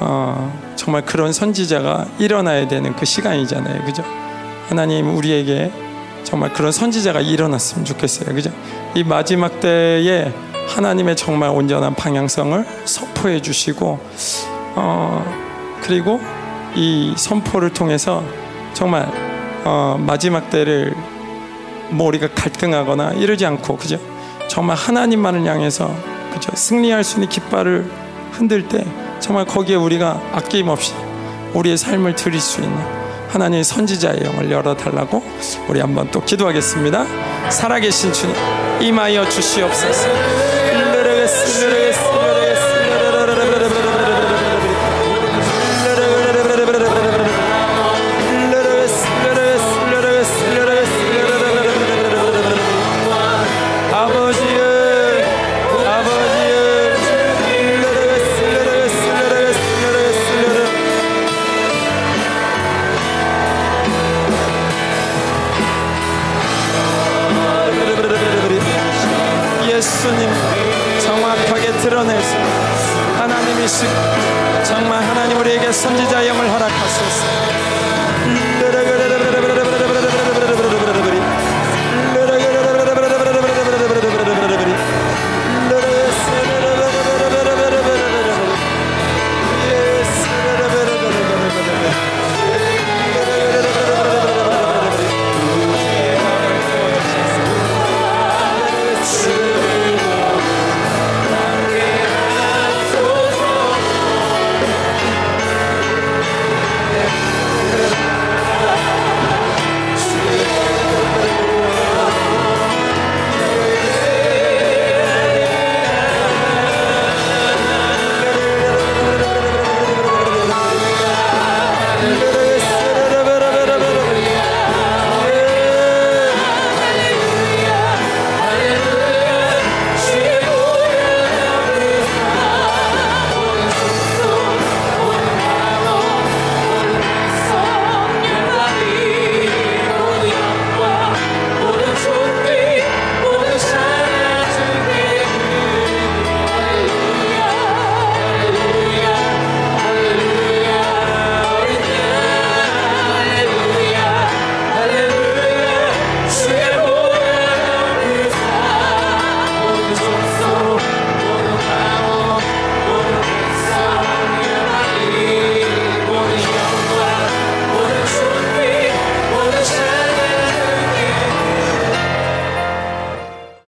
어, 정말 그런 선지자가 일어나야 되는 그 시간이잖아요, 그죠? 하나님 우리에게 정말 그런 선지자가 일어났으면 좋겠어요, 그죠? 이 마지막 때에 하나님의 정말 온전한 방향성을 선포해 주시고 어, 그리고 이 선포를 통해서 정말 어, 마지막 때를 뭐 우리가 갈등하거나 이러지 않고 그죠? 정말 하나님만을 향해서 그죠? 승리할 수 있는 깃발을 흔들 때 정말 거기에 우리가 아낌없이 우리의 삶을 드릴 수 있는 하나님의 선지자의 영을 열어달라고 우리 한번 또 기도하겠습니다. 살아계신 주님 임하여 주시옵소서. 하나님이시 정말 하나님 우리에게 선지자 영을 허락하소서